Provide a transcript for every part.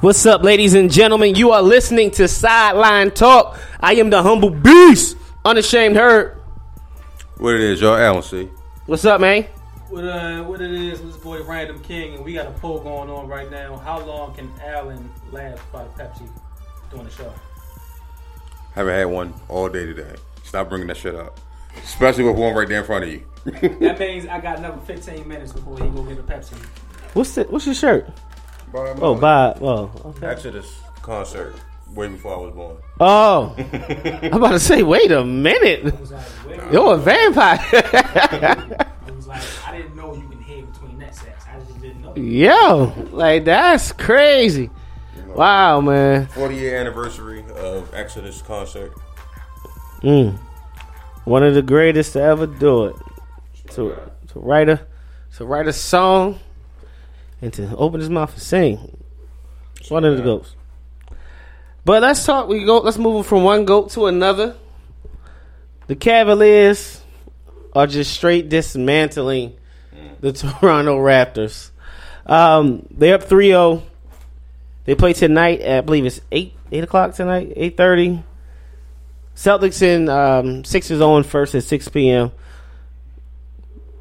What's up, ladies and gentlemen? You are listening to Sideline Talk. I am the humble beast, unashamed herd. What it is, y'all? Alan C. What's up, man? What uh, what it is? This boy Random King, and we got a poll going on right now. How long can Allen last by the Pepsi doing the show? Haven't had one all day today. Stop bringing that shit up. Especially with one right there in front of you. That means I got another 15 minutes before he go get a Pepsi. What's the, What's your shirt? Oh, bye. Oh, okay. Exodus concert way before I was born. Oh, I'm about to say. Wait a minute. It like, You're a vampire. it was like I didn't know you can hear between that sex. I just didn't know. Yo, like that's crazy. Wow, man. 40 year anniversary of Exodus concert. Mm. One of the greatest to ever do it. To to write a to write a song and to open his mouth and sing. One of the goats. But let's talk. We go. Let's move from one goat to another. The Cavaliers are just straight dismantling the Toronto Raptors. Um, they're up 3-0. They play tonight at I believe it's eight eight o'clock tonight, eight thirty. Celtics and um, Sixers on first at six p.m.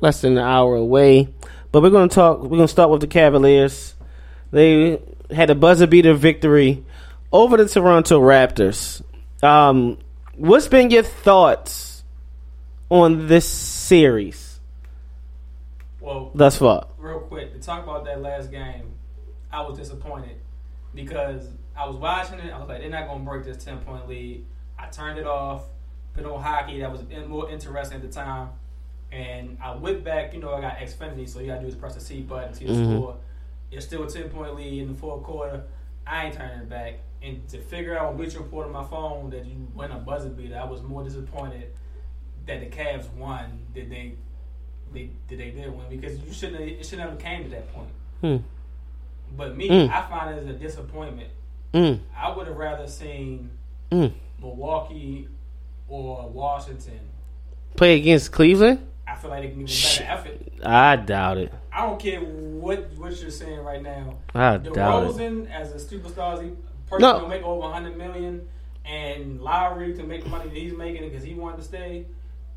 Less than an hour away, but we're going to talk. We're going to start with the Cavaliers. They had a buzzer beater victory over the Toronto Raptors. Um, what's been your thoughts on this series Well, thus far? real quick to talk about that last game, I was disappointed because I was watching it. I was like, they're not gonna break this 10 point lead. I turned it off, put on hockey that was more interesting at the time, and I went back. You know, I got Xfinity, so you gotta do is press the C button to Mhm. score. It's still a 10 point lead in the fourth quarter. I ain't turning it back. And to figure out on Report on my phone that you went a buzzer beater, I was more disappointed that the Cavs won than they they did they did win because you shouldn't have, it shouldn't have came to that point. Hmm. But me, Mm. I find it as a disappointment. Mm, I would have rather seen mm. Milwaukee or Washington. Play against Cleveland? I feel like they can give a better effort. I doubt it. I don't care what what you're saying right now. I doubt it. DeRozan as a superstar, he person No. make over 100 million, and Lowry to make the money that he's making because he wanted to stay.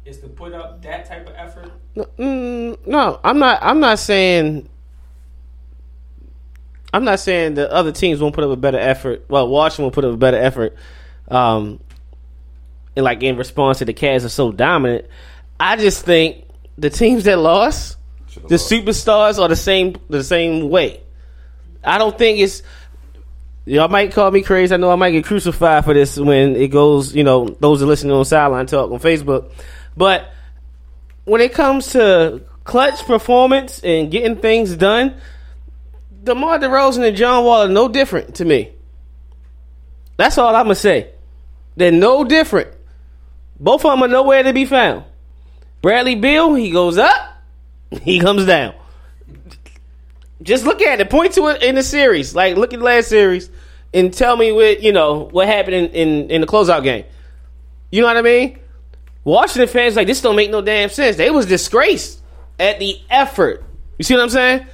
Is to put up that type of effort. No, mm, no, I'm not. I'm not saying. I'm not saying the other teams won't put up a better effort. Well, Washington will put up a better effort. Um, and like in response to the Cavs are so dominant, I just think the teams that lost, the superstars are the same the same way. I don't think it's. Y'all might call me crazy. I know I might get crucified for this when it goes. You know, those are listening on Sideline Talk on Facebook, but when it comes to clutch performance and getting things done, DeMar DeRozan and John Wall are no different to me. That's all I'm gonna say. They're no different. Both of them are nowhere to be found. Bradley Beal, he goes up, he comes down. Just look at it. Point to it in the series. Like look at the last series and tell me what you know what happened in, in, in the closeout game. You know what I mean? Washington fans like this don't make no damn sense. They was disgraced at the effort. You see what I'm saying?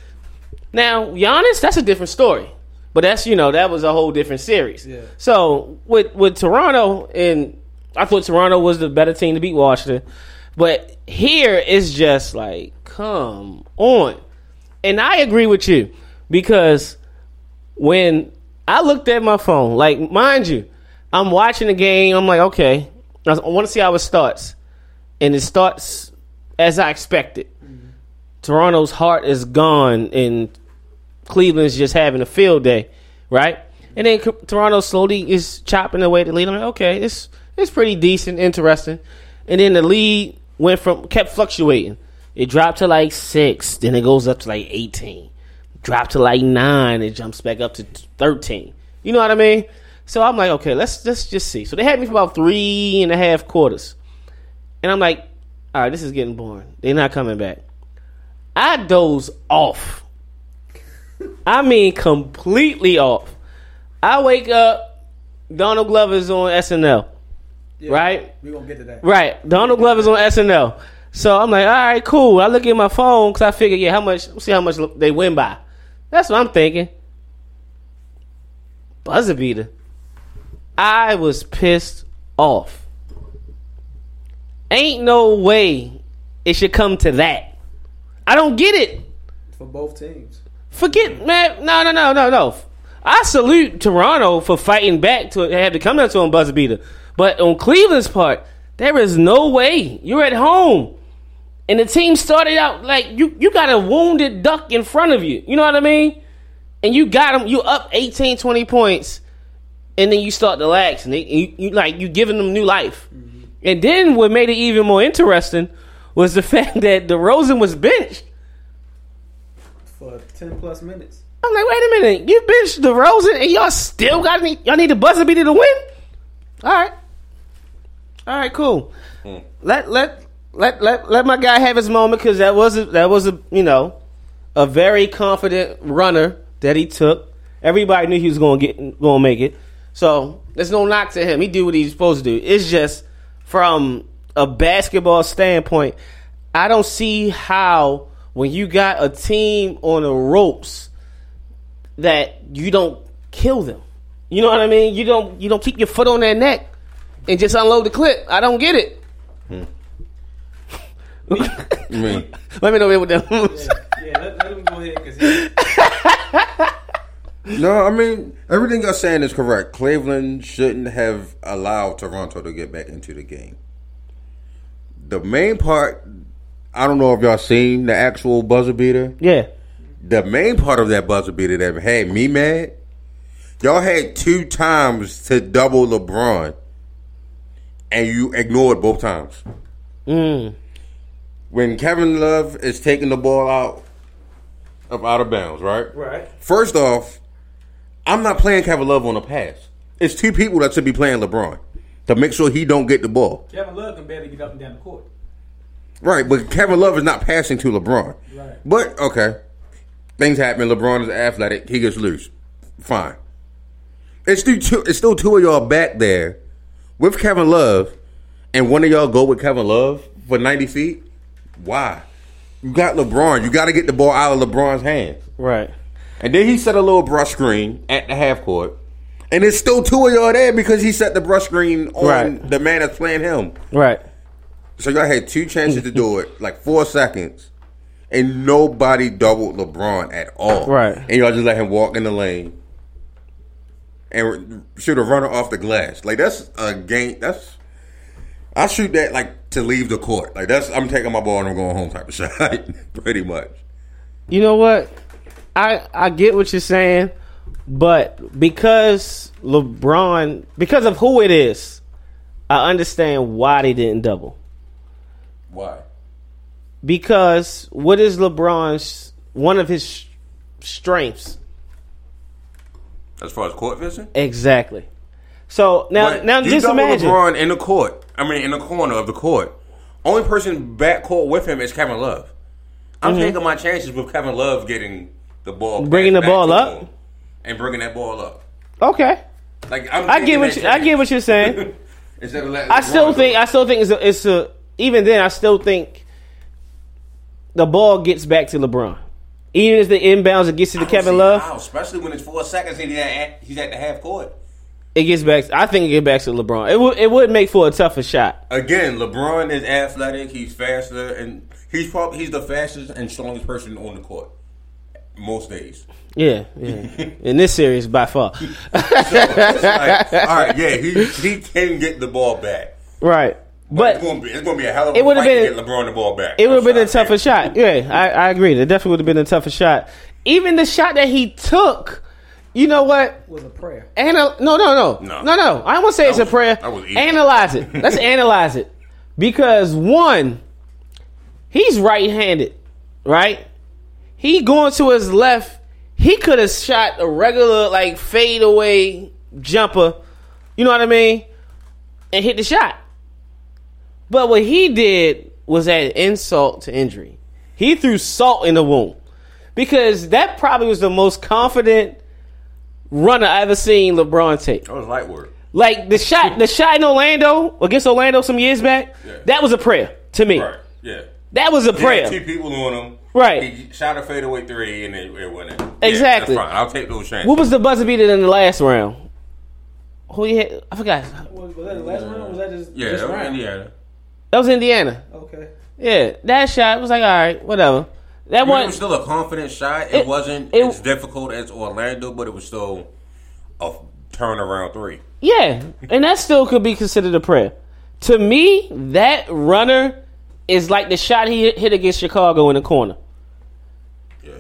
Now, Giannis, that's a different story. But that's you know that was a whole different series. Yeah. So with with Toronto and I thought Toronto was the better team to beat Washington, but here it's just like come on, and I agree with you because when I looked at my phone, like mind you, I'm watching the game. I'm like, okay, I want to see how it starts, and it starts as I expected. Mm-hmm. Toronto's heart is gone and Cleveland's just having a field day, right? And then C- Toronto slowly is chopping away the lead. I'm like, okay, it's it's pretty decent, interesting. And then the lead went from kept fluctuating. It dropped to like six, then it goes up to like eighteen. Dropped to like nine, it jumps back up to thirteen. You know what I mean? So I'm like, okay, let's let's just see. So they had me for about three and a half quarters, and I'm like, all right, this is getting boring. They're not coming back. I doze off. I mean, completely off. I wake up. Donald Glover's on SNL. Right? We're gonna get to that. Right. Donald Glover's on SNL. So I'm like, all right, cool. I look at my phone because I figure, yeah, how much? See how much they win by. That's what I'm thinking. Buzzer beater. I was pissed off. Ain't no way it should come to that. I don't get it. For both teams. Forget, man. No, no, no, no, no. I salute Toronto for fighting back to have to come down to a buzzer beater. But on Cleveland's part, there is no way. You're at home. And the team started out like you, you got a wounded duck in front of you. You know what I mean? And you got them, you up 18, 20 points. And then you start to lax. And they, you, you like, you giving them new life. Mm-hmm. And then what made it even more interesting was the fact that the DeRozan was benched. For ten plus minutes. I'm like, wait a minute, you benched DeRozan and y'all still got me. Y'all need a buzzer beater to win. All right, all right, cool. Hmm. Let let let let let my guy have his moment because that was a, that was a you know a very confident runner that he took. Everybody knew he was going to get going to make it. So there's no knock to him. He did what he's supposed to do. It's just from a basketball standpoint, I don't see how when you got a team on the ropes that you don't kill them. You know what I mean? You don't you don't keep your foot on their neck and just unload the clip. I don't get it. Hmm. I mean, Let me know what them. Yeah, let, let him go ahead because no, I mean everything you're saying is correct. Cleveland shouldn't have allowed Toronto to get back into the game. The main part, I don't know if y'all seen the actual buzzer beater. yeah. The main part of that buzzer beater that had me mad, y'all had two times to double LeBron, and you ignored both times. Mm. When Kevin Love is taking the ball out of out of bounds, right? right. First off, I'm not playing Kevin Love on a pass. It's two people that should be playing LeBron to make sure he don't get the ball. Kevin Love can barely get up and down the court. Right, but Kevin Love is not passing to LeBron. Right. But okay, things happen. LeBron is athletic. He gets loose. Fine. It's still two, it's still two of y'all back there with Kevin Love, and one of y'all go with Kevin Love for 90 feet. Why? You got LeBron. You got to get the ball out of LeBron's hands. Right. And then he set a little brush screen at the half court. And it's still two of y'all there because he set the brush screen on Right. the man that's playing him. Right. So y'all had two chances to do it, like four seconds, and nobody doubled LeBron at all. Right. And y'all just let him walk in the lane and shoot a runner off the glass. Like that's a game. That's I shoot that like to leave the court. Like that's I'm taking my ball and I'm going home type of shot. Pretty much. You know what? I I get what you're saying, but because LeBron, because of who it is, I understand why they didn't double. Why? Because what is LeBron's one of his strengths? As far as court vision. Exactly. So now, But now you just imagine. LeBron in the court. I mean, in the corner of the court. Only person back court with him is Kevin Love. I'm taking my chances with Kevin Love getting the ball, Mm-hmm. Bringing the ball up? and bringing that ball up. Okay, Like I'm I get what you, I get what you're saying. Instead of letting I still think. I still think it's a, it's a even then I still think the ball gets back to LeBron. Even as the inbounds it gets to the Kevin Love, how, especially when it's four seconds and he's at, he's at the half court. it gets back. I think it gets back to LeBron. It would it would make for a tougher shot. Again, LeBron is athletic. He's faster, and he's probably he's the fastest and strongest person on the court most days. Yeah, yeah. In this series, by far. It's like, all right, yeah, he he can get the ball back. right. But it's gonna be it's gonna be a hell of a It would've fight been- to get LeBron the ball back. it would have been a I'm sorry. tougher shot. Yeah, I, I agree. It definitely would have been a tougher shot. Even the shot that he took, you know what? was a prayer. Anal- no, no, no, No. no, no. I won't say That it's a prayer. was. Analyze it. Let's analyze it because one, he's right-handed, right? He going to his left. He could have shot a regular like fade away jumper. You know what I mean? And hit the shot. But what he did was add insult to injury. He threw salt in the wound because that probably was the most confident runner I ever seen LeBron take. That was light work. Like the shot, the shot in Orlando against Orlando some years back, Yeah. that was a prayer to me. Right. Yeah. That was a He prayer. two people on him. Right. He shot a fadeaway three and it, it went in. Yeah, Exactly. that's fine. I'll take those chances. What was the buzzer beater in the last round? Who he had? I forgot. Was, was that the last round? Or was that just yeah, just that was round? Indiana. That was Indiana. Okay. Yeah, that shot was like, all right, whatever. That I mean, one, was still a confident shot. It, It- wasn't it- as difficult as Orlando, but it was still a turnaround three. yeah, and that still could be considered a prayer. To me, that runner is like the shot he hit against Chicago in the corner. Yeah.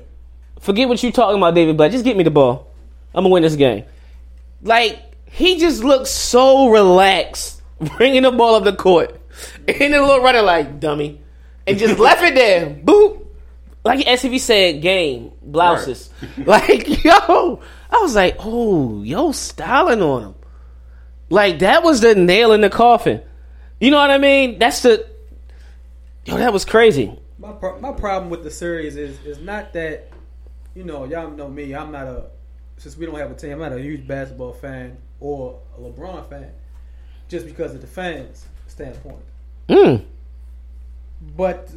Forget what you talking about, David, but just get me the ball. I'm gonna win this game. Like he just looks so relaxed, bringing the ball up the court, and the little runner like dummy, and just left it there. Boop. Like SCV said, game blouses. Like yo, I was like, oh, yo, styling on him. Like that was the nail in the coffin. You know what I mean? That's the. Yo, that was crazy. My pro- my problem with the series is is not that you know y'all know me. I'm not a since we don't have a team. I'm not a huge basketball fan or a LeBron fan, just because of the fans standpoint. Mm. But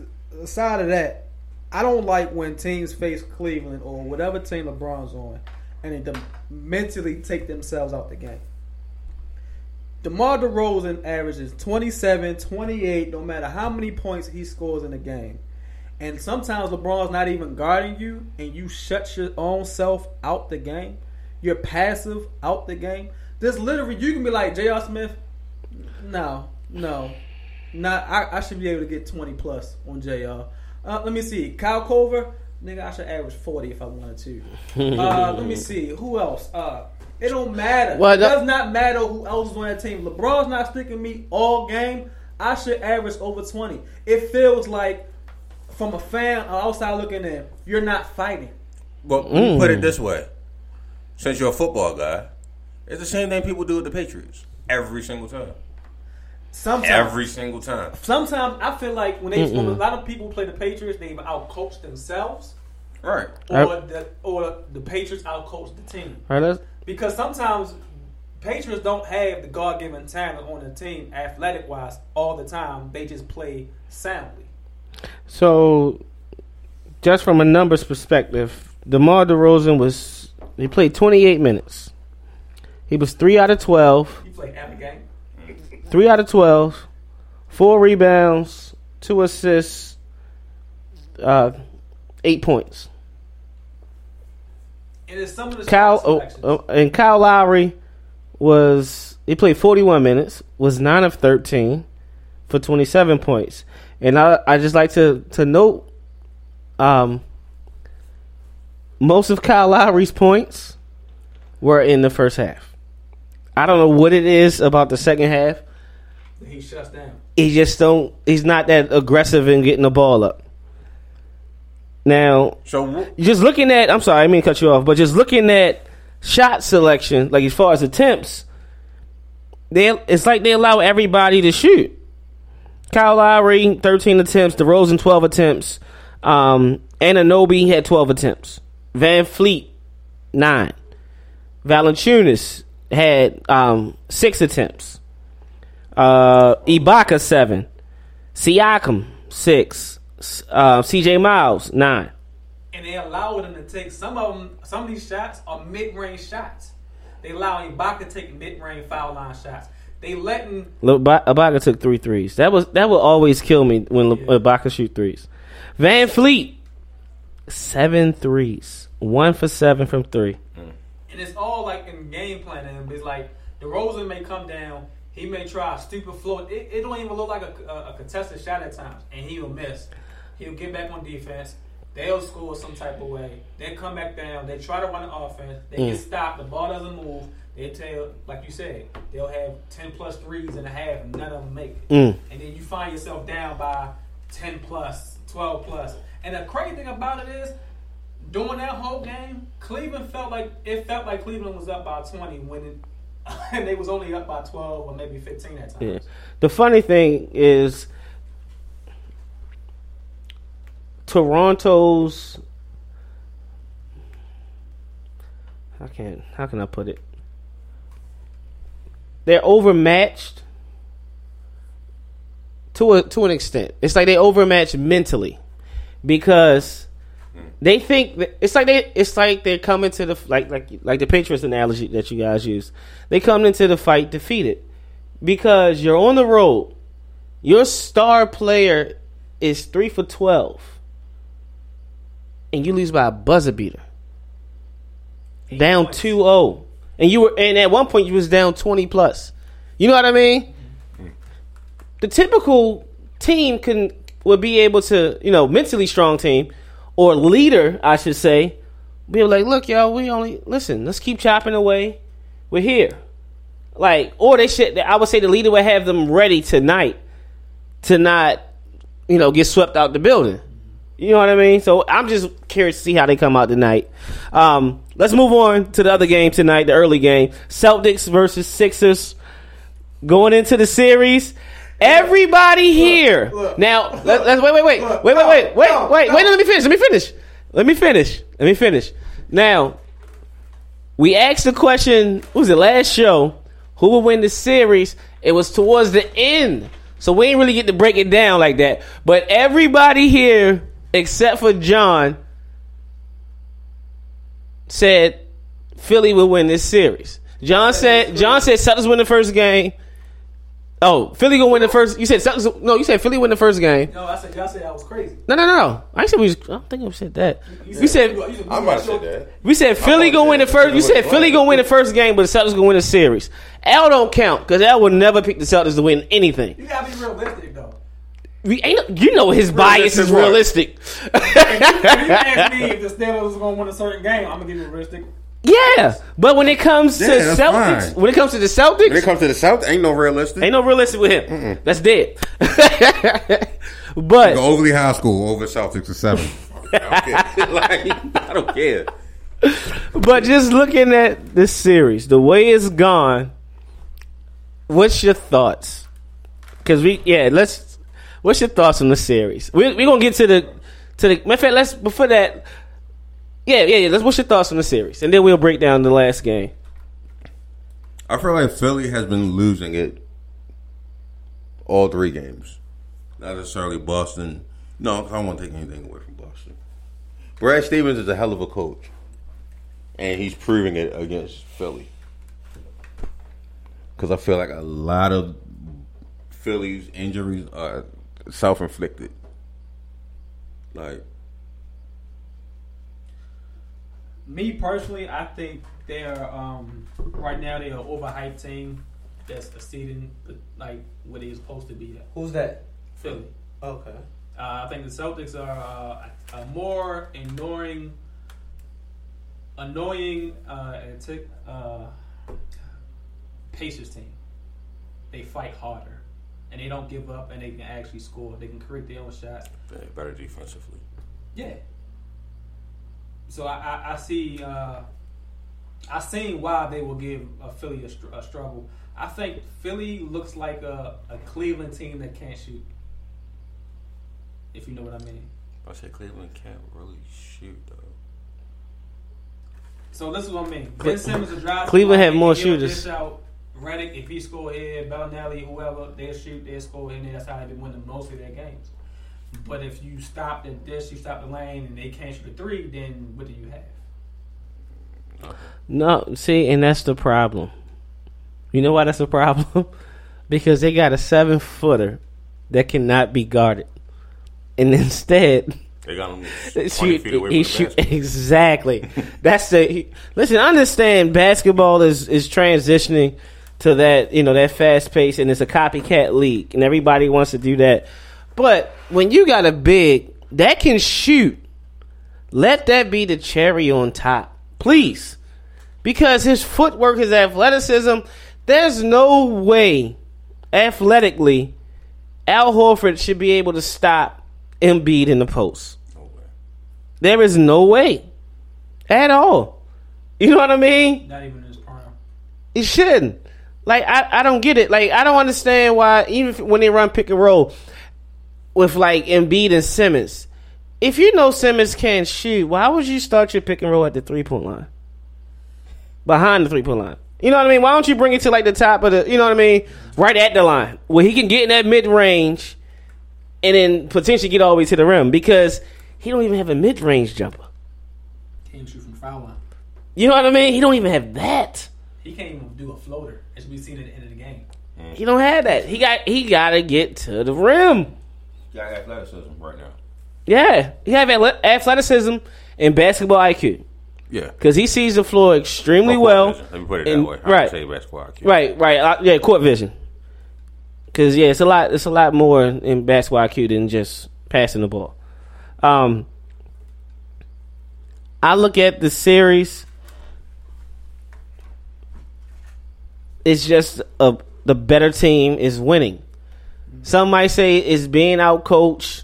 aside of that, I don't like when teams face Cleveland or whatever team LeBron's on, and they mentally take themselves out the game. DeMar DeRozan averages 27, 28, no matter how many points he scores in a game. And sometimes LeBron's not even guarding you, and you shut your own self out the game. You're passive out the game. There's literally, you can be like, J.R. Smith, no, no. Not, I, I should be able to get 20 plus on JR. Uh, let me see. Kyle Korver, nigga, I should average 40 if I wanted to. Uh, let me see. Who else? Uh, it don't matter. Well, it does not matter who else is on that team. LeBron's not sticking me all game. I should average over 20. It feels like, from a fan outside looking in, you're not fighting. But Mm. put it this way: since you're a football guy, it's the same thing people do with the Patriots every single time. Sometimes, Every single time. sometimes I feel like when they when a lot of people play the Patriots, they've outcoached themselves, Right. or the or the Patriots outcoached the team. All right, let's, Because sometimes Patriots don't have the God given talent on the team, athletic wise, all the time. They just play soundly. So, just from a numbers perspective, DeMar DeRozan was he played 28 minutes. He was three out of 12. He played every game. Three out of 12. Four rebounds, two assists, uh, eight points. And some of the Kyle oh, oh, and Kyle Lowry was he played 41 minutes, was nine of 13 for 27 points. And I I just like to to note, um, most of Kyle Lowry's points were in the first half. I don't know what it is about the second half. He shuts down. He just don't. He's not that aggressive in getting the ball up. Now, So wh- just looking at I'm sorry, I mean to cut you off, but just looking at shot selection, like as far as attempts, they it's like they allow everybody to shoot. Kyle Lowry, 13 attempts, DeRozan 12 attempts, um, Anunoby had 12 attempts. VanVleet, 9. Valanciunas had um, 6 attempts. Uh, Ibaka, 7. Siakam, 6. Uh, CJ Miles, 9. And they allow them to take some of them. Some of these shots are mid range shots. They allow Ibaka to take mid range foul line shots. They letting Look, Ba- Ibaka took three threes. That was that will always kill me when Le- Ibaka shoot threes. VanVleet, seven threes, one for seven from three. and it's all like in game planning. It's like DeRozan may come down. He may try a stupid float. It, it don't even look like a, a, a contested shot at times, and he'll miss. He'll get back on defense. They'll score some type of way. They come back down. They try to run the offense. They get stopped. The ball doesn't move. They tell, like you said, they'll have ten plus threes and a half, and none of them make it. Mm. And then you find yourself down by ten plus, twelve plus. And the crazy thing about it is, during that whole game, Cleveland felt like it felt like Cleveland was up by twenty when it, and they was only up by twelve or maybe fifteen at times. Yeah. The funny thing is, Toronto's I can't how can I put it? They're overmatched to a to an extent. It's like they overmatched mentally because Mm-hmm. they think that, it's like they it's like they're coming to the like like like the Patriots analogy that you guys use. They come into the fight defeated because you're on the road. Your star player is three for twelve, and you lose by a buzzer beater, down points. 2-0. and you were and at one point you was down twenty plus. You know what I mean? Mm-hmm. The typical team can would be able to you know mentally strong team or leader I should say be like look y'all we only listen let's keep chopping away we're here like or they should I would say the leader would have them ready tonight to not you know get swept out the building. You know what I mean? So I'm just curious to see how they come out tonight. Um, let's move on to the other game tonight, the early game. Celtics versus Sixers. Going into the series. Everybody here. look, now, let, let's wait, wait, wait. look, wait, wait, no, wait, wait, no, wait, no. wait, let me finish. Let me finish. Let me finish. Let me finish. Now, we asked the question, what was it last show? Who will win the series? It was towards the end. So we ain't really get to break it down like that. But everybody here, except for John, said Philly will win this series. John said John said Celtics win the first game. Oh, Philly gonna win the first. You said Celtics. No, you said Philly win the first game. No, I said y'all said I was crazy. No, no, no, no. I said we. Was, I don't think we said that. We said you- you- I'm about to say that. we said Philly about gonna win the first. that. You said Philly gonna win the first game, but the Celtics gonna win the series. Al don't count because Al would never pick the Celtics to win anything. You gotta be realistic though. We ain't. You know his bias is Realistic what? realistic. If you ask me if the Steelers was gonna win a certain game, I'm gonna give you a realistic. Yeah, but when it comes to Yeah, Celtics, fine. when it comes to the Celtics, When it comes to the South, ain't no realistic. ain't no realistic with him. That's dead. but Go overly high school over Celtics to seven. I don't care. like, I don't care. But just looking at this series, the way it's gone, what's your thoughts? Because we, yeah, let's. What's your thoughts on the series? We're we gonna get to the to the. Matter of fact, let's before that. Yeah, yeah, yeah. Let's. What's your thoughts on the series, and then we'll break down the last game. I feel like Philly has been losing it all three games. Not necessarily Boston. No, I won't take anything away from Boston. Brad Stevens is a hell of a coach, and he's proving it against Philly. Because I feel like a lot of Philly's injuries are self-inflicted. Like, Me personally, I think they're um, right now they're an overhyped team that's exceeding like what they're supposed to be. At. Who's that? Philly. Okay. Uh, I think the Celtics are uh, a more annoying, annoying uh, and tick, uh, Pacers team. They fight harder, and they don't give up, and they can actually score. They can create their own shots. They better defensively. Yeah. So I, I, I see. Uh, I seen why they will give uh, Philly a, str- a struggle. I think Philly looks like a, a Cleveland team that can't shoot. If you know what I mean. I say Cleveland can't really shoot though. So this is what I mean. Ben Simmons will drive. Cleveland had more shooters. Out. Redick, if he score here, Belinelli, whoever, they'll shoot, they'll score, and that's how they've been winning most of their games. But if you stop the this, you stop the lane, and they can't shoot a three, then what do you have? No, see, and that's the problem. You know why that's a problem? because they got a seven footer that cannot be guarded, and instead. They got him Shoot, he shoot exactly. That's the he, listen. I understand basketball is is transitioning to that you know that fast pace, and it's a copycat league, and everybody wants to do that. But when you got a big that can shoot, let that be the cherry on top, please, because his footwork, his athleticism. There's no way, athletically, Al Horford should be able to stop Embiid in the post. There is no way at all. You know what I mean? Not even in his prime. It shouldn't. Like I, I don't get it. Like I don't understand why even if, when they run pick and roll with like Embiid and Simmons. If you know Simmons can't shoot, why would you start your pick and roll at the three point line? Behind the three point line. You know what I mean? Why don't you bring it to like the top of the you know what I mean? Right at the line. Where he can get in that mid range and then potentially get all the way to the rim because he don't even have a mid range jumper. Can't shoot from foul line. You know what I mean? He don't even have that. He can't even do a floater, as we've seen at the end of the game. He don't have that. He got he gotta get to the rim. Got athleticism right now. Yeah, he have athle- athleticism and basketball IQ Yeah. because he sees the floor extremely Or well. court vision. Let me put it and- that way. I right. Say basketball IQ. Right, right. Uh, yeah, court vision. Because yeah, it's a lot. It's a lot more in basketball IQ than just passing the ball. Um, I look at the series. It's just a the better team is winning. Some might say it's being out coached.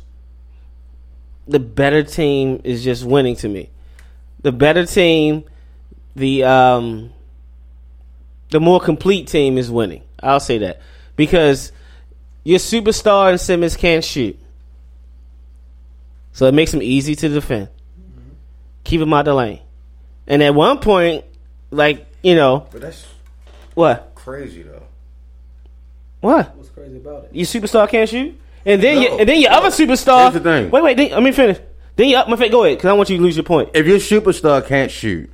The better team is just winning to me. The better team, the um, the more complete team is winning. I'll say that because your superstar and Simmons can't shoot, so it makes them easy to defend. Keep them out the lane, and at one point, like you know But that's what crazy though. What What's crazy about it? your superstar can't shoot, and then No. your, and then your other superstar. Here's the thing. Wait, wait. Then, let me finish. Then you my fa- go ahead because I want you to lose your point. If your superstar can't shoot,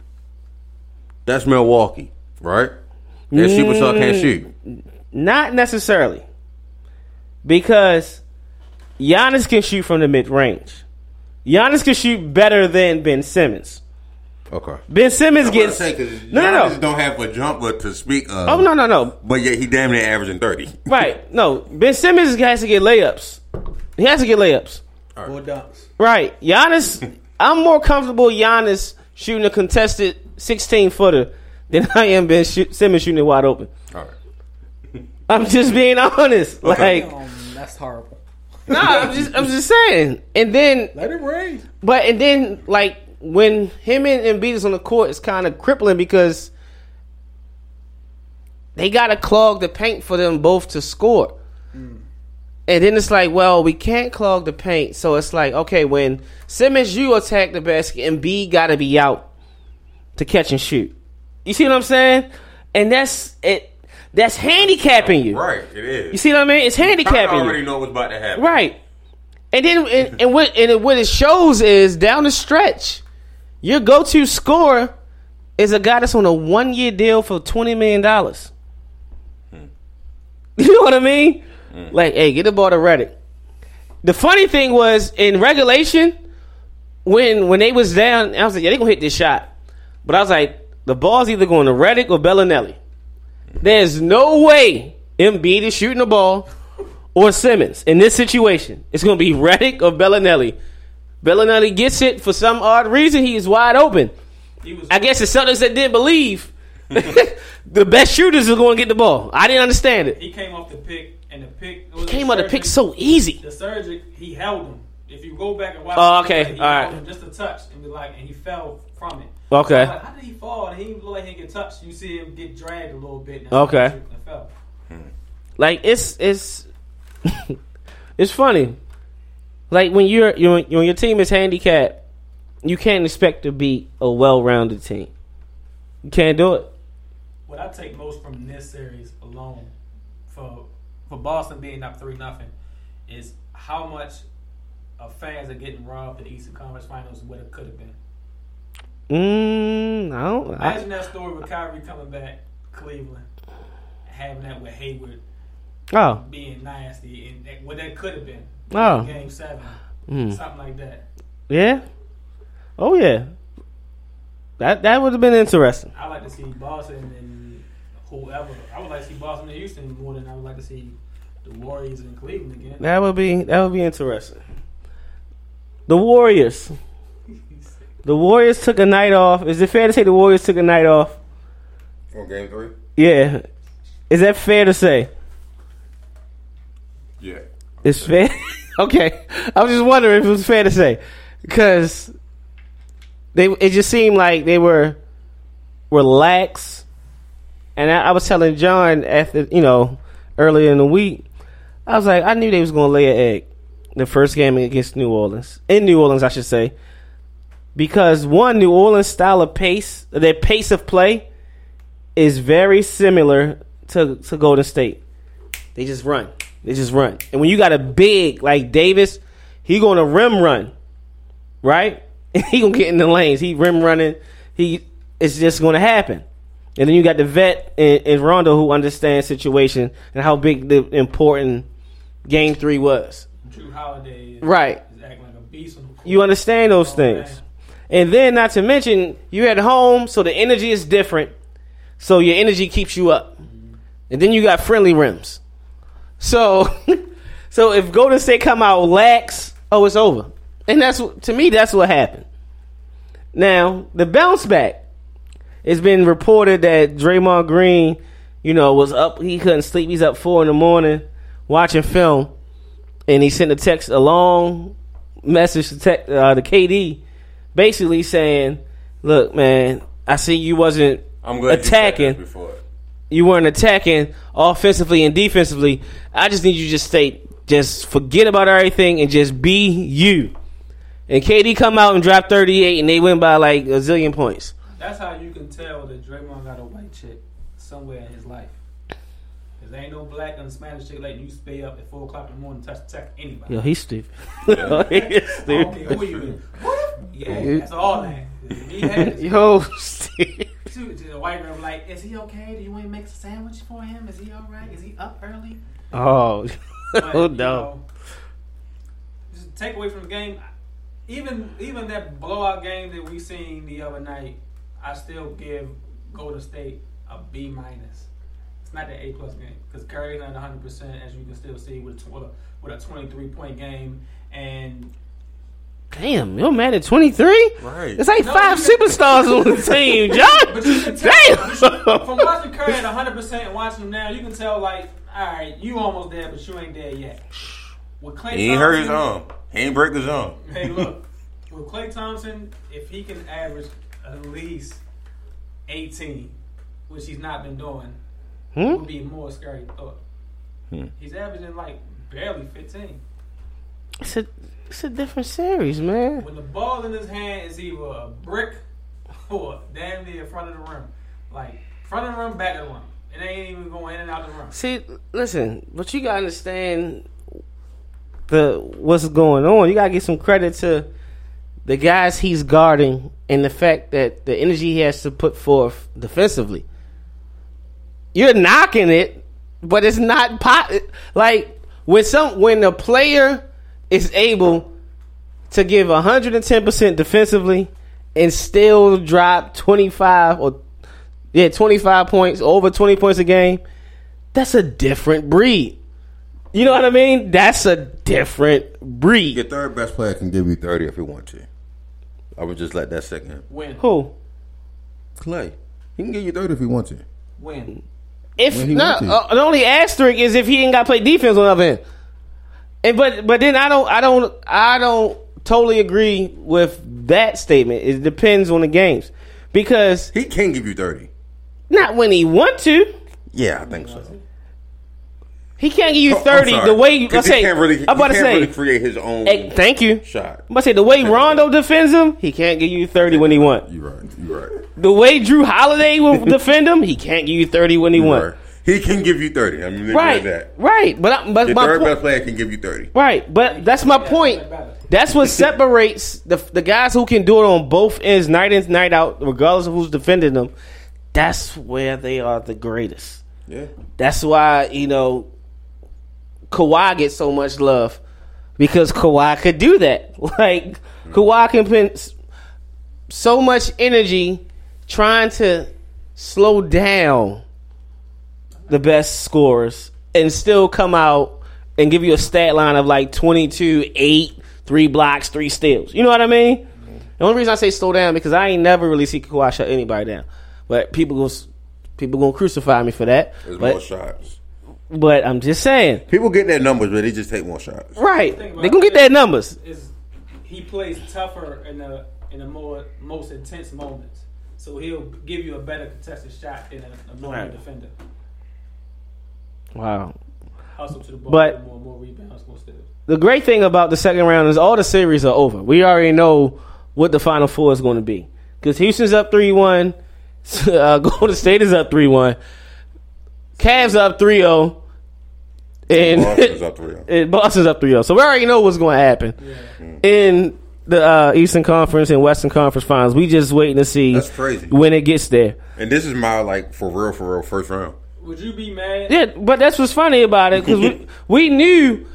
that's Milwaukee, right? Their superstar can't mm, shoot. Not necessarily. Because Giannis can shoot from the mid range. Giannis can shoot better than Ben Simmons. Okay. Ben Simmons gets no, no, no. don't have a jumper to speak of. Oh no, no, no. But yet he damn near averaging thirty. Right? No. Ben Simmons has to get layups. He has to get layups. Four dunks. Right. Giannis. I'm more comfortable Giannis shooting a contested 16 footer than I am Ben shoot, Simmons shooting it wide open. All right. I'm just being honest. Okay. Like, Um, that's horrible. nah, I'm just, I'm just saying. And then Let it rain. But and then like when him and Embiid is on the court, it's kind of crippling because they got to clog the paint for them both to score. Mm. And then it's like, well, we can't clog the paint, so it's like, okay, when Simmons you attack the basket, and B got to be out to catch and shoot. You see what I'm saying? And that's it. That's handicapping you. Right, it is. You see what I mean? It's handicapping you. already know what's about to happen. Right. And then and, and what and what it shows is down the stretch, your go to scorer is a guy that's on a one year deal for twenty million dollars. Hmm. You know what I mean? Hmm. Like, hey, get the ball to Redick. The funny thing was in regulation, when when they was down, I was like, yeah, they gonna hit this shot. But I was like, the ball's either going to Redick or Belinelli. There's no way Embiid is shooting the ball or Simmons in this situation. It's going to be Reddick or Belinelli. Belinelli gets it for some odd reason. He is wide open. Was. I guess the Celtics that didn't believe the best shooters are going to get the ball. I didn't understand it. he came off the pick, and the pick it was Came off the pick so easy. The surgery, he held him. If you go back and watch, Oh, the okay. play, he All right. him just a touch, and be like, and he fell from it. Okay. Was like, how did he fall? And he didn't look like he get touched. You see him get dragged a little bit. Okay. And fell. Like it's it's it's funny. Like when you're, you're when your team is handicapped, you can't expect to beat a well-rounded team. You can't do it. What I take most from this series alone, for for Boston being up three nothing, is how much of fans are getting robbed in the Eastern Conference Finals what it could have been. Mm, I don't. Imagine I, that story with Kyrie coming back, Cleveland, having that with Hayward oh, being nasty, and what that could have been. Oh. Game seven, Mm. something like that. yeah. Oh yeah. That that would have been interesting. I like to see Boston and whoever. I would like to see Boston and Houston more than I would like to see the Warriors and Cleveland again. That would be that would be interesting. The Warriors. The Warriors took a night off. Is it fair to say the Warriors took a night off? On game three? Yeah. Is that fair to say? Yeah. It's fair. okay, I was just wondering if it was fair to say because they it just seemed like they were relaxed, and I, I was telling John after you know earlier in the week, I was like I knew they was gonna lay an egg the first game against New Orleans in New Orleans I should say because one New Orleans style of pace their pace of play is very similar to to Golden State. They just run. They just run. And when you got a big like Davis, he going to rim run, right? he gonna get in the lanes. He rim running. He it's just going to happen. And then you got the vet in, in Rondo who understands situation and how big the important game three was. Jrue Holiday is, Right. is acting like a beast on the court. You understand those Oh, things. man. And then not to mention you're at home, so the energy is different. So your energy keeps you up. Mm-hmm. And then you got friendly rims. So so if Golden State come out lax, oh it's over. And that's to me that's what happened. Now, the bounce back. It's been reported that Draymond Green, you know, was up he couldn't sleep. He's up four in the morning watching film. And he sent a text a long message to tech, uh, the KD, basically saying, "Look, man, I see you wasn't I'm glad attacking. You, said this before. You weren't attacking offensively and defensively. I just need you to just stay, just forget about everything and just be you." And KD come out and drop 38, and they win by like a zillion points. That's how you can tell that Draymond got a white chick somewhere in his life. Cause there ain't no black and Spanish chick letting you stay up at four o'clock in the morning to touch text anybody. Yo, he's stupid. he's I don't care who you is. Yeah, that's all that. He had Yo, Steve. To, to the white girl like, is he okay? Do you want to make a sandwich for him? Is he all right? Is he up early? Oh, But, oh no. know, just take away from the game. Even even that blowout game that we seen the other night, I still give Golden State a B minus. It's not the A plus game because Curry's not 100 percent as you can still see with a, with a 23 point game and Damn, you're mad at 23? Right. It's like No, five superstars on the team, But John. you can tell Damn. from watching Curry at 100 percent and watching him now, you can tell like, all right, you almost there, but you ain't there yet. With Klay He ain't hurt his arm. He ain't break his arm. Hey, look, with Klay Thompson, if he can average at least 18, which he's not been doing, it Hmm? would be a more scary thought. Hmm. He's averaging like barely 15. It's a, it's a different series, man. When the ball in his hand is either a brick or damn near in front of the rim. Like, front of the rim, back of the rim. It ain't even going in and out of the rim. See, listen, but you gotta understand the what's going on. You gotta give some credit to the guys he's guarding and the fact that the energy he has to put forth defensively. You're knocking it, but it's not pop. Like when some when a player is able to give 110 percent defensively and still drop 25 or yeah 25 points over 20 points a game that's a different breed. You know what I mean? That's a different breed. Your third best player can give you 30 if he want to. I would just let that second. in. Win. Who? Klay. He can give you 30 if he wants to. Win. If When he no, want to. uh, the only asterisk is if he ain't got to play defense on the other end. And but but then I don't I don't I don't totally agree with that statement. It depends on the games because He can give you 30. not when he want to. Yeah, I think so. He can't give you Oh, thirty. the way you, let's say, can't really, I'm about he to can't say, really create his own hey, thank you. shot. I'm about to say the way Rondo defends him, he can't give you thirty when he want. You're right. You're right. The way Jrue Holiday will defend him, he can't give you thirty when he You're want. right. He can give you 30. I mean, Right, that. right. But I, but Your my third point, best player can give you 30. right. But that's my point. That's what separates the the guys who can do it on both ends, night in night out, regardless of who's defending them. That's where they are the greatest. Yeah. That's why you know Kawhi gets so much love because Kawhi could do that. Like Kawhi can put so much energy trying to slow down the best scorers and still come out and give you a stat line of like 22, 8, 3 blocks, 3 steals. You know what I mean? The only reason I say slow down because I ain't never really see Kawhi shut anybody down. But people going people gonna crucify me for that. There's more But, shots. but I'm just saying. People get their numbers, but they just take more shots. Right. Think about They gonna get it. their numbers. Is he plays tougher in the in the more most intense moments, so he'll give you a better contested shot than a, a normal Right. defender. Wow. Hustle to the ball, But- get more more rebounds, more steals. The great thing about the second round is all the series are over. We already know what the final four is going to be. Because Houston's up 3 1. Uh, Golden State is up 3 1. Cavs up 3 0. And Boston's up 3-0. and Boston's up 3 0. So we already know what's going to happen. In the uh, Eastern Conference and Western Conference finals, we just waiting to see That's crazy. when it gets there. And this is my like for real, for real first round. Would you be mad? Yeah, but that's what's funny about it because we, we knew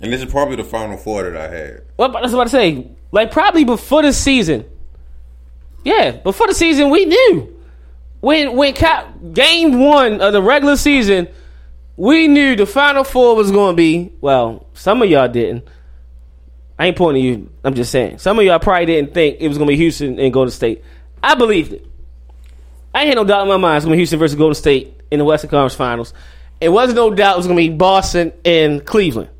And this is probably the final four that I had. That's What I was about to say, like probably before the season. Yeah, before the season, we knew when when Cap, game one of the regular season, we knew the final four was going to be. Well, some of y'all didn't. I ain't pointing at you. I'm just saying. Some of y'all probably didn't think it was going to be Houston and Golden State. I believed it. I ain't had no doubt in my mind it's going to be Houston versus Golden State in the Western Conference Finals. It wasn't no doubt it was going to be Boston and Cleveland.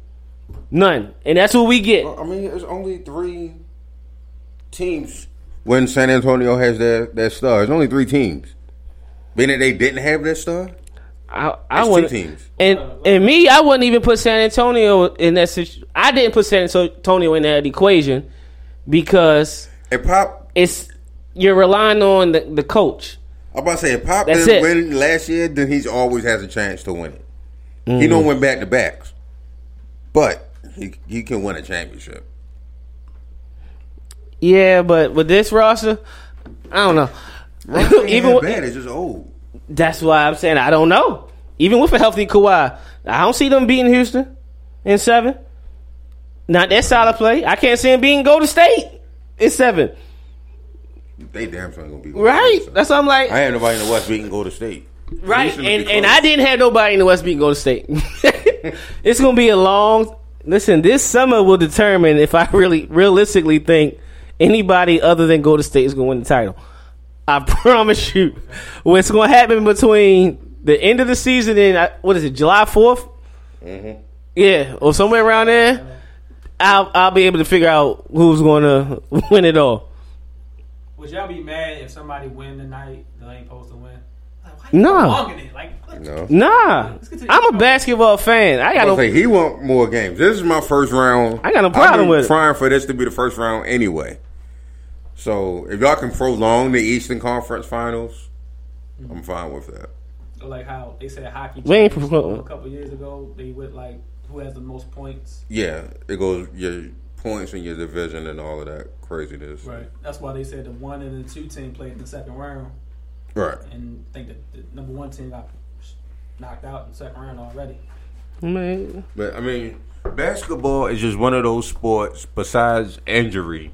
None, and that's what we get. I mean, there's only three teams when San Antonio has their their star. There's only three teams. Being that they didn't have their star, I, I two wouldn't. teams. And and me, I wouldn't even put San Antonio in that situation. I didn't put San Antonio in that equation because if Pop, it's you're relying on the, the coach. I'm about to say if Pop That's didn't it. win last year, then he's always has a chance to win it. He Mm-hmm. don't win back to backs, but he he can win a championship. Yeah, but with this roster, I don't know. Even even with, bad, it's just old. that's why I'm saying I don't know. Even with a healthy Kawhi, I don't see them beating Houston in seven. Not that solid play. I can't see them beating Golden State in seven. They damn sure ain't gonna be Right. That's what I'm like. I ain't nobody in the West beating Golden State. Right, and, and. I didn't have nobody in the West beat Golden State. it's gonna be a long. Listen, this summer will determine if I really realistically think anybody other than Golden State is gonna win the title. I promise you, what's gonna happen between the end of the season and uh, what is it, July 4th Mm-hmm. Yeah, or somewhere around there. I'll I'll be able to figure out who's gonna win it all. Would y'all be mad if somebody win tonight they ain't supposed to win? Like, No. Like. No. Nah, get to the- I'm a basketball fan. I got I no. say he want more games. This is my first round. I got no problem I've been with it. Trying for this to be the first round anyway. So if y'all can prolong the Eastern Conference Finals, I'm fine with that. Or like how they said hockey We ain't changed pro- a couple years ago. They went like who has the most points. Yeah, it goes your points in your division and all of that craziness. Right. That's why they said the one and the two team played in the second round, Right. and I think that the number one team got knocked out in the second round already. Man, But I mean, basketball is just one of those sports. Besides injury,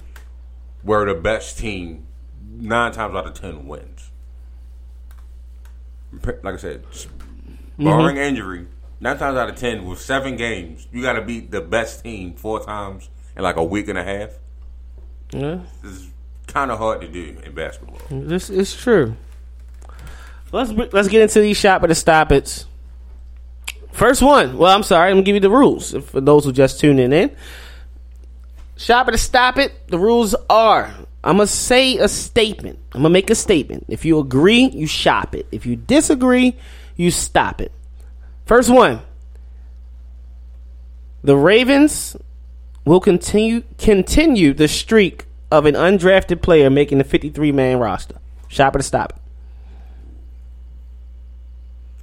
where the best team nine times out of ten wins. Like I said, mm-hmm. barring injury, nine times out of ten with seven games, you got to beat the best team four times in like a week and a half. yeah. It's kind of hard to do in basketball. This is true. Let's let's get into these shop at the stop it's. First one. Well, I'm sorry. I'm gonna give you the rules for those who just tuning in. Shop it or stop it. The rules are: I'm gonna say a statement. I'm gonna make a statement. If you agree, you shop it. If you disagree, you stop it. First one. The Ravens will continue continue the streak of an undrafted player making the 53 man roster. Shop it or stop it.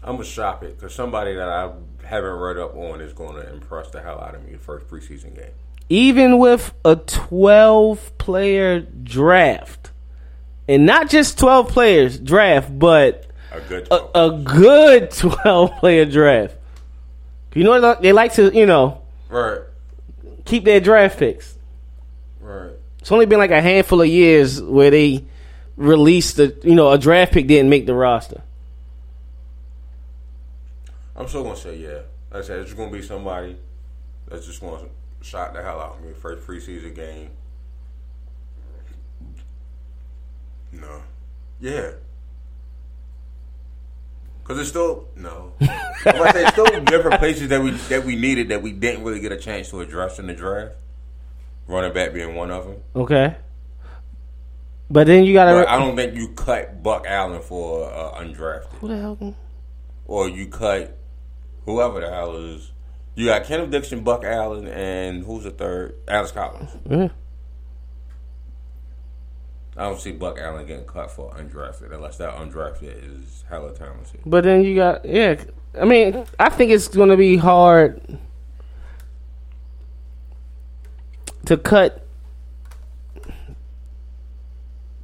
I'm gonna shop it because somebody that I haven't read up on is going to impress the hell out of me the first preseason game. Even with a 12 player draft, and not just 12 players draft, but A good. a, a good 12 player draft. You know what they like to, you know, right. Keep their draft picks. Right. It's only been like a handful of years where they released the, you know, a draft pick didn't make the roster. I'm still gonna say yeah. Like I said, it's gonna be somebody that's just gonna shock the hell out of me. First preseason game. No. Yeah. Cause it's still no. Gonna say still different places that we that we needed that we didn't really get a chance to address in the draft. Running back being one of them. Okay. But then you gotta. But I don't think you cut Buck Allen for uh, undrafted. Who the hell? or you cut whoever the hell is. You got Kenneth Dixon, Buck Allen, and who's the third? Alex Collins. Yeah. I don't see Buck Allen getting cut for undrafted unless that undrafted is hella talented. But then you got yeah. I mean, I think it's going to be hard to cut.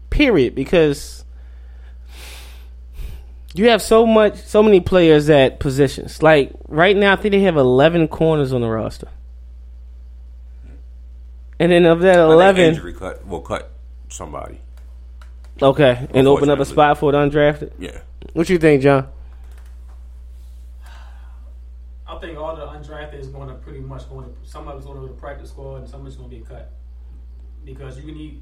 Period, because you have so much, so many players at positions. Like right now, I think they have eleven corners on the roster, and then of that eleven, injury cut will cut somebody. okay, and open up a spot for the undrafted. Yeah, What you think, John? I think all the undrafted is going to pretty much going to some of it's going to go to practice squad and some of it's going to be cut because you need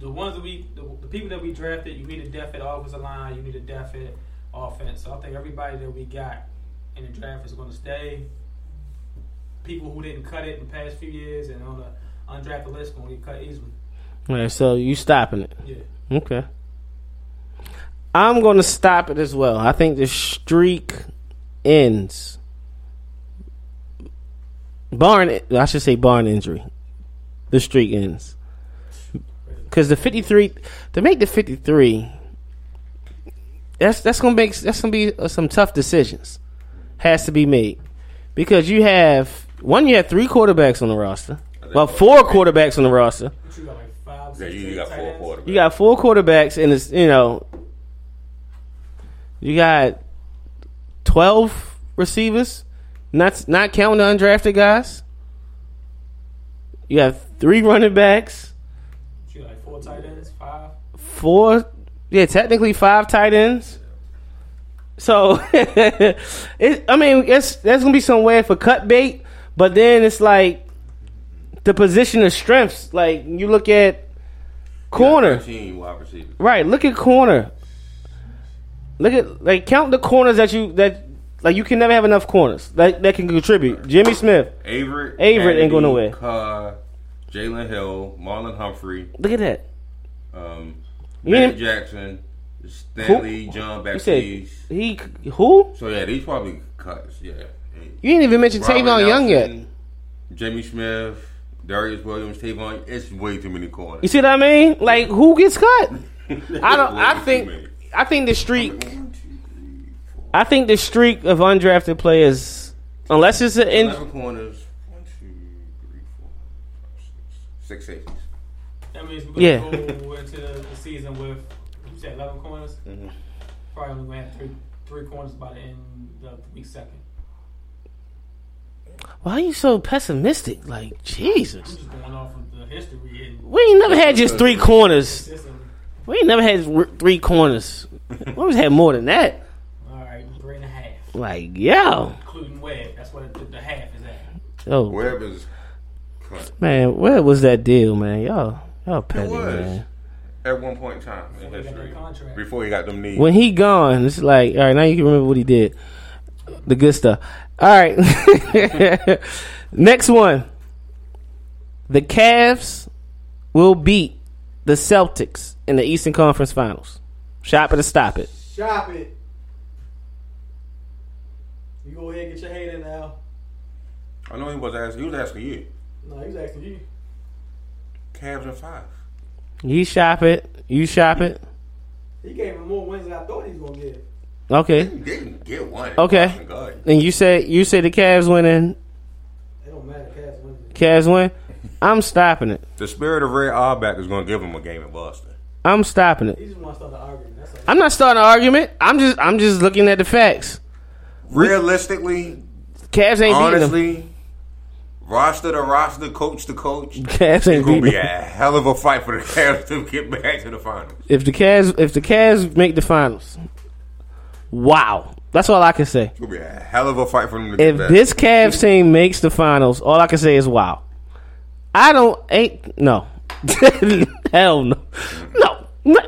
the ones that we the, the people that we drafted. You need a depth at offensive line. You need a depth at offense. So I think everybody that we got in the draft is going to stay. People who didn't cut it in the past few years and on the undrafted list going to get cut easily. All right, so you stopping it? Yeah. Okay. I'm going to stop it as well. I think the streak ends. Barn, I should say barn injury. The streak ends. Because the 53, to make the 53, that's that's gonna make that's gonna be uh, some tough decisions. Has to be made because you have one. You have three quarterbacks on the roster. Well, four quarterbacks on the roster. Yeah. You, you got four quarterbacks. You got four quarterbacks, and it's you know, you got twelve receivers, not not counting the undrafted guys. You have three running backs, You like four tight ends, five. four, yeah, technically five tight ends. So, it, I mean, it's there's gonna be some way for cut bait, but then it's like the position of strengths. Like you look at corner. Right. Look at corner. Look at like count the corners that you that like you can never have enough corners that that can contribute. Jimmy Smith. Averett, Averett ain't going nowhere. Carr, Jaylen Hill, Marlon Humphrey, Look at that. um, ain't- Jackson, Stanley, John You said Baptiste. he who? So yeah, these probably cuts. Yeah. You didn't even mention Robert Tavon Young yet. Jimmy Smith, Darius Williams, Tavon. It's way too many corners. You see what I mean? Like who gets cut? I don't. I think. I think the streak. I think the streak of undrafted players, unless it's an in, Eleven corners. One, two, three, four, five, six, six safeties. That means we're gonna Yeah. go into the, the season with you said eleven corners. Mm-hmm. Probably only gonna have three three corners by the end of week second. Why are you so pessimistic? Like I'm Jesus, just going off of the history we ain't never had just three corners. We ain't never had three corners. We always had more than that. All right, three and a half, Like, yo. including Webb. That's what the, the half is at. Oh, Webb is cut man, where was that deal, man? Y'all, y'all petty, was. man. at one point in time in Before he got history. Before he got them knees. When he gone, it's like, all right, now you can remember what he did. The good stuff. All right. Next one. The Cavs will beat the Celtics in the Eastern Conference Finals. Shop it or stop it. Shop it. You go ahead and get your hate in now. I know he was asking. He was asking you. No, he's asking you. Cavs and five. You shop it. You shop it. He gave him more wins than I thought he was gonna give. Okay. He didn't get one. Okay. Oh Fucking God. And you say you say the Cavs winning. It don't matter. Cavs wins. Cavs win. I'm stopping it. The spirit of Ray Auerbach is going to give him a game in Boston. I'm stopping it. He just wants to start the argument. That's all. I'm not starting an argument. I'm just I'm just looking at the facts. Realistically, Cavs ain't beating them. honestly, roster to roster, coach to coach, it's Cavs ain't going to be them. a hell of a fight for the Cavs to get back to the finals. If the Cavs if the Cavs make the finals, wow. That's all I can say. It's gonna be a hell of a fight for them to If this Cavs team makes the finals, all I can say is wow. I don't ain't no. Hell no. No. No.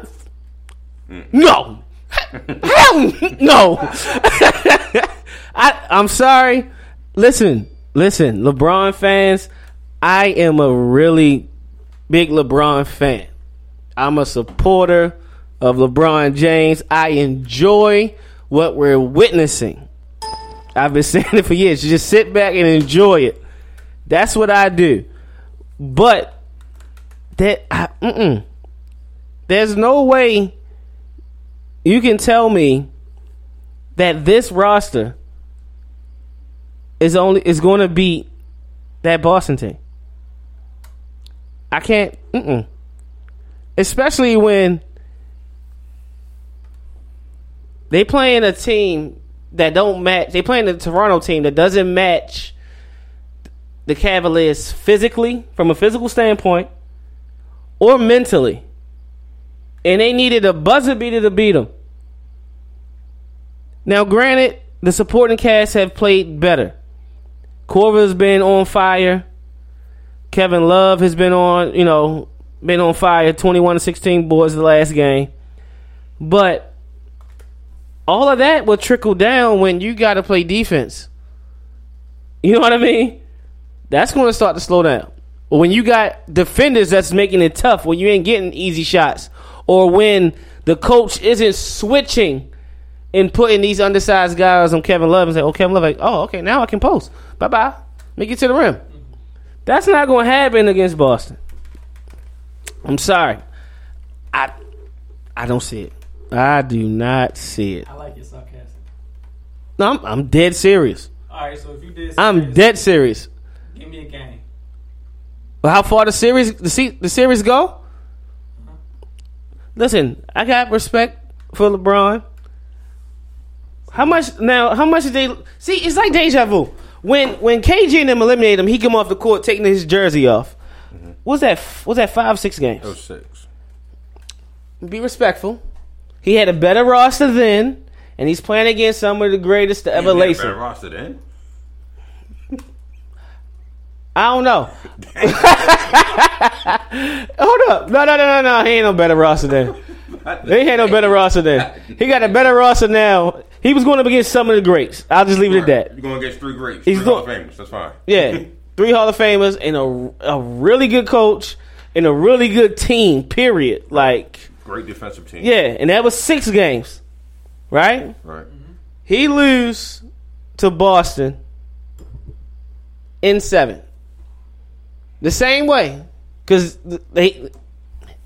No. Hell no. I I'm sorry. Listen, listen, LeBron fans, I am a really big LeBron fan. I'm a supporter of LeBron James. I enjoy what we're witnessing. I've been saying it for years. You just sit back and enjoy it. That's what I do. But that I, there's no way you can tell me that this roster is only is going to beat that Boston team. I can't. Mm-mm. Especially when they playing a team that don't match. They playing the Toronto team that doesn't match the Cavaliers physically, from a physical standpoint, or mentally. And they needed a buzzer beater to beat them. Now, granted, the supporting cast have played better. Korver's been on fire. Kevin Love has been on, you know, been on fire. Twenty-one to sixteen boards the last game, but all of that will trickle down when you got to play defense. You know what I mean? That's going to start to slow down. When you got defenders that's making it tough, when you ain't getting easy shots, or when the coach isn't switching and putting these undersized guys on Kevin Love and say, "Oh, Kevin Love, like, oh, okay, now I can post. Bye bye, make it to the rim." That's not going to happen against Boston. I'm sorry, I I don't see it. I do not see it. I like your sarcasm. No, I'm, I'm dead serious. All right, so if you did, I'm dead serious. Give me a game. But how far the series the se- the series go? Uh-huh. Listen, I got respect for LeBron. How much now? How much did they see? It's like deja vu. When when KG and them eliminated him, he come off the court taking his jersey off. Mm-hmm. Was that was that five six games? Oh six. Be respectful. He had a better roster then, and he's playing against some of the greatest to ever Damn, they had a lace better roster then. I don't know. Hold up. No, no, no, no, no. He ain't no better roster than. He ain't no better roster than. He got a better roster now. He was going up against some of the greats. I'll just leave it at that. You're going against three greats. He's three Hall of Famers. That's fine. Yeah. Three Hall of Famers and a, a really good coach and a really good team, period. Like, Great defensive team. yeah. And that was six games, right? Right. He lose to Boston in seven. The same way, because they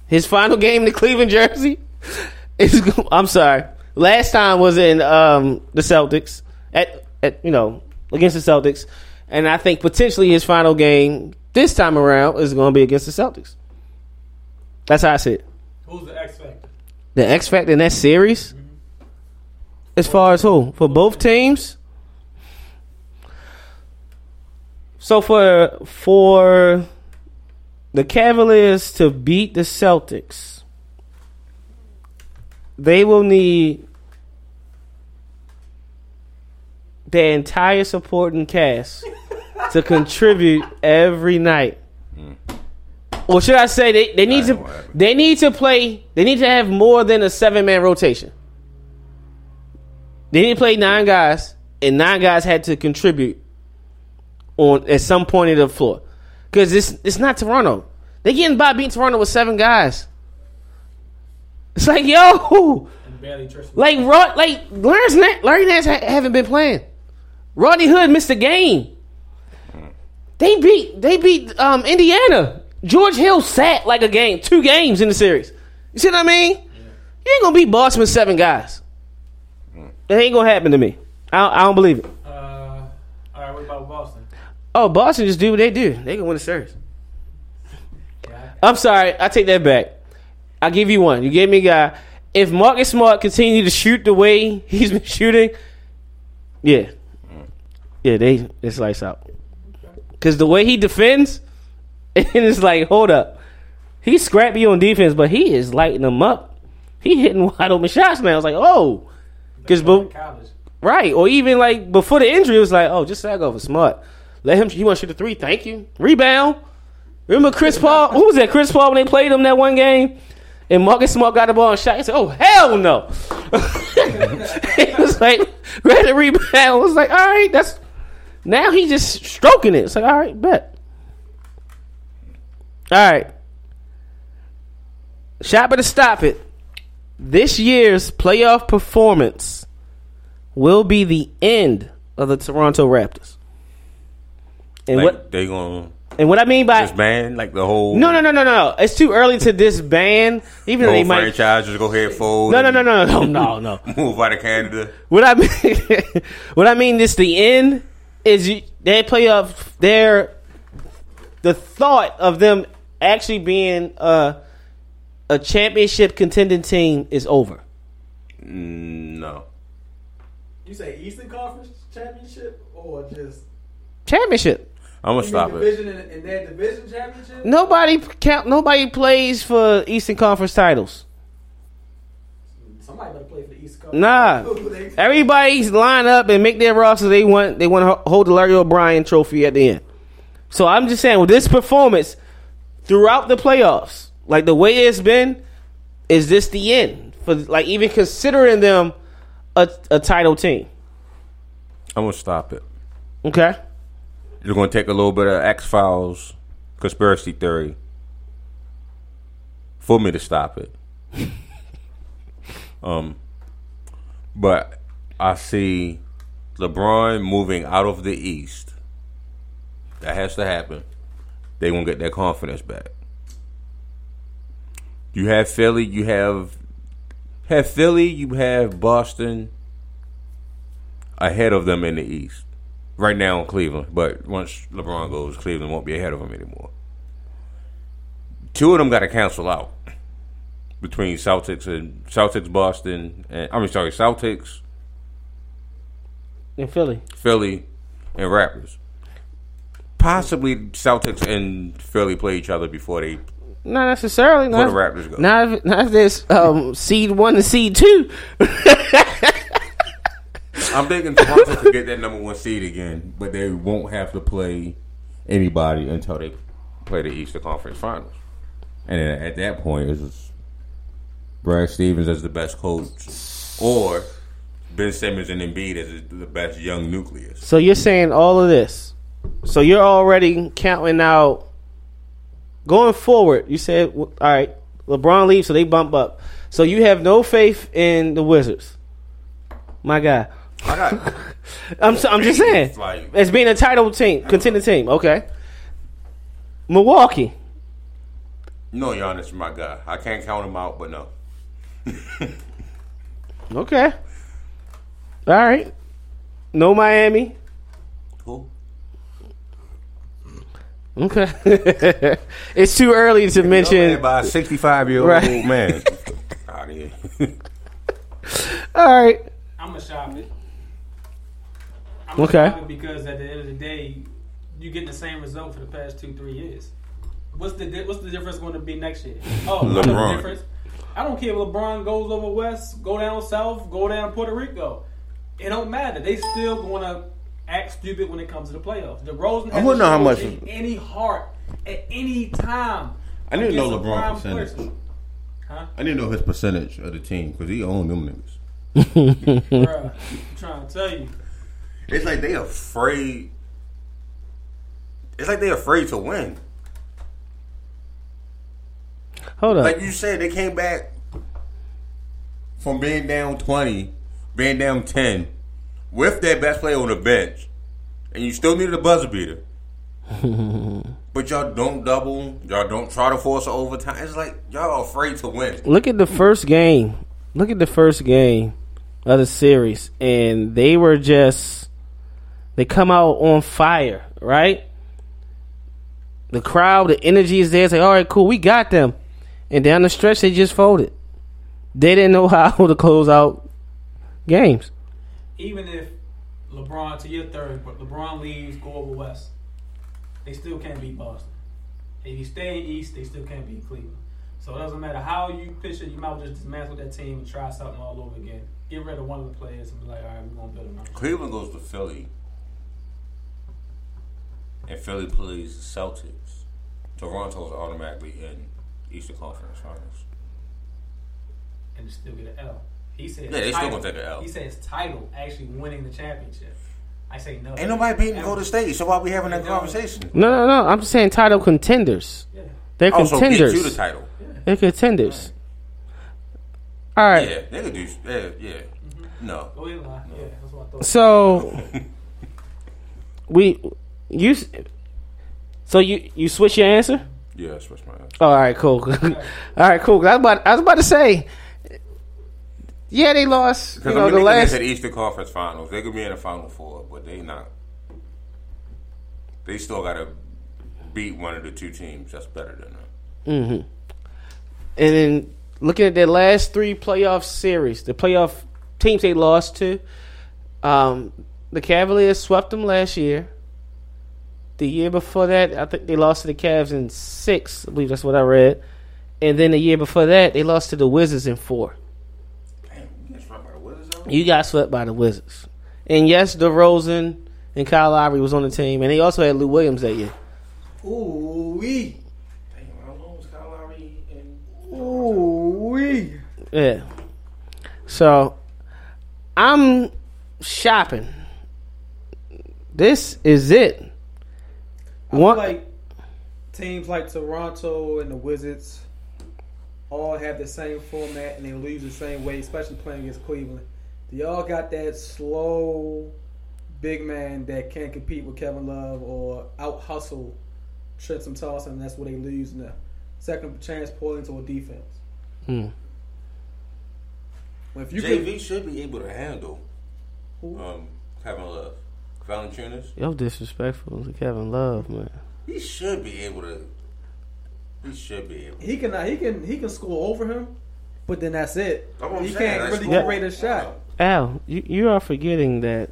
his final game in the Cleveland jersey is. I'm sorry. Last time was in um, the Celtics at, at you know against the Celtics, and I think potentially his final game this time around is going to be against the Celtics. That's how I see it. Who's the X factor? The X factor in that series, mm-hmm. as far as who for both teams. So for for the Cavaliers to beat the Celtics, they will need their entire supporting cast to contribute every night. Mm. Or should I say they, they need to ain't gonna happen. they need to play they need to have more than a seven man rotation. They need to play nine guys, and nine guys had to contribute on at some point of the floor. Because it's it's not Toronto. They getting by beating Toronto with seven guys. It's like yo, And barely Tristan. like Rod, like Larry Nance, Larry Nance ha- haven't been playing. Rodney Hood missed a game. They beat they beat um, Indiana. George Hill sat like a game, two games in the series. You see what I mean? You ain't gonna beat Boston with seven guys. It ain't gonna happen to me. I don't, I don't believe it. Uh, all right, what about Boston? Oh, Boston just do what they do. They gonna win the series. Yeah, I'm sorry, I take that back. I'll give you one. You gave me a guy. If Marcus Smart continue to shoot the way he's been shooting, yeah, yeah, they it's lights out. Because the way he defends, and it's like, hold up, he's scrappy on defense, but he is lighting them up. He hitting wide open shots now. It's like, oh, because in. Right, or even like before the injury, it was like, oh, just sag over smart. Let him. He want to shoot a three. Thank you. Rebound. Remember Chris Paul? Who was that? Chris Paul when they played him that one game, and Marcus Smart got the ball and shot. He said, "Oh hell no!" it was like, ready to rebound. I was like, all right, that's now he just stroking it. It's like, all right, bet. All right. Shot to stop it. This year's playoff performance will be the end of the Toronto Raptors. And Like what they gonna and what I mean by disband like the whole no no no no no it's too early to disband even though they might franchise just go ahead fold. no no no no no no no Move out of Canada. what I mean what I mean this the end is you, they play up their the thought of them actually being a a championship contending team is over no. You say Eastern Conference Championship or just championship I'm gonna you stop mean it. division in, in their division championship? nobody count nobody plays for Eastern Conference titles Somebody better play for the East Conference. Nah. Everybody's line up and make their roster. They want they want to hold the Larry O'Brien Trophy at the end. So I'm just saying with this performance throughout the playoffs, like the way it's been, is this the end for like even considering them a, a title team? I'm gonna stop it. Okay, You're gonna take a little bit of X Files conspiracy theory for me to stop it. um, but I see LeBron moving out of the East. That has to happen. They won't get their confidence back. You have Philly. You have have Philly. You have Boston ahead of them in the East right now in Cleveland. But once LeBron goes, Cleveland won't be ahead of them anymore. Two of them got to cancel out between Celtics and Celtics, Boston, and I mean, sorry, Celtics, and Philly. Philly, and Raptors. Possibly Celtics and Philly play each other before they. Not necessarily. Not, the Raptors go. not if, not if there's um, seed one and seed two. I'm thinking Toronto could get that number one seed again, but they won't have to play anybody until they play the Eastern Conference Finals. And at that point, it's just Brad Stevens as the best coach, or Ben Simmons and Embiid as the best young nucleus. So you're saying all of this. So you're already counting out going forward. You said all right, LeBron leaves, so they bump up. So you have no faith in the Wizards. My. I got I'm so, I'm just saying. It's like- As being a title team, contending team. Okay. Milwaukee. no Giannis, is my guy. I can't count him out, but no. Okay. All right. No Miami. Cool. Okay. it's too early to mention. by a 65 year old Right. man. Out here. All right. I'm gonna shop it. I'm Okay. gonna because at the end of the day, you getting the same result for the past two, three years. What's the di- what's the difference going to be next year? Oh, I know the LeBron. difference. I don't care if LeBron goes over west, go down south, go down Puerto Rico. It don't matter. They still going to act stupid when it comes to the playoffs. DeRozan I hasn't wouldn't know how much- any- any heart at any time. I didn't know LeBron prime percentage. person. Huh? I didn't know his percentage of the team because he owned them niggas. Bruh, I'm trying to tell you. It's like they afraid. It's like they afraid to win. Hold up. Like you said, they came back from being down twenty, being down ten, with their best player on the bench, and you still needed a buzzer beater. but y'all don't double. Y'all don't try to force an overtime. It's like y'all afraid to win. Look at the first game. Look at the first game of the series, and they were just they come out on fire, right? The crowd, the energy is there. It's like, all right, cool, we got them. And down the stretch, they just folded. They didn't know how to close out games. Even if LeBron to your third, but LeBron leaves, go over West, they still can't beat Boston. If you stay in East, they still can't beat Cleveland. So it doesn't matter how you pitch it, you might just dismantle that team and try something all over again. get rid of one of the players and be like, all right, we're gonna build another. Cleveland goes to Philly, and Philly plays the Celtics. Toronto's automatically in Eastern Conference Finals. and still get an L. He said, Yeah, they still title. gonna take an L. He says title, actually winning the championship. I say no. Ain't nobody beating Golden State, so why we having that conversation? No, no, no. I'm just saying title contenders. Yeah. They're oh, contenders. Also, get contenders. you the title. They're contenders. All right. Yeah, they could do. Yeah, yeah. Mm-hmm. No, Go ahead, lie. Yeah, that's what I thought. So we you so you you switch your answer? yeah, that's what's my answer. Oh, all right, cool. all right, cool. I was about I was about to say, yeah, they lost. You Because know, I mean, the last. could Eastern Conference Finals. They could be in the Final Four, but they not. They still got to beat one of the two teams that's better than them. Mm-hmm. And then looking at their last three playoff series, the playoff teams they lost to, um, the Cavaliers swept them last year. The year before that, I think they lost to the Cavs in six. I believe that's what I read. And then the year before that, they lost to the Wizards in four. Damn, you get struck by the Wizards, though? You got swept by the Wizards. And yes, DeRozan and Kyle Lowry was on the team, and they also had Lou Williams that year. Ooh wee. Damn, how long was Kyle Lowry in? Ooh wee. Yeah. So I'm shopping. This is it. I One- feel like teams like Toronto and the Wizards all have the same format and they lose the same way, especially playing against Cleveland. They all got that slow big man that can't compete with Kevin Love or out hustle Tristan Thompson, and that's where they lose in the second chance points or defense. Hmm. Well, if you could, JV should be able to handle um, Kevin Love. Valanciunas, Yo, disrespectful to Kevin Love, man. he should be able to. He should be able. he can he can he can score over him, but then that's it. That's I'm He saying, can't really cool. get ready to shot. Al, you, you are forgetting that.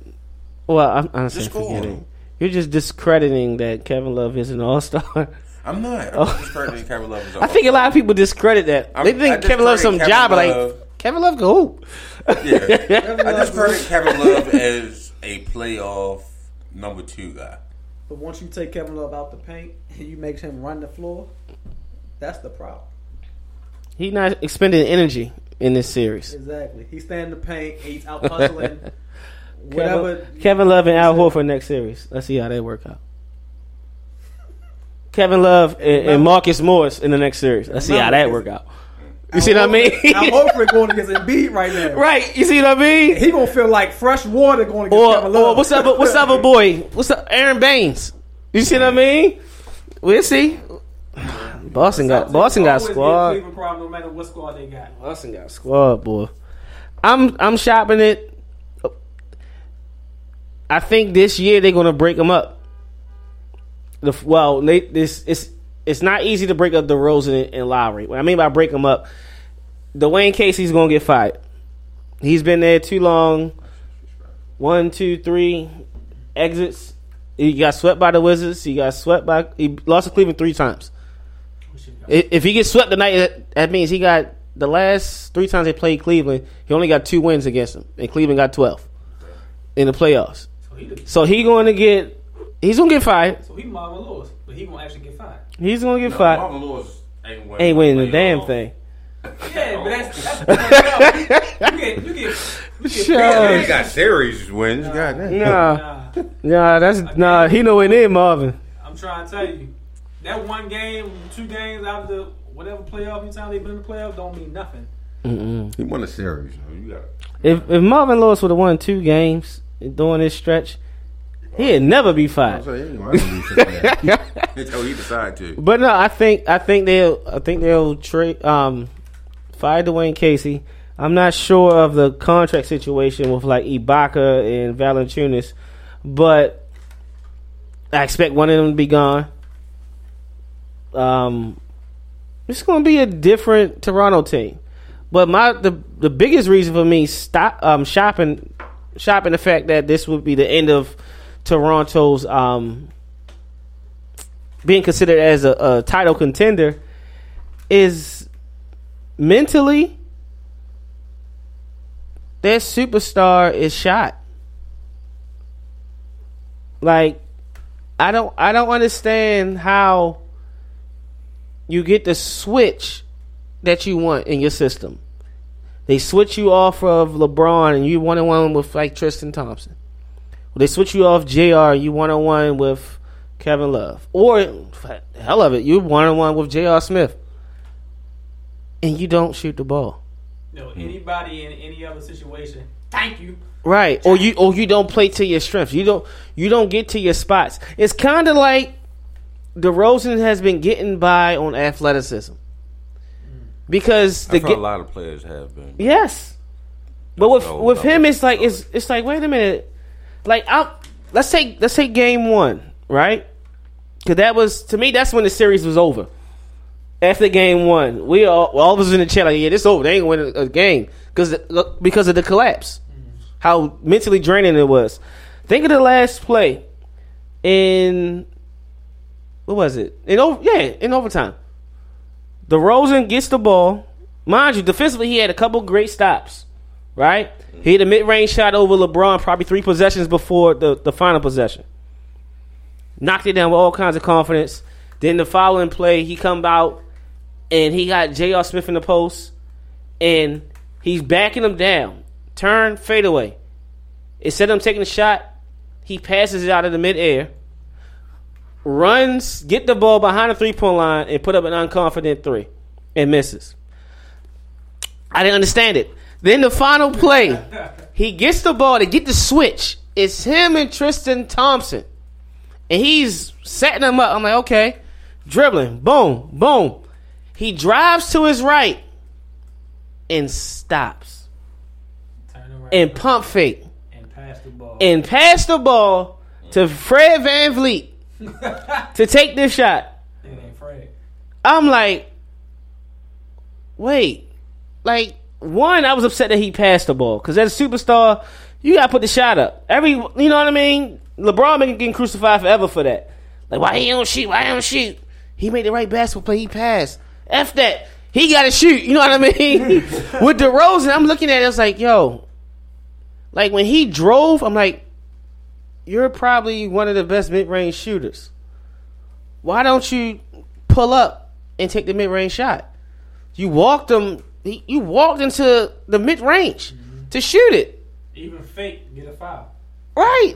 Well, I'm, I'm not saying Just forgetting. You're just discrediting that Kevin Love is an all star. I'm not. I'm oh. not discrediting Kevin Love. as I think a lot of people discredit that. I'm- they think Kevin Love's some discredit job, but Kevin like Love. Kevin Love go hoop. Yeah. I just credit Kevin Love as a playoff number two guy. But once you take Kevin Love out the paint and you make him run the floor, that's the problem. He not expending energy in this series. Exactly. He's staying in the paint. He's out hustling. whatever. Kevin, Kevin Love and Al Horford next series. Let's see how they work out. Kevin Love and, and Marcus Morris in the next series. Let's see how that work out. You see what I mean? I'm Horford going against Embiid right now. right. You see what I mean? He gonna feel like fresh water going against Or, Kevin Love. or what's up? What's up, boy? What's up, Aron Baynes? You see what I mean? We'll see. Boston got Boston got Always be a squad. Cleveland problem, no matter what squad they got. Boston got squad, boy. I'm I'm shopping it. I think this year they're gonna break them up. The well, they, this it's it's not easy to break up the and, and Lowry. What I mean by break them up, Dwane Casey's gonna get fired. He's been there too long. One, two, three exits. He got swept by the Wizards. He got swept by. He lost to Cleveland three times. I- If he gets swept tonight, that- that means he got the last three times they played Cleveland. He only got two wins against them, and Cleveland got twelve in the playoffs. So he, So he going to get. He's gonna get fired. so he Marvin Lewis, but he gonna actually get fired. He's gonna get No, fired. Marvin Lewis ain't winning, Ain't winning the playoff. damn thing. Yeah, but that's, that's you get you get you get Sure. Yeah, he got series wins. God damn. Nah, Nah, nah, that's nah. He nowhere near Marvin. I'm trying to tell you, that one game, two games out of the whatever playoff time they've been in the playoff don't mean nothing. He won a series. You got If if Marvin Lewis would have won two games during this stretch, he'd never be fired. So he ain't gonna be that. until he decide to. But no, I think I think they'll I think they'll trade um fire Dwane Casey. I'm not sure of the contract situation with like Ibaka and Valanciunas, but I expect one of them to be gone. Um, it's going to be a different Toronto team. But my the the biggest reason for me stop um shopping shopping the fact that this would be the end of Toronto's um being considered as a, a title contender is mentally their superstar is shot. Like, I don't, I don't understand how you get the switch that you want in your system. They switch you off of LeBron and you one on one with like Tristan Thompson. They switch you off Jr. and You one on one with Kevin Love, or hell of it, you one on one with Jr. Smith, and you don't shoot the ball. No, anybody in any other situation, thank you. Right. Or you or you don't play to your strengths. You don't you don't get to your spots. It's kind of like DeRozan has been getting by on athleticism. Because the what a lot of players have been. yes. But with So, with him it's like it's it's like wait a minute. Like I let's take let's take game 1, right? Cuz that was to me that's when the series was over. After game 1, we all all of us in the chat like yeah, this over. They ain't win a, a game cuz because of the collapse how mentally draining it was. Think of the last play in what was it? In over yeah, in overtime. DeRozan gets the ball. Mind you, defensively he had a couple great stops. Right? Mm-hmm. He hit a mid range shot over LeBron probably three possessions before the, the final possession. Knocked it down with all kinds of confidence. Then the following play, he come out and he got J.R. Smith in the post and he's backing him down. Turn, fadeaway. Instead of him taking a shot, he passes it out of the midair, runs, get the ball behind the three point line, and put up an unconfident three and misses. I didn't understand it. Then the final play, he gets the ball to get the switch. It's him and Tristan Thompson. And he's setting him up. I'm like, okay. Dribbling. Boom. Boom. He drives to his right and stops. And pump fake. and pass the ball. And pass the ball to Fred VanVleet to take this shot. I'm like, wait, like one, I was upset that he passed the ball because as a superstar, you gotta put the shot up. Every, you know what I mean? LeBron been getting crucified forever for that. Like, why he don't shoot? Why he don't shoot? He made the right basketball play. He passed. F that. He got to shoot. You know what I mean? With DeRozan, I'm looking at it. I was like, yo, like when he drove, I'm like, you're probably one of the best mid range shooters. Why don't you pull up and take the mid range shot? You walked him. You walked into the mid range mm-hmm. to shoot it. Even fake, get a foul. Right.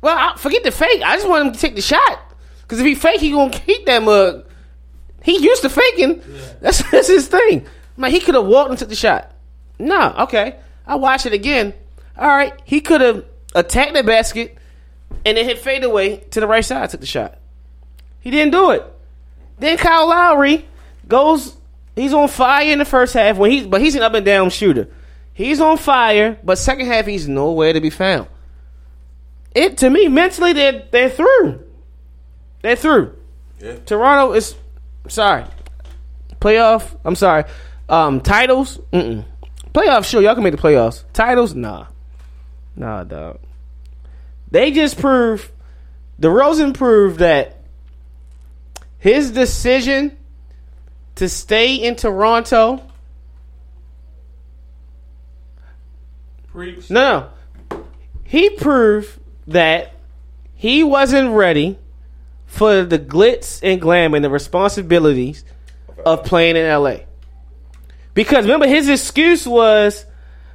Well, I, forget the fake. I just want him to take the shot. Because if he fake, he gonna keep that mug. He used to faking. That's that's his thing. Man, he could have walked and took the shot. No, okay. I watch it again. All right, he could have attacked the basket and it hit fade away to the right side, took the shot. He didn't do it. Then Kyle Lowry goes. He's on fire in the first half when he's, but he's an up and down shooter. He's on fire, but second half he's nowhere to be found. It to me mentally they're they're through. They're through. Yeah. Toronto is sorry. Playoff. I'm sorry. Um, titles. Mm-mm. Playoffs. Sure, y'all can make the playoffs. Titles. Nah. Nah, dog. They just proved. DeRozan proved that his decision to stay in Toronto. Preach. No, no. He proved that he wasn't ready for the glitz and glam and the responsibilities of playing in LA. Because remember, his excuse was,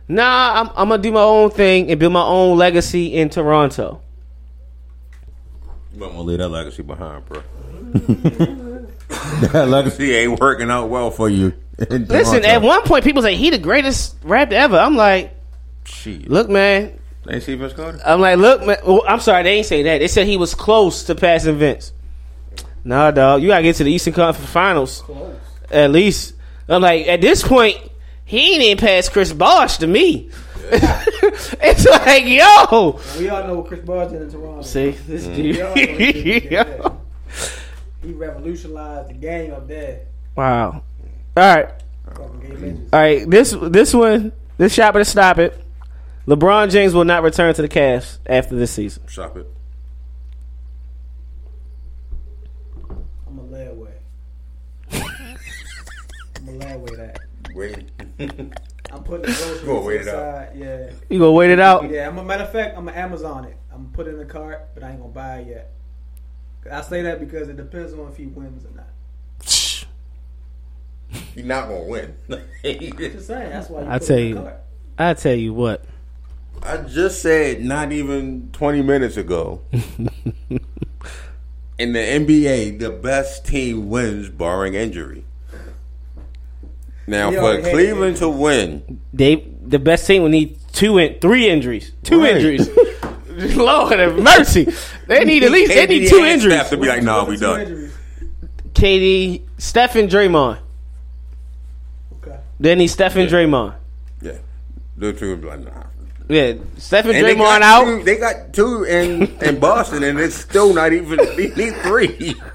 nah, I'm, I'm going to do my own thing and build my own legacy in Toronto. You might want to leave that legacy behind, bro. that legacy ain't working out well for you. in Listen, at one point, people say he the greatest rapper ever. I'm like, Shit. look, man. Ain't see Vince Carter? I'm like, look, man. Well, I'm sorry, they ain't say that. They said he was close to passing Vince. Nah, dog. You gotta get to the Eastern Conference Finals at least. I'm like, at this point, he ain't even past Chris Bosh to me. it's like, yo. We all know what Chris Bosh did in Toronto. See, this We all know what he did dude. there. He revolutionized the game up there. wow. All right. Fucking game engines. All right. This this one, this shot to stop it. LeBron James will not return to the Cavs after this season. Shop it. I'm a lay away. I'm a lay away that. Wait. I'm putting the groceries Go wait it out. aside. Yeah. You gonna wait it out? Yeah, I'm a matter of fact, I'm gonna Amazon it. I'm gonna put it in the cart, but I ain't gonna buy it yet. I say that because it depends on if he wins or not. You're not gonna win. Just saying, that's why you I put tell it in you. the cart. I tell you what. I just said not even 20 minutes ago. In the NBA, the best team wins barring injury. Now, We for Cleveland to win, They the best team will need two in three injuries. Two Right. injuries. Lord have mercy. They need at least they need two and injuries. Steph to be like, nah, we What's the done. injuries? KD, Steph and Draymond. Okay. They need Steph and Draymond. Yeah, those two would be like, nah. Yeah, Steph and, And they Draymond got out. Two, they got two in, in Boston, and it's still not even. They need three.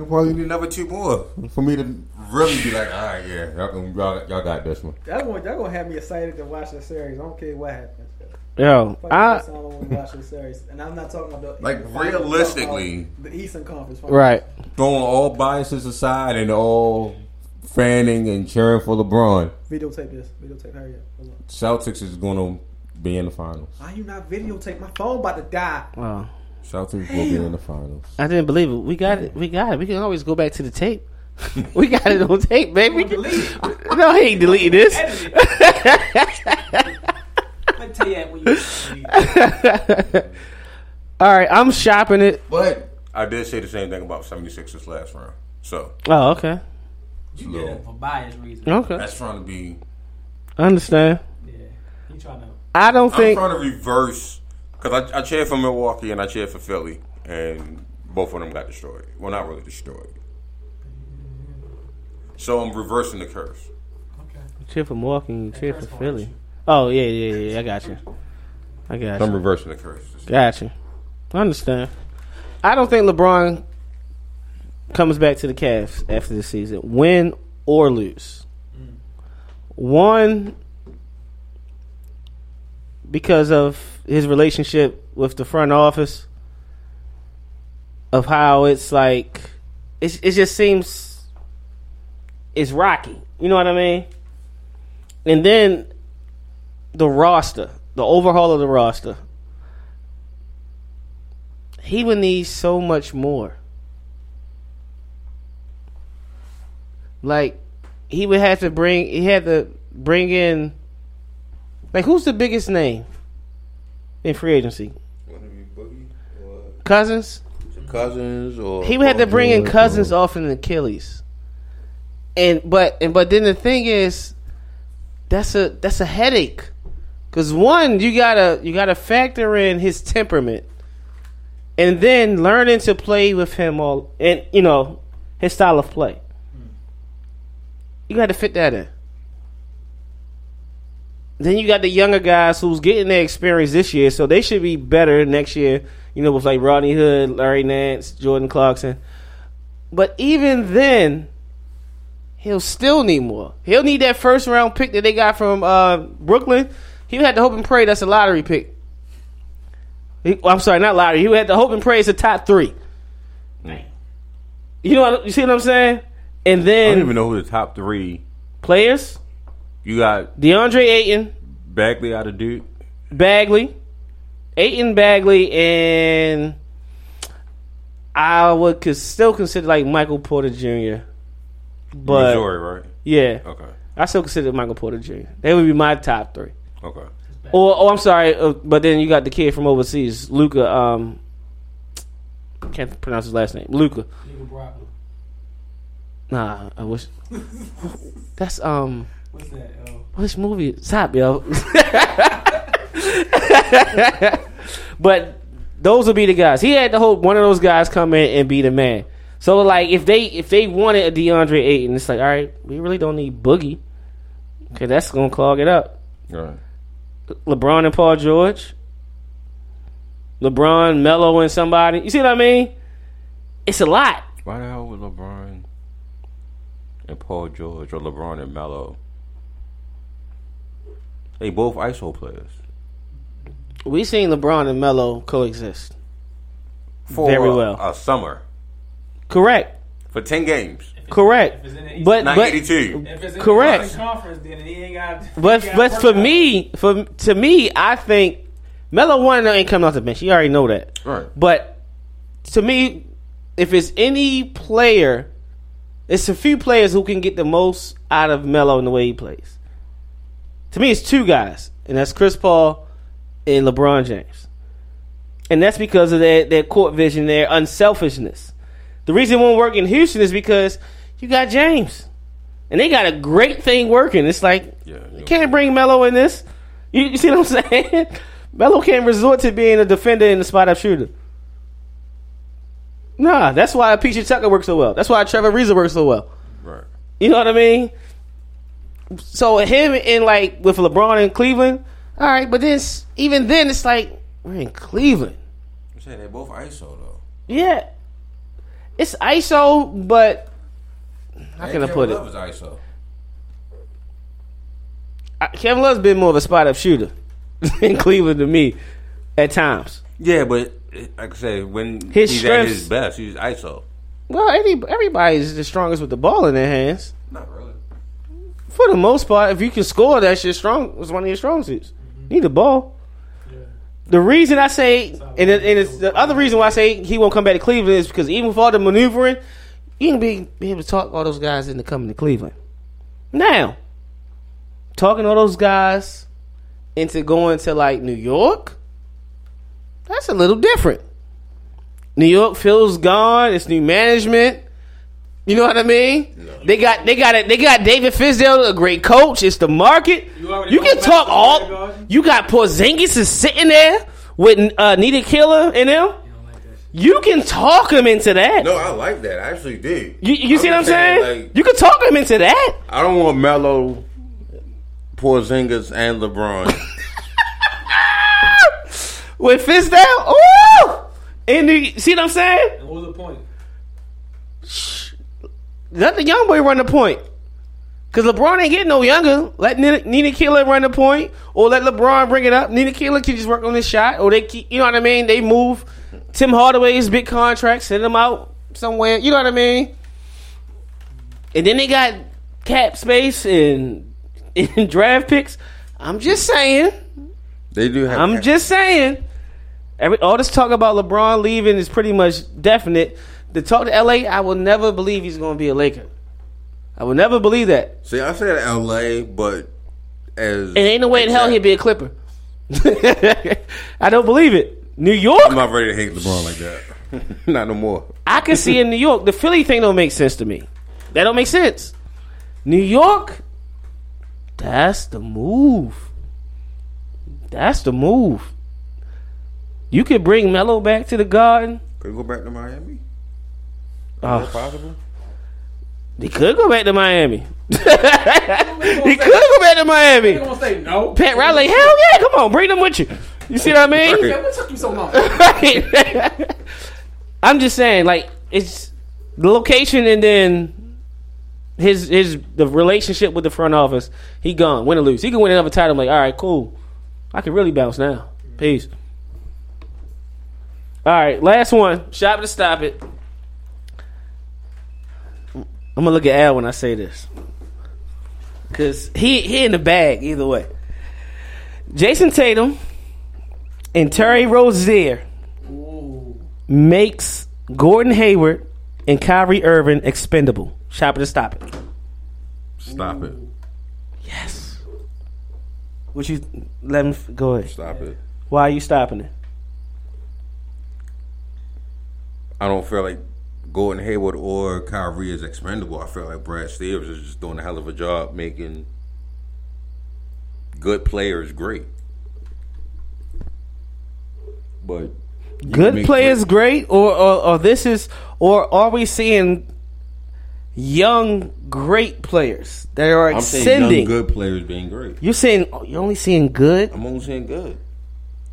They'll probably need another two more for me to really be like, all right, yeah, y'all, y'all, y'all got this one. That's gonna, that's gonna have me excited to watch the series. I don't care what happens. Yo, Fuck I I don't want to watch the series, and I'm not talking about the Like, the finals, I'm talking realistically- uh, the Eastern Conference. finals. right. Throwing all biases aside and all fanning and cheering for LeBron, Videotape this. Videotape. Hurry up. Hold. Celtics is going to be in the finals. Why you not videotape? My phone about to die. Wow. Celtics will be in the finals. I didn't believe it. We got it. We got it. We can always go back to the tape. we got it on tape, baby. Delete it. No, he ain't deleting this. It. Let tell you when you. All right, I'm shopping it. But I did say the same thing about 76ers last round. So Oh, okay. You get it for bias reasons. Okay. that's trying to be. I understand. Yeah. You trying to. I don't I'm think. trying to reverse because I, I cheered for Milwaukee and I cheered for Philly, and both of them got destroyed. Well, not really destroyed. So I'm reversing the curse. Okay. Cheer for Milwaukee, and cheer for Philly. Oh yeah, yeah, yeah. I got you. I got you. I'm reversing the curse. Got you. I understand. I don't think LeBron comes back to the Cavs after this season, win or lose. Mm. One, because of his relationship with the front office, of how it's like, it, it just seems it's rocky. You know what I mean? And then the roster, the overhaul of the roster he would need so much more. Like he would have to bring he had to bring in like who's the biggest name in free agency? Cousins? Cousins or He would have to bring in Cousins off an Achilles. And but and but then the thing is that's a that's a headache. Cuz one you got to you got to factor in his temperament and then learning to play with him all and you know his style of play. You got to fit that in. Then you got the younger guys who's getting their experience this year, so they should be better next year. You know, with like Rodney Hood, Larry Nance, Jordan Clarkson. But even then, he'll still need more. He'll need that first round pick that they got from uh, Brooklyn. He had to hope and pray that's a lottery pick. He, well, I'm sorry, not lottery. He had to hope and pray it's a top three. You know, what, you see what I'm saying? And then I then don't even know who the top three. players: You got DeAndre Ayton, Bagley out of Duke. Bagley, Ayton, Bagley, and I would cons- still consider like Michael Porter Jr. But Missouri, right? yeah, Okay. I still consider Michael Porter Jr. They would be my top three. Okay. Or oh, I'm sorry, uh, but then you got the kid from overseas, Luka. Um, can't pronounce his last name, Luka. Nigga Nah, I wish. That's um, What's that? Oh. which movie? Stop, yo. but those will be the guys. He had to hope one of those guys come in and be the man. So like, if they if they wanted a DeAndre Ayton, it's like, all right, we really don't need Boogie, okay, that's gonna clog it up. All right. LeBron and Paul George, LeBron, Melo, and somebody. You see what I mean? It's a lot. Why the hell would LeBron and Paul George or LeBron and Melo? They both ISO players. We seen LeBron and Melo coexist. For Very a- well. A summer Correct. for ten games. If Correct. If it's in But Not but 82. if it's in correct. the Conference, then he ain't got. but got but for out. me, for to me, I think Melo one ain't coming off the bench. You already know that. Right. But to me, if it's any player, it's a few players who can get the most out of Melo in the way he plays. To me, it's two guys, and that's Chris Paul and LeBron James. And that's because of their, their court vision, their unselfishness. The reason it won't work in Houston is because you got James. And they got a great thing working. It's like, Yeah, you can't bring Melo in this. You, you see what I'm saying? Melo can't resort to being a defender and a spot up shooter. Nah, that's why PJ Tucker works so well. That's why Trevor Ariza works so well. Right. You know what I mean? So him in like with LeBron in Cleveland, all right, but then even then it's like we're in Cleveland. You say they both ISO though. Yeah, it's ISO, but how can I put it? Love is ISO. I- Kevin Love's been more of a spot up shooter in Cleveland to me at times. Yeah, but like I say, when His he's strengths- at his best, he's ISO. Well, any, everybody's the strongest with the ball in their hands. For the most part, if you can score, that's your strong. It's one of your strong suits. You need the ball. The reason I say, and, it, and it's the other reason why I say he won't come back to Cleveland is because even with all the maneuvering, you can be, be able to talk all those guys into coming to Cleveland. Now, talking all those guys into going to like New York, that's a little different. New York feels gone. It's new management. You know what I mean? They got they got it. They got David Fizdale, a great coach. It's the market. You You can talk all. very. You got Porzingis is sitting there with uh, Nita Killer in them. You don't like that shit. You can talk him into that. No, I like that. I actually did. You, you see what I'm just saying? like, you can talk him into that. I don't want Melo, Porzingis, and LeBron. With Fizdale, ooh, and the, see what I'm saying? And what was the point? Let the young boy run the point. Cause LeBron ain't getting no younger. Let Nina, Nina Keeler run the point, or let LeBron bring it up. Nina Keeler can just work on this shot, or they keep, you know what I mean. They move Tim Hardaway's big contract, send him out somewhere. You know what I mean. And then they got cap space and, and draft picks. I'm just saying. they do have. I'm just saying. Every, all this talk about LeBron leaving is pretty much definite. The talk to LA, I will never believe he's going to be a Laker. I will never believe that. See, I said L.A., but as And ain't no way in hell he'd be a Clipper. I don't believe it. New York, I'm not ready to hate LeBron like that. not no more. I can see in New York. The Philly thing don't make sense to me. That don't make sense. New York, that's the move. That's the move. You could bring Melo back to the Garden. Could go back to Miami? Is Oh. possible? He could go back to Miami. he could go back to Miami. You gonna say no? Pat Riley, hell yeah, come on, bring them with you. You see what I mean? Yeah, what took you so long? I'm just saying, like it's the location and then his his the relationship with the front office. He gone, win or lose. He can win another title. I'm like, all right, cool. I can really bounce now. Peace. All right, last one. Shop to stop it. I'm gonna look at Al when I say this, cause he he in the bag either way. Jayson Tatum and Terry Rozier makes Gordon Hayward and Kyrie Irving expendable. Shop it to stop it. Stop it. Yes. Would you let him go ahead? Stop it. Why are you stopping it? I don't feel like Gordon Hayward or Kyrie is expendable. I feel like Brad Stevens is just doing a hell of a job making good players great. But Good players, great- great, or, or or this is, or are we seeing young great players that are I'm saying ascending? young good players being great. You're saying oh, you're only seeing good. I'm only saying good.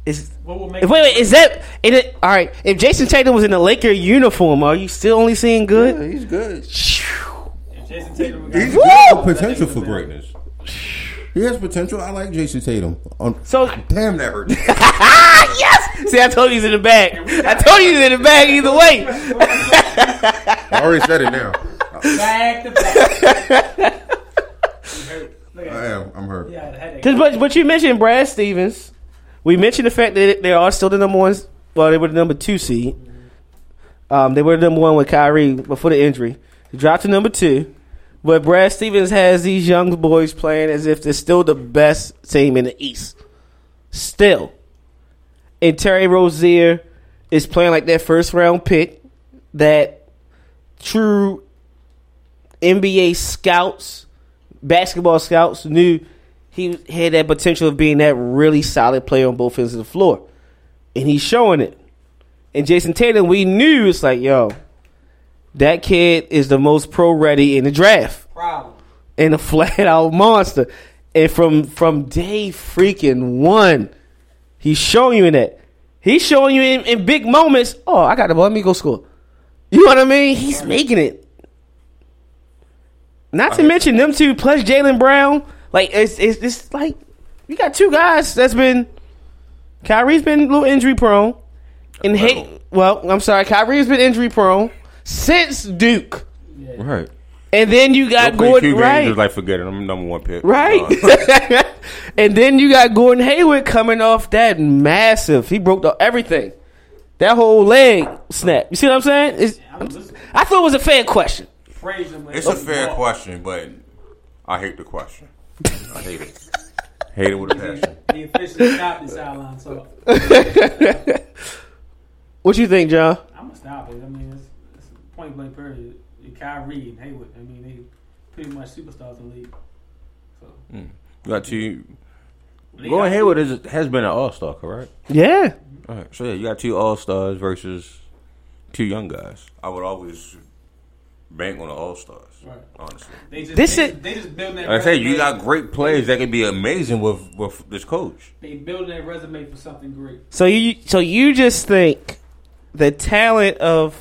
Is What will make wait, wait, is that? Is it, all right. If Jayson Tatum was in a Laker uniform, are you still only seeing good? Yeah, he's good. if Jayson Tatum He's Woo! got potential for greatness. He has potential. I like Jayson Tatum. Um, So damn, that hurt. yes. See, I told you he's in the bag. I told you he's in the bag either way. I already said it now. I Back to back. I am. I'm hurt. Yeah, the headache. Cause, but, but you mentioned Brad Stevens. We mentioned the fact that they are still the number one. Well, they were the number two seed. Um, they were the number one with Kyrie before the injury. They dropped to number two. But Brad Stevens has these young boys playing as if they're still the best team in the East. Still. And Terry Rozier is playing like that first round pick that true NBA scouts, basketball scouts knew he had that potential of being that really solid player on both ends of the floor. And he's showing it. And Jayson Tatum, we knew it's like, yo, that kid is the most pro ready in the draft Problem. and a flat out monster. And from from day freaking one, he's showing you that. He's showing you in, in big moments. Oh, I got the ball. Let me go score. You know what I mean? He's making it. Not to mention them two plus Jaylen Brown. Like it's it's it's like you got two guys that's been. Kyrie's been a little injury prone, and hey, well, I'm sorry, Kyrie's been injury prone since Duke, Right. and then you got Don't Gordon two right. just like forget it. I'm number one pick. Right. Uh, and then you got Gordon Hayward coming off that massive. He broke the, everything. That whole leg snap. You see what I'm saying? It's, I'm I thought it was a fair question. praise it's a fair question, but I hate the question. I hate it. hate it with a passion. He officially stopped the sideline, so What you think, John? I'm gonna stop it. I mean, it's, it's point blank period. You Kyrie and Hayward. I mean, they pretty much superstars in the league. So mm. You got two. they Gordon Hayward is, has been an All Star, correct? Yeah. All right. So yeah, you got two All Stars versus two young guys. I would always bank on the All Stars. Right. Honestly, They just This they, is- they just building that. like I say you got great players that could be amazing with with this coach. They building that resume for something great. So you so you just think the talent of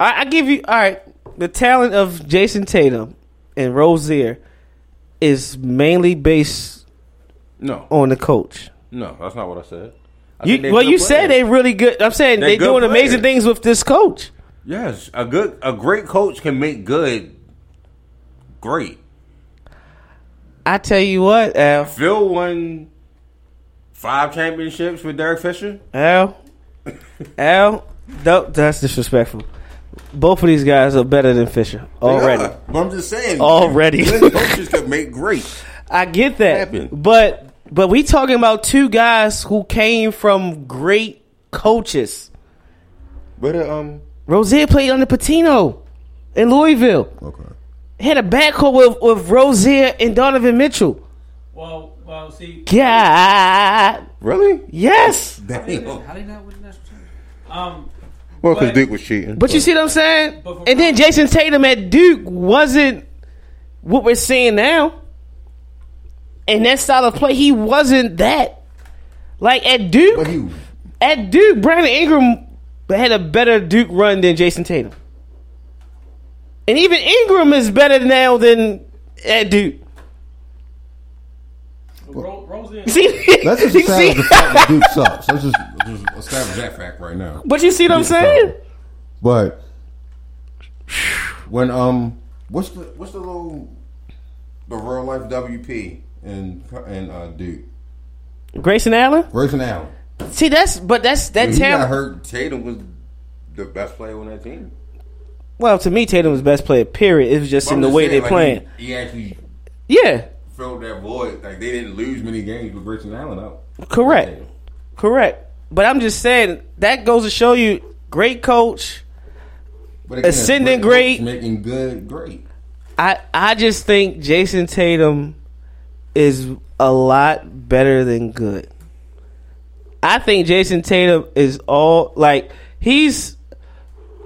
I, I give you all right the talent of Jayson Tatum and Rozier is mainly based No, on the coach. no, that's not what I said. I You, well, good you said players. they really good. I'm saying They're they good doing amazing things with this coach. Yes, a good, a great coach can make good great. I tell you what, Al, Phil won five championships with Derek Fisher. Al, Al, that's disrespectful. Both of these guys are better than Fisher already. But I'm just saying. Already. good coaches can make great. I get that, but but we talking about two guys who came from great coaches. But uh, um, Rozier played under Pitino in Louisville. okay. Had a backcourt with, with Rozier and Donovan Mitchell. Well, well, see, God, Really? yes. how they Damn. how they not win the national championship? Um, Well, because Duke was cheating. But you see what I'm saying? And then Jayson Tatum at Duke wasn't what we're seeing now. And that style of play, he wasn't that. Like at Duke, at Duke, Brandon Ingram had a better Duke run than Jayson Tatum. And even Ingram is better now than at Duke. Ro- Rozier, See, let's just you establish see, the fact that Duke sucks. Let's just, just establish that fact right now. but you see what I'm saying? sucks. But when um, what's the what's the little the real life WP in in uh, Duke? Grayson Allen. Grayson Allen. See, that's but that's that When he got hurt. Tatum was the best player on that team. Well, to me, Tatum was best player. Period. It was just But in I'm the just way saying, they like, playing. He, he actually Yeah, filled that void. Like they didn't lose many games with Grayson Allen out. correct, correct. But I'm just saying that goes to show you, great coach. But again, Ascending great. making good great. I I just think Jayson Tatum is a lot better than good. I think Jayson Tatum is all like he's.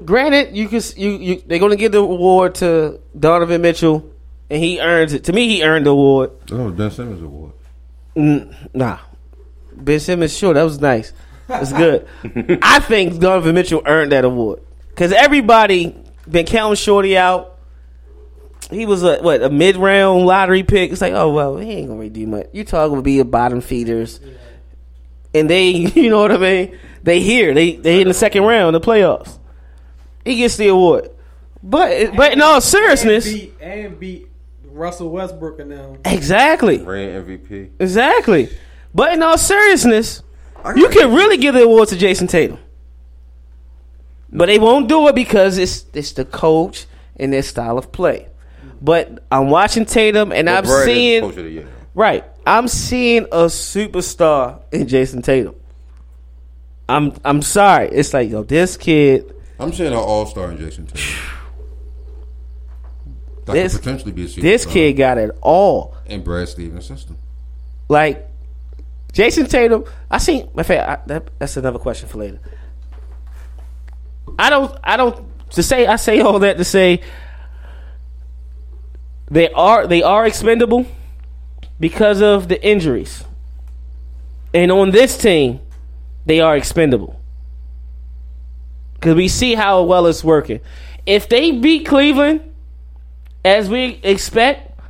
Granted, you can you, you they're going to give the award to Donovan Mitchell, and he earns it. To me, he earned the award. Oh, Ben Simmons award. Mm, nah, Ben Simmons, sure, that was nice. That's good. I think Donovan Mitchell earned that award because everybody been counting Shorty out. He was a what a mid round lottery pick. It's like, oh well, he ain't gonna really do much. You talking to be a bottom feeders, and they, you know what I mean? They here, they they in the second round, the playoffs. He gets the award, But but in all And seriousness, beat, and beat Russell Westbrook and them. exactly, Reign MVP. exactly. But in all seriousness, you can really give the award to Jayson Tatum. But they won't do it because it's it's the coach and their style of play. But I'm watching Tatum and I'm Brad is seeing coach of the year. right. I'm seeing a superstar in Jayson Tatum. I'm I'm sorry. It's like yo, this kid. I'm seeing an all star in Jayson Tatum. That This- could potentially be a superstar This kid got it all. And Brad Stevens' system. Like Jayson Tatum, I seen. In fact, I, that, that's another question for later. I don't. I don't. To say, I say all that to say they are they are expendable because of the injuries, and on this team, they are expendable because we see how well it's working. If they beat Cleveland as we expect,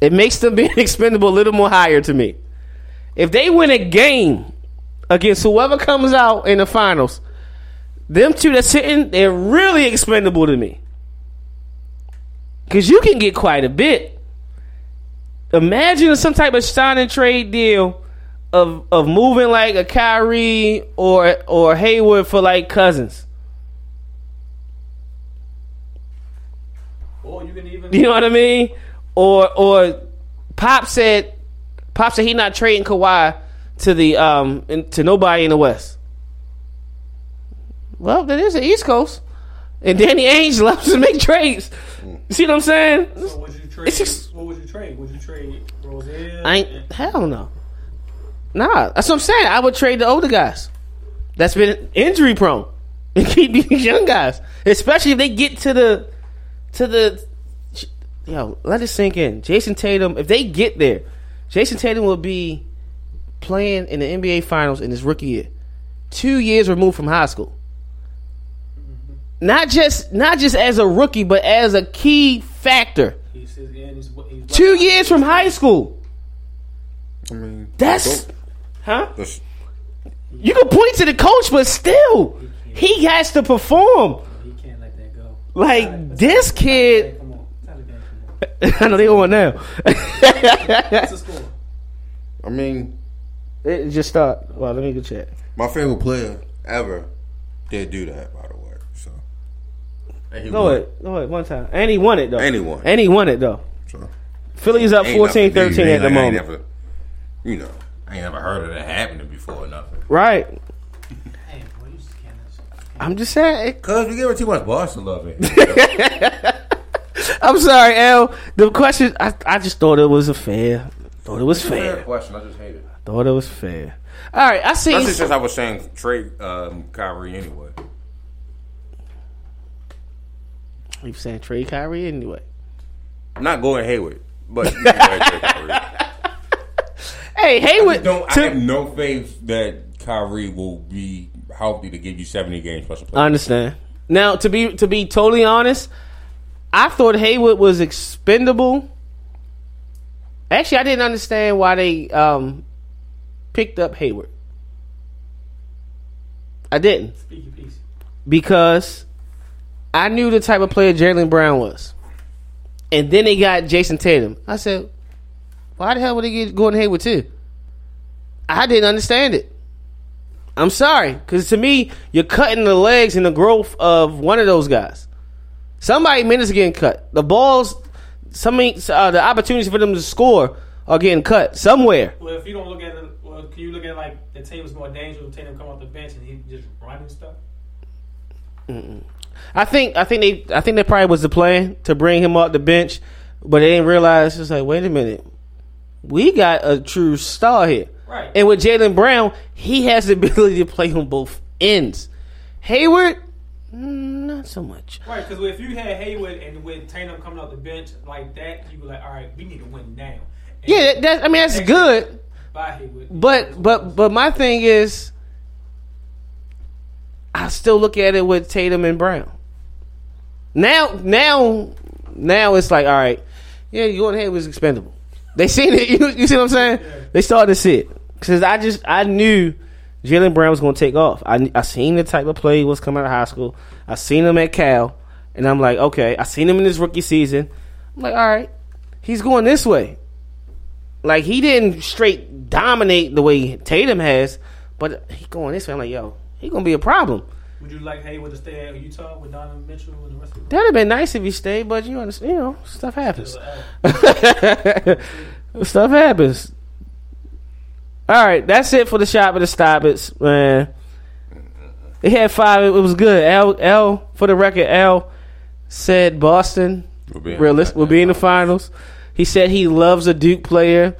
it makes them being expendable a little more higher to me. If they win a game against whoever comes out in the finals, them two that's sitting, they're really expendable to me. Because you can get quite a bit. Imagine some type of sign and trade deal of of moving like a Kyrie or or Hayward for like Cousins. Or you can even You know what I mean? Or or Pop said Pop said he not trading Kawhi to the um in, to nobody in the West. Well, that is the East Coast, and Danny Ainge loves to make trades. See what I'm saying? So would you trade? It's just- what would you trade? Would you trade Rozier? I ain't hell no. Nah, that's what I'm saying. I would trade the older guys. That's been injury prone and keep these young guys, especially if they get to the to the. Yo, let it sink in. Jayson Tatum, if they get there, Jayson Tatum will be playing in the NBA Finals in his rookie year, two years removed from high school. Not just not just as a rookie, but as a key factor. He's, he's, and he's, he's Two years from high school. I mean, That's huh? that's, You can point to the coach, but still, he has to perform. He can't let that go. Like this kid, Come on, Taliban, come on. I know they on now. What's the score? I mean, it just start. Well, let me go check. my favorite player ever did do that, by the way. So, and he Go won. ahead, go ahead, one time. And he won it though. And he won. And he won it though. So, Philly's up ain't 14 nothing new. 13 Ain't at the like moment. Never, you know, I ain't never heard of that happening before or nothing. Right. Hey, boy, you just can't. I'm just saying. Cause we give her too much Boston love it. I'm sorry, L. The question, I, I just thought it was a fair. Thought it was fair. fair. question. I just hate it. Thought it was fair. All right, I see. That's just as I was saying, trade um, Kyrie anyway. You saying trade Kyrie anyway? I'm not going Hayward, but you can go ahead and trade Kyrie. Hey, I don't. I to- have no faith that Kyrie will be healthy to give you 70 games plus a play. I understand. Now, to be to be totally honest, I thought Hayward was expendable. Actually, I didn't understand why they um, picked up Hayward. I didn't Speak your piece. because I knew the type of player Jaylen Brown was, and then they got Jayson Tatum. I said, "Why the hell would they get Gordon Hayward too?" I didn't understand it. I'm sorry, because to me, you're cutting the legs and the growth of one of those guys. Somebody minutes are getting cut. The balls, some uh, the opportunities for them to score are getting cut somewhere. Well, if you don't look at it, well, can you look at it like the team was more dangerous with Tatum come off the bench and he just running stuff? I think I think they I think that probably was the plan to bring him off the bench, but they didn't realize it's like wait a minute, we got a true star here. Right. And with Jaylen Brown, he has the ability to play on both ends. Hayward, not so much. Right, because if you had Hayward and with Tatum coming off the bench like that, you'd be like, all right, we need to win now. And Yeah, that, that- I mean that's good. By Hayward. But but but my thing is, I still look at it with Tatum and Brown. Now now now it's like all right, yeah, Gordon Hayward was expendable. They seen it. You, you see what I'm saying? They started to see it because I just I knew Jaylen Brown was going to take off. I I seen the type of play he was coming out of high school. I seen him at Cal, and I'm like, okay, I seen him in his rookie season. I'm like, all right, he's going this way. Like he didn't straight dominate the way Tatum has, but he going this way. I'm like, yo, he gonna be a problem. Would you like Hayward to stay at Utah with Donovan Mitchell and the rest of the That'd have been nice if he stayed, but you understand, you know, stuff happens. stuff happens. All right, that's it for the shop of the stop it, man. It had five. It was good. L L for the record. L said Boston We'll be in realist the- will be in the finals. He said he loves a Duke player.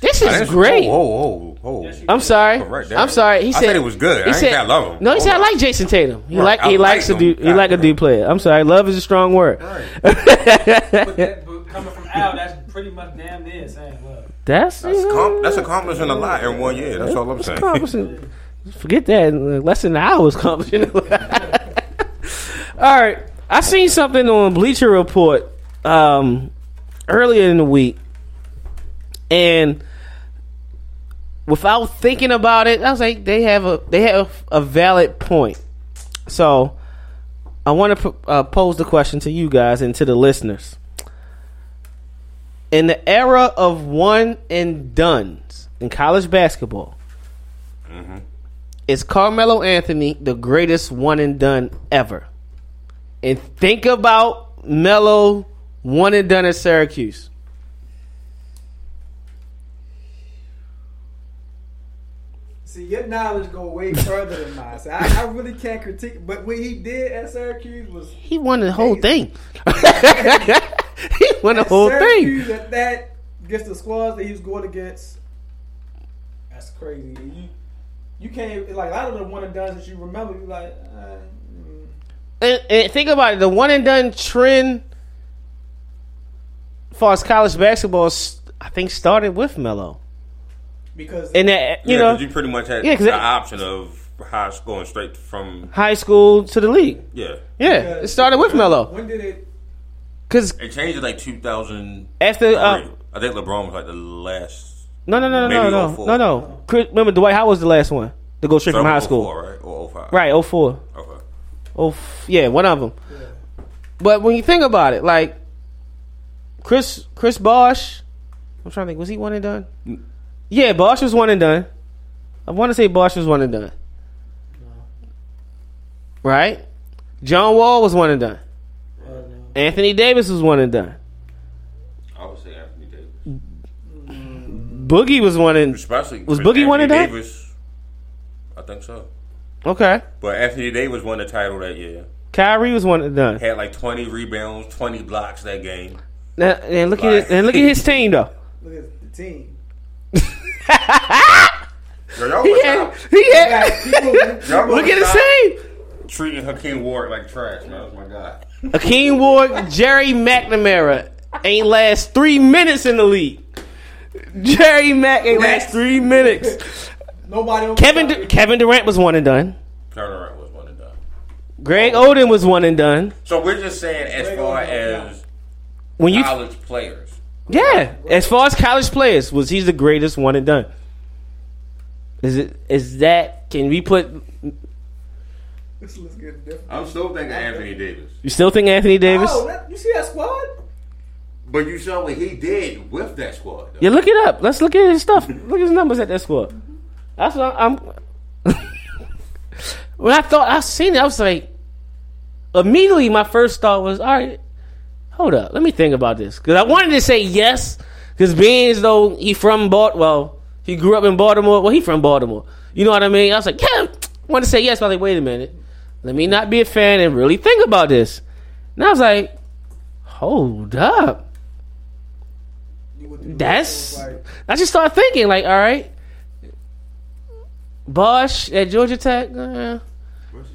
This is didn't- great. Whoa, whoa, whoa, whoa. I'm sorry. Correct. I'm sorry. He I said said it was good. I ain't say I love him. No, he said I like Jayson Tatum. He Right. like he I likes like a dude. He like a dude player. I'm sorry. Love is a strong word. But, that, but coming from Al, that's pretty much damn near saying love. That's That's, you know, com- that's accomplishing a lot in one year. That's all I'm saying. accomplishing. Forget that. Less than an hour was accomplishing. All right. I seen something on Bleacher Report um, earlier in the week, and without thinking about it, I was like, they have a they have a valid point. So I want to uh, pose the question to you guys and to the listeners. In the era of one and duns in college basketball, is Carmelo Anthony the greatest one and done ever? And think about Melo one and done at Syracuse. See, your knowledge go way further than mine. So I, I really can't critique. But what he did at Syracuse was He won the whole thing. he won the whole thing. Syracuse at that against the squads that he was going against. That's crazy. You you can't like a lot of the one and done that you remember. You like. Uh. And, and think about it. The one and done trend, as far as college basketball, I think started with Melo. Because And that you yeah, know, 'cause you pretty much had Yeah, 'cause the it- option of high going straight from high school to the league. yeah. Yeah, it started with Melo. When did it? Because It changed in like 2000. after uh, I think LeBron was like the last. no, no, no, no, Maybe no, no, 04. no, no. Chris, remember Dwight Howard was the last one to go straight from high school. right? Or 05. Right, 04. Okay. Oh, yeah, one of them. But when you think about it, like Chris Chris Bosh, I'm trying to think, was he one and done? Yeah, Bosh was one and done. I want to say Bosh was one and done. Right? John Wall was one and done. Anthony Davis was one and done. I would say Anthony Davis. Boogie was one and Especially Was with Boogie one and done? Davis. I think so. okay. But Anthony Davis won the title that year. Kyrie was one and done. Had like 20 rebounds, 20 blocks that game. Now, and look at it, and look at his team though. Look at the team. Yo, y'all He was had, out he had, people, look at his out team. treating Hakim Warrick like trash, man. That's my guy. Akeem Ward, Gerry McNamara ain't last three minutes in the league. Jerry Mack ain't last three minutes. nobody. on- Kevin Du- Kevin Durant was one and done. Turnaround was one and done. Greg Oden was one and done. So we're just saying as Greg far Oden, as When you college players. Yeah, as far as college players, was he's the greatest one and done? Is it is that? Can we put? This looks good. I'm still thinking Anthony Davis. You still think Anthony oh, Davis? Oh, that, you see that squad? But you saw what he did with that squad. Though. Yeah, look it up. Let's look at his stuff. Look at his numbers at that squad. That's what I'm. when I thought I seen it, I was like, immediately my first thought was, all right, hold up, let me think about this because I wanted to say yes because being as though he from Balt, well, he grew up in Baltimore. Well, he from Baltimore. You know what I mean? I was like, yeah, I wanted to say yes, but I was like, wait a minute, let me not be a fan and really think about this. And I was like, hold up. That's. I just started thinking, like, all right, Bosh at Georgia Tech, uh,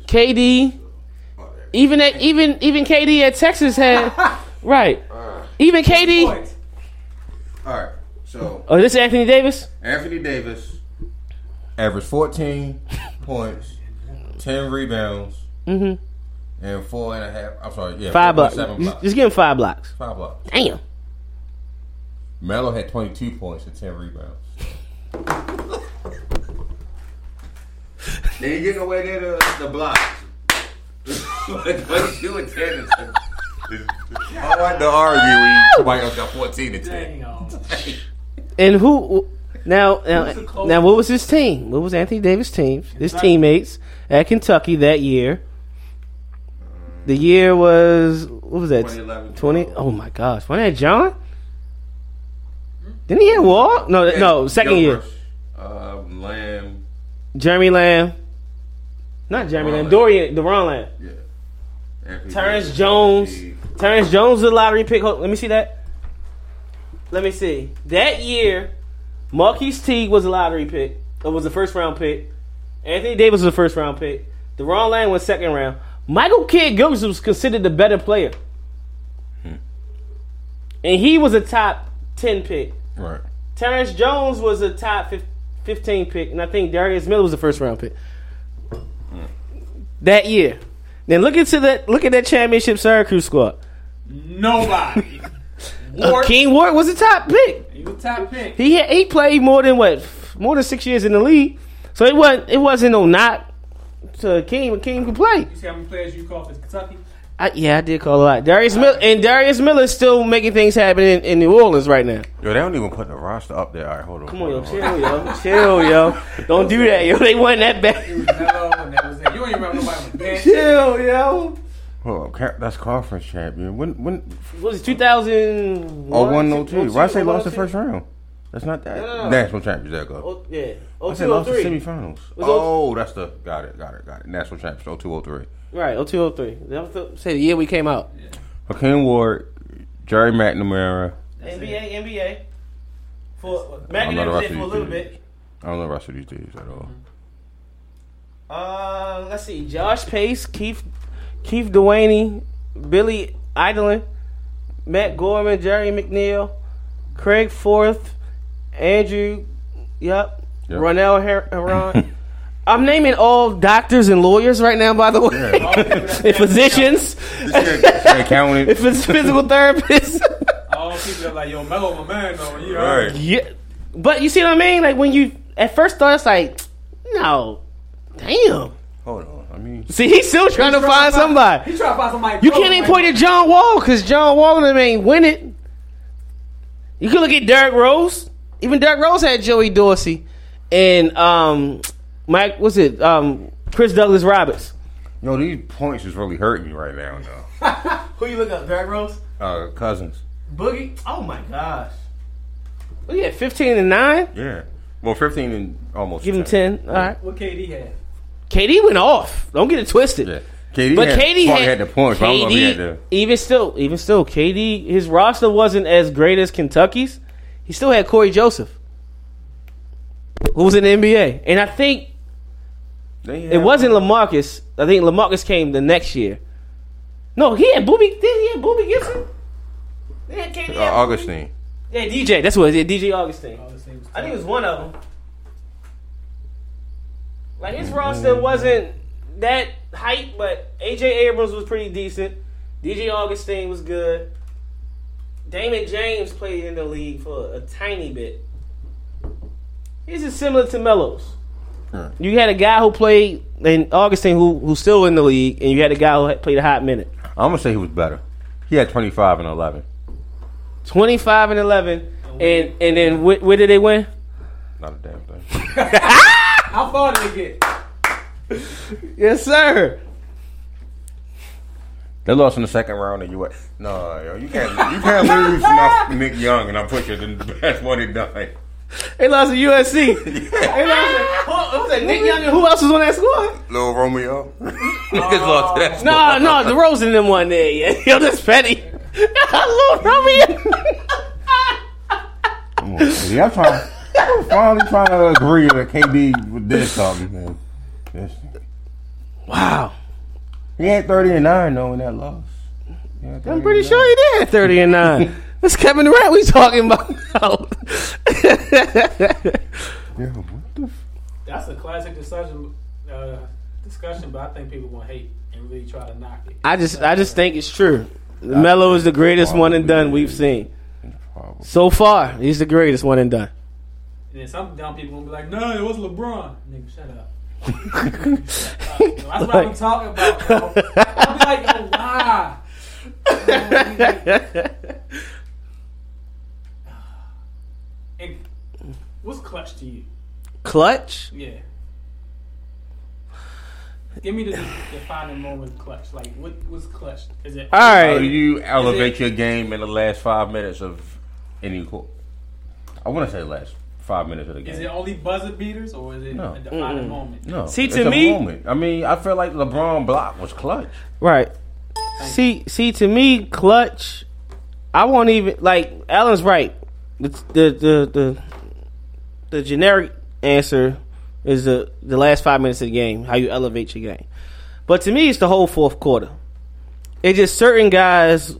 KD, even at even even KD at Texas had right, even KD. All right. So Oh, this is Anthony Davis. Anthony Davis, Averaged 14 points, 10 rebounds, mm-hmm. and four and a half. I'm sorry, yeah, Five blocks. 4.7 Just, blocks. just give him five blocks. Five blocks. Damn. Melo had 22 points and 10 rebounds. they ain't getting away near the, the blocks. 22 and 10 is, is hard to argue when you- somebody else got 14 and 10. And who now? Now, Who's the closest? now what was his team? What was Anthony Davis' team? His teammates at Kentucky that year. The year was what was that? 2011. Twenty. Oh my gosh! Wasn't that John? Didn't he have Wall? No, no. Second year, Uh, Lamb. Jeremy Lamb. Not Jeremy Lamb. Lamb. Dorian, Doron Lamb. Yeah. Anthony Terrence Davis. Jones. Terrence Jones was a lottery pick. Hold, let me see that. Let me see. That year, Marquis Teague was a lottery pick. It was a first round pick. Anthony Davis was a first round pick. Deron Lang was second round. Michael Kidd Gilchrist was considered the better player. Hmm. And he was a top 10 pick. Right. Terrence Jones was a top 15 pick, and I think Darius Miller was a first round pick hmm. that year. Then look into that. Look at that championship Syracuse squad. Nobody. Uh, King Ward was a top pick. he was top pick. He had, he played more than what more than six years in the league, so it wasn't it wasn't no knock to King King could play. You see how many players you call for Kentucky? I, yeah, I did call a lot. Darius Miller and Darius Miller is still making things happen in, in New Orleans right now. Yo, they don't even put the roster up there. All right, hold on. Come on, yo, hold chill, yo, chill, yo. Don't do that, yo. They wasn't that bad. It was Melo, and that was it. You don't remember nobody on. Chill, yo. Hold on. Ca- That's conference champion. When when What was it 2001? oh one no two. Why say lost the first round? That's not that No, no, no. national champions. There go. Oh, yeah. I said lost the oh oh semifinals. Oh, that's the got it, got it, got it. National champions. Oh two oh three. Right, 0203. That was the, say the year we came out. Hakim Warrick, Gerry McNamara. NBA, NBA. For I don't Mac know the was rest of for a these little dudes. bit. I don't know the rest of these dudes at all. Uh, let's see. Josh Pace, Keith, Kueth Duany, Billy Edelin, Matt Gorman, Jerry McNeil, Craig Forth, Andrew, yep, Yep. Ronell Her- Heron. I'm naming all doctors and lawyers right now, by the way, and physicians, Accountant. and phys- physical therapists. All people are like, yo, Melo, my man, though. You know, Right. yeah, but you see what I mean? Like when you at first thought, it's like, no, damn. Hold on. I mean, See, he's still trying to He's find somebody. He's trying to find somebody. You can't even like, point at John Wall because John Wall and them ain't winning. You can look at Derrick Rose. Even Derrick Rose had Joey Dorsey and um, Mike. What's it? Um, Chris Douglas Roberts. yo, these points is really hurting me right now. Though. Who you looking at? Derrick Rose, Uh, cousins. Boogie. Oh my gosh. What you at? Fifteen and nine. Yeah. Well, fifteen and almost. Give him ten. All right. What KD had? KD went off. Don't get it twisted. Yeah. KD But had, KD Park had, had the points. but I don't know if he had the. even still, even still, KD his roster wasn't as great as Kentucky's. He still had Cory Joseph, who was in the NBA, and I think They it wasn't Lamarcus. I think Lamarcus came the next year. No, he had Booby. Did he have Boobie Gibson? They had KD. Uh, had Booby. Augustin. Yeah, DJ. That's what it is. DJ Augustin. All I think it was one of them. Like his roster wasn't that hype, but AJ Abrams was pretty decent. DJ Augustin was good. Damion James played in the league for a tiny bit. He's just similar to Melos. Right. You had a guy who played and Augustin who who's still in the league, and you had a guy who played a hot minute. I'm gonna say he was better. He had 25 and 11. Twenty five and eleven, and and then wh- where did they win? Not a damn thing. How far did they get? Yes, sir. They lost in the second round, and you what? No, yo, you can't. You can't lose to my Nick Young, and I put you in the best one he done. They lost to USC. They lost to, who, who was that? Nick Young and who else was on that squad? Little Romeo. Niggas lost to that. No, no, the Rose and them one there. Yeah, yo, that's petty. Little Romeo. See, I'm trying. I'm finally trying to agree that KD did something. This- wow, He had 30 and 9 though in that loss. He had 30 I'm pretty sure he did thirty and nine. That's Kevin Durant we talking about. nine. Yeah, what the f- That's a classic discussion. Uh, discussion, but I think people gonna hate and really try to knock it. I just, I just think it's true. Melo is the greatest one and done we've seen so far. He's the greatest one and done. And then some dumb people gonna be like, "No, it was LeBron." Nigga, shut up. That's what I'm talking about, bro. I'll be like, yo, why? I'll be like- And what's clutch to you? Clutch. Yeah. Give me the defining moment of clutch. Like, what was clutch? Is it? All right. How do you elevate it- your game in the last five minutes of any court? I want to say the last five minutes of the game. Is it only buzzer beaters or is it No. a defining moment? no, See, it's to a me- moment. I mean, I feel like LeBron block was clutch. Right. See, see, to me, clutch. I won't even like. Alan's right. The the the the, the generic answer is the the last five minutes of the game. How you elevate your game. But to me, it's the whole fourth quarter. It's just certain guys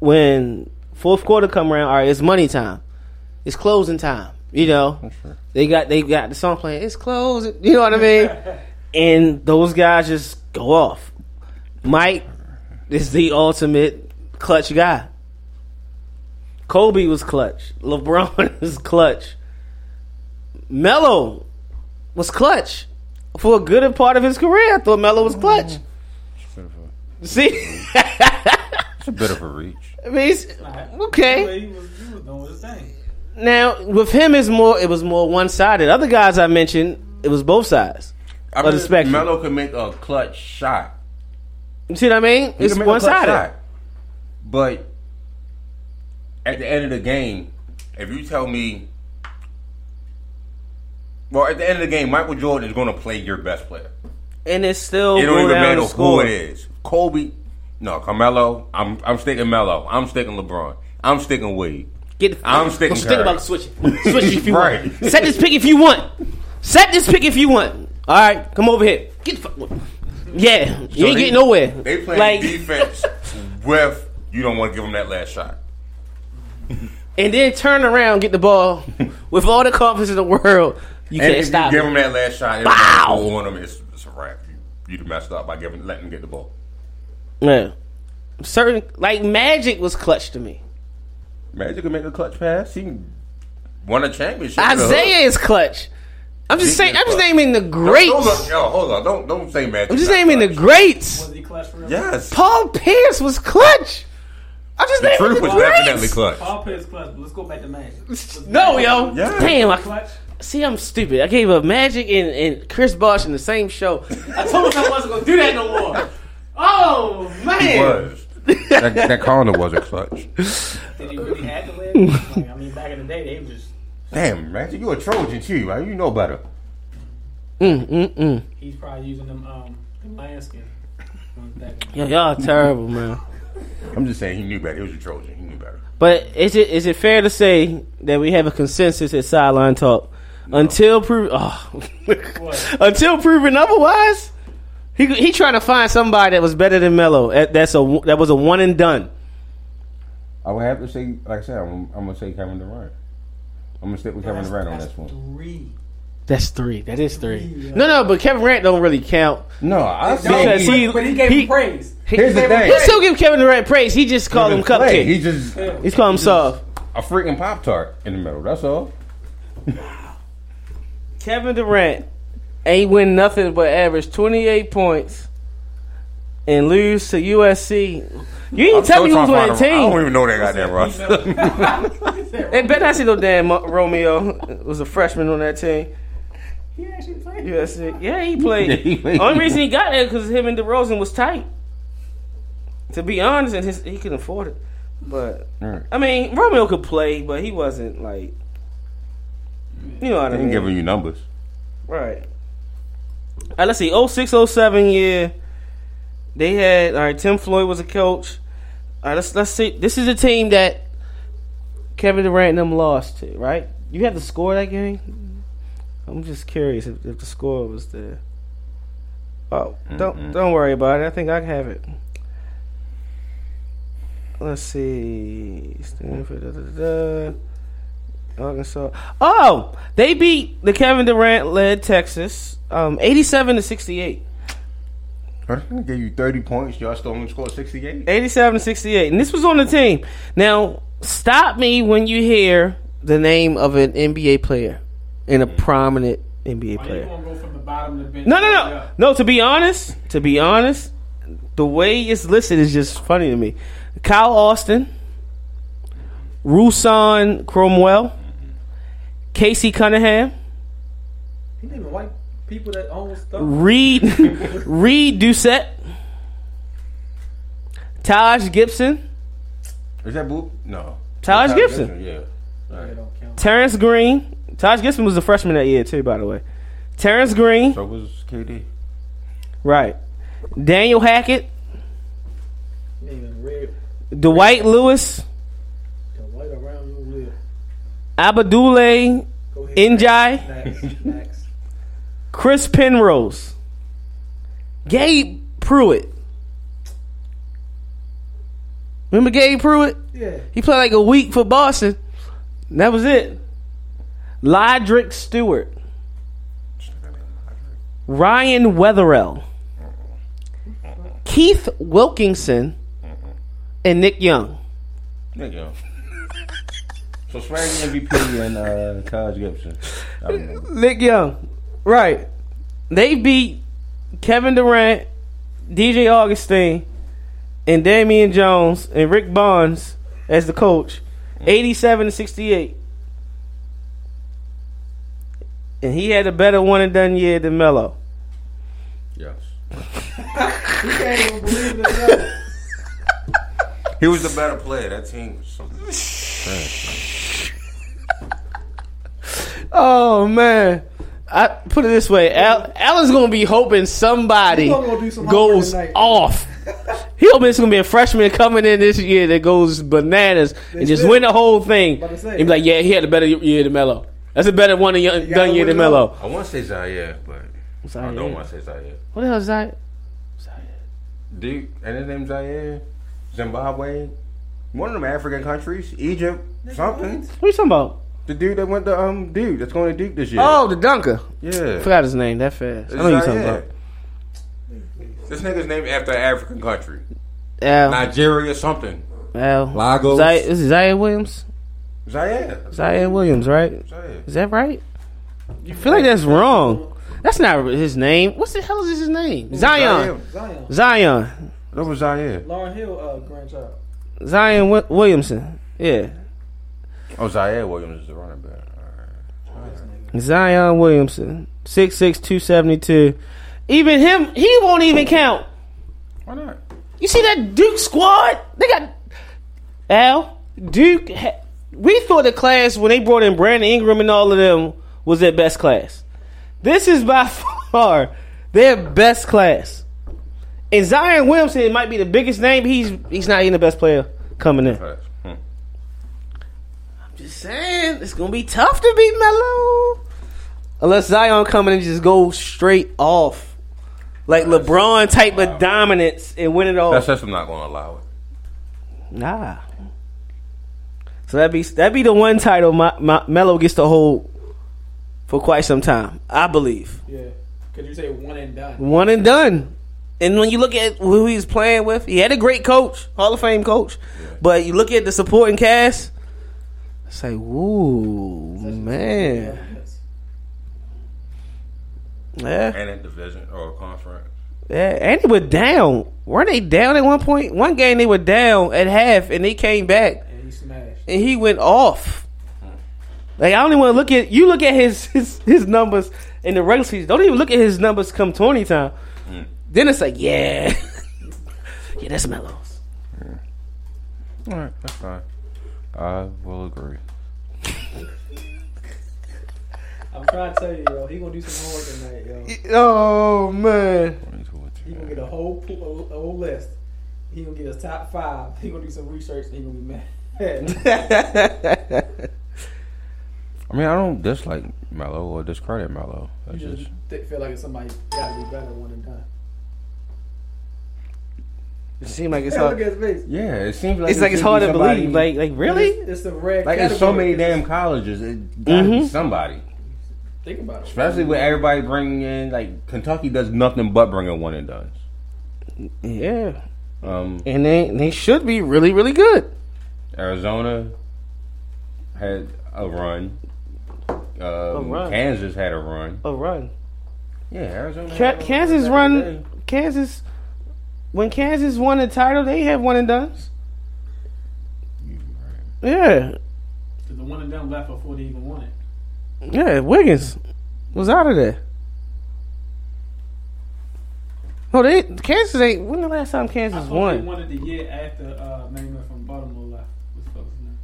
when fourth quarter come around. All right, it's money time. It's closing time. You know, they got they got the song playing. It's closing. You know what I mean? and those guys just go off. Mike is the ultimate clutch guy. Kobe was clutch. LeBron was clutch. Melo was clutch for a good part of his career. I thought Melo was clutch. See, It's a bit of a reach. I mean, it's- okay. He was, he was doing. Now with him, is more. It was more one sided. Other guys I mentioned, it was both sides I of the spectrum. Melo could make a clutch shot. You see what I mean? He It's can make a one clutch sided. But at the end of the game, if you tell me, well, at the end of the game, Michael Jordan is going to play your best player. and it's still It don't even matter who it is. Kobe, no, Carmelo. I'm I'm sticking Melo. I'm sticking LeBron. I'm sticking Wade. Get the, I'm sticking Don't think about switching. Switch if you Right. want. Set this pick if you want. Set this pick if you want. All right, come over here. Get the fuck. Yeah, you ain't they- getting nowhere. They play like, defense with you don't want to give them that last shot. and then turn around, get the ball with all the confidence in the world. You And can't if stop. you give it. them that last shot, Bow! everybody go on them. It's, it's a wrap. You, you messed up by giving letting them get the ball. Yeah, certain like Magic was clutch to me. Magic can make a clutch pass. He won a championship. with Isiah is clutch. I'm just He saying. I'm just naming the Don't- greats. Don't, look- yo, hold on. Don't don't say Magic. I'm just not naming the greats. Was he clutch for real? Yes. Paul Pierce was clutch. I'm just The naming truth was greats. definitely clutch. Paul Pierce clutch, but let's go back to Magic. Was No, yo. Yeah. Damn, I, Clutch. see, I'm stupid. I gave up Magic and, and Chris Bosh in the same show. I told myself I wasn't going to do that no more. Oh, man. He was. that, that corner wasn't clutch. Did he really have to live? Like, I mean, back in the day, they was just Damn, Magic, you a Trojan too, right? You know better. Mm, mm, mm. he's probably using them um them landscape. ones the Yo, y'all terrible, man. I'm just saying he knew better. He was a Trojan. He knew better. But is it is it fair to say that we have a consensus at sideline talk until proven oh, until proven otherwise? He he trying to find somebody that was better than Melo. That's a that was a one and done. I would have to say, like I said, I'm, I'm gonna say Kevin Durant. I'm gonna stick with Kevin Durant on this one. Three. That's three. That is three. Yeah. No, no, but Kevin Durant don't really count. No, I No, said Because but, he- but he gave he- him praise. Here's the thing. He still give Kevin Durant praise. He just called him play. cupcake. He just He's calling him soft. a freaking pop tart in the middle. That's all. Kevin Durant ain't win nothing but average 28 points and lose to USC. You ain't tell me who's on that team. I don't even know that goddamn roster. Hey, better not see no damn Romeo was a freshman on that team. He actually played. USC. Yeah, he played. He played. Only reason he got there because him and DeRozan was tight. To be honest, and his, he could afford it. But Right. I mean, Romeo could play, but he wasn't like. You know what I They mean? ain't giving you numbers. Right. All right, let's see. 06, 07 year. They had all right. Tim Floyd was a coach. All right, let's let's see. This is a team that Kevin Durant and them lost to. Right? You had the score of that game. I'm just curious if, if the score was there. Oh, don't don't worry about it. I think I can have it. Let's see. Stanford. Da, da, da. Arkansas. Oh, they beat the Kevin Durant led Texas, um, eighty-seven to sixty-eight. I gave you 30 points. Y'all still only scored 68. 87 to 68. And this was on the team. Now, stop me when you hear the name of an NBA player in a prominent NBA player. gonna go from the bottom of the bench? No, no, all the way no, no. To be honest, to be honest, the way it's listed is just funny to me. Kyle Austin, Rusan Cromwell, Casey Cunningham, He didn't even like people that own stuff. Reed Reed Doucette, Taj Gibson, Is that Boop? No. Taj Gibson. Yeah. They don't count. Terrence Green. Taj Gibson was a freshman that year too, by the way. Terrence Green, So was KD. right? Daniel Hackett, He ain't. Dwight Lewis, The white around you live. Abdoulaye Go ahead. N'diaye, Next. Next. Chris Penrose, Gabe Pruitt. Remember Gabe Pruitt? Yeah. He played like a week for Boston. That was it. Lodrick Stewart, Ryan Wetherell, Keith Wilkinson, and Nick Young. Nick Young. So Swaggy MVP and uh, Taj Gibson. I. Nick Young. Right. They beat Kevin Durant, DJ Augustin, and Damion James and Rick Barnes as the coach. 87 to 68. And he had a better one and done year than Melo. Yes. He can't even believe it. He was the better player. That team was something. Oh man. I put it this way, Al, Allen's gonna be hoping somebody gonna go some goes off. he hoping it's gonna be a freshman coming in this year that goes bananas and just win the whole thing. About to. And be like, yeah, he had a better year than Melo. That's a better one than young- gotta done year win than. Melo. I want to say Zaire, but I don't want to say Zaire. What the hell is that? Dude, and his name's Zaire, Zimbabwe, one of them African countries, Egypt, something. What are you talking about? The dude that went to um Duke, that's going to Duke this year. Oh, the dunker. yeah. Forgot his name that fast. I know you're talking about. This nigga's named after an African country, Al, Nigeria, something. Al, Lagos. Zaire, is it Zaire Williams? Zaire. Zaire Williams, right? Zaire. Is that right? I feel like that's wrong. That's not his name. What the hell is his name? Zion. Zion. Zion. That was Zaire. Lauryn Hill, uh, grandchild. Zion Wi- Williamson. Yeah. Oh, Zaire Williams is the running back. All right. Zion Williamson. 6'6", 272. Even him, he won't even count. Why not? You see that Duke squad? They got Al Duke. Ha- we thought the class when they brought in Brandon Ingram and all of them was their best class. This is by far their best class. And Zion Williamson might be the biggest name. but He's he's not even the best player coming in. Hmm. Just saying, it's gonna be tough to beat Melo. Unless Zion coming and just go straight off. Like LeBron type of dominance and win it all. That system not going to allow it. Nah. So that be that be the one title my, my, Melo gets to hold for quite some time, I believe. Yeah. Could you say one and done? One and done. And when you look at who he's playing with, he had a great coach, Hall of Fame coach. But you look at the supporting cast, it's like, ooh, man. Yeah, And in division or conference. yeah. And they were down. Weren't they down at one point? One game they were down at half, and they came back. And he smashed. and he went off. Like I only want to look at you. Look at his his his numbers in the regular season. Don't even look at his numbers come twenty time. Then it's like, yeah, yeah, that's Melo's. All right, that's fine. I will agree. I'm trying to tell you, yo, he gonna do some homework tonight, yo. Oh man, He gonna get a whole a whole list. He gonna get his top five. He gonna do some research and he gonna be mad. I mean, I don't dislike Melo or discredit Melo. you just just th- feel like somebody gotta be better one and done. it seems like it's Look hard. at his face. yeah. It seems like It's it like it's hard to believe. Like like really? It's, it's a red. like there's so many It's- damn colleges. It gotta be Mhm. somebody. Think about it. Especially with everybody bringing in like Kentucky does nothing but bringing one and done. Yeah, Um, and they they should be really really good. Arizona had a run. Um, run. Kansas had a run. A run. Yeah, Arizona. Ca- had a Kansas back run. day. Kansas. When Kansas won the title, they had one and duns. Yeah, Because the one and done left before they even won it. yeah. Wiggins was out of there. No, they Kansas ain't. When the last time I Kansas thought they won? won it the year after uh, Maymouth from Baltimore left. What's the fuck's his name?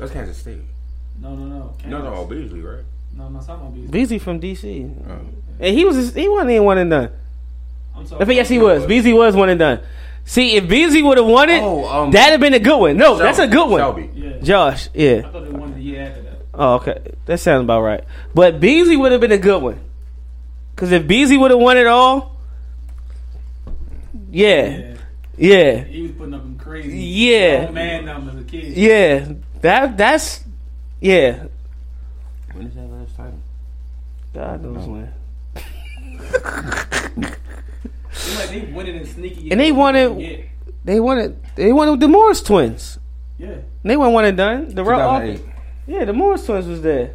That's Kansas State. No, no, no. No, Kansas. no, Beasley, right? No, I'm not talking about Beasley. Beasley from DC, Oh. and he was he wasn't even one and done. I'm I talking think yes, he was. Beasley was one and done. See, if Beasley would have won it, Oh, um, that'd have been a good one. No, that's a good one. Selby. Yeah. Josh, yeah. I thought they won the year after that. Oh, okay. That sounds about right. But Beasley would have been a good one. Because if Beasley would have won it all, yeah, Yeah. yeah, He was putting up them crazy Yeah. man numbers as a kid. yeah. That that's yeah. When is that last title? God knows Oh. when. Like they win it in sneaky. And they won it- Yeah. They wanted they wanted the Morris twins. Yeah. They weren't one and done. The real 2008. yeah, the Morris twins was there.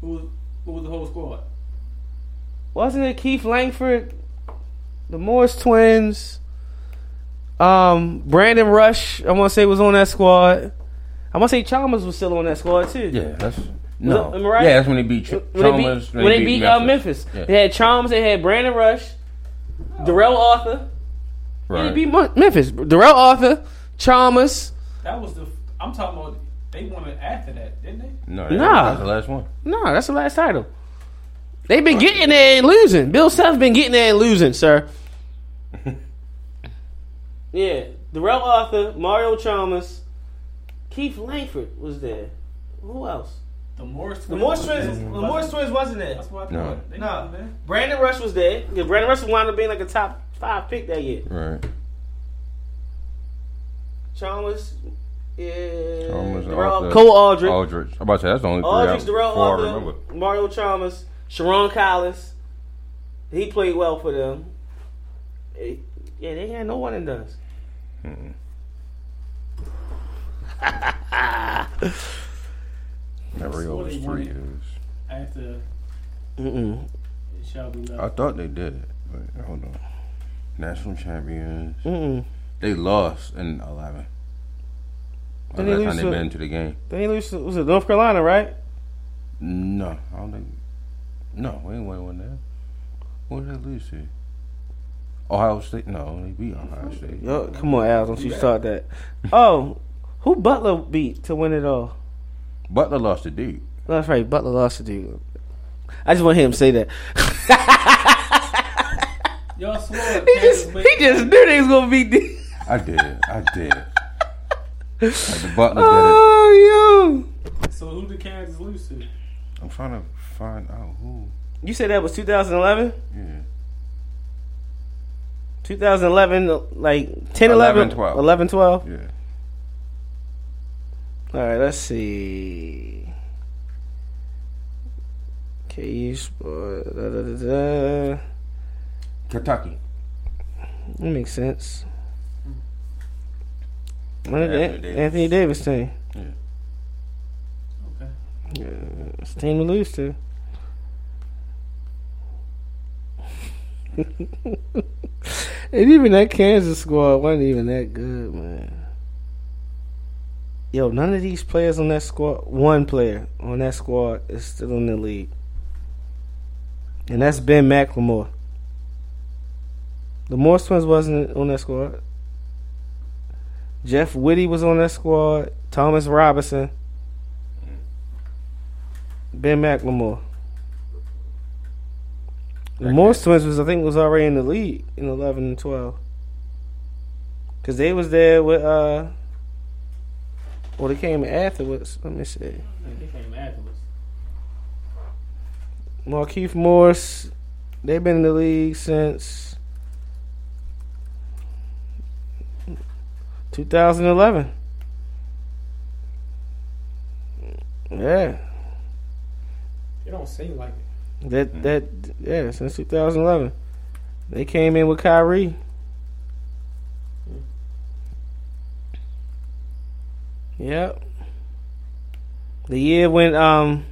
Who was, who was the whole squad? Wasn't it Keith Langford, the Morris twins, um, Brandon Rush? I want to say was on that squad. I want to say Chalmers was still on that squad too. Yeah, that's no. am I right? Yeah, that's when they beat Ch- when they Chalmers. beat, when they beat uh, Memphis. Yeah. They had Chalmers, they had Brandon Rush, Darrell Arthur. Right. They beat Mon- Memphis. Darrell Arthur, Chalmers. That was the. I'm talking about. They won it after that, didn't they? no, Nah. that's the last one. No, that's the last title. They've been getting there and losing. Bill Self's been getting there and losing, sir. yeah, Darrell Arthur, Mario Chalmers, Keith Langford was there. Who else? The Morris. The Morris twins. The Morris twins wasn't there. That's what I No. thought. They No. man. Brandon Rush was there. Yeah, Brandon Rush wound up being like a top five pick that year. Right. Chalmers, yeah, Chalmers, Darrell- Cole Aldrich, Aldrich. I'm about to say that's the only three Aldrich, I, Darrell four I remember. Mario Chalmers, Sherron Collins. He played well for them. Yeah, they had no one in does. Never That's what over they three wanted. years. After Mm-mm. Selby left. I thought they did. But hold on. National champions. Mm-mm. They lost in eleven. That's Did the they last time they to- been to the game. They lose. to- Was it North Carolina, right? No, I don't think. No, we ain't won one there. What did they lose to? Ohio State? No, they beat Ohio State. Yo, come on, Al, don't you start that. Oh, who Butler beat to win it all? Butler lost to Duke. That's right, Butler lost to Duke. I just want to hear him say that. Y'all swore. he just he just knew they was gonna beat Duke. I did. I did. Like the Butler Oh, yo. So who did Kansas lose to? I'm trying to find out who. You said that was 2011? Yeah. 2011, like 10, 11, 11, 12. 11, 12? Yeah. All right, let's see. KU Sport. Da, da, da, da. Kentucky. That makes sense. Mm. Anthony, Anthony Davis. Anthony Davis team. Okay. Yeah, it's a team to lose to. and even that Kansas squad wasn't even that good, man. Yo, none of these players on that squad, one player on that squad is still in the league. And that's Ben McLemore. The Morris twins wasn't on that squad. Jeff Withey was on that squad. Thomas Robinson. Ben McLemore. The Okay. Morris twins was I think was already in the league in eleven and twelve. Cause they was there with uh well they came afterwards. Let me see. They came afterwards. Markieff Morris, they've been in the league since 2011. Yeah, It don't seem like it. that that yeah since 2011. They came in with Kyrie. Yep. The year when um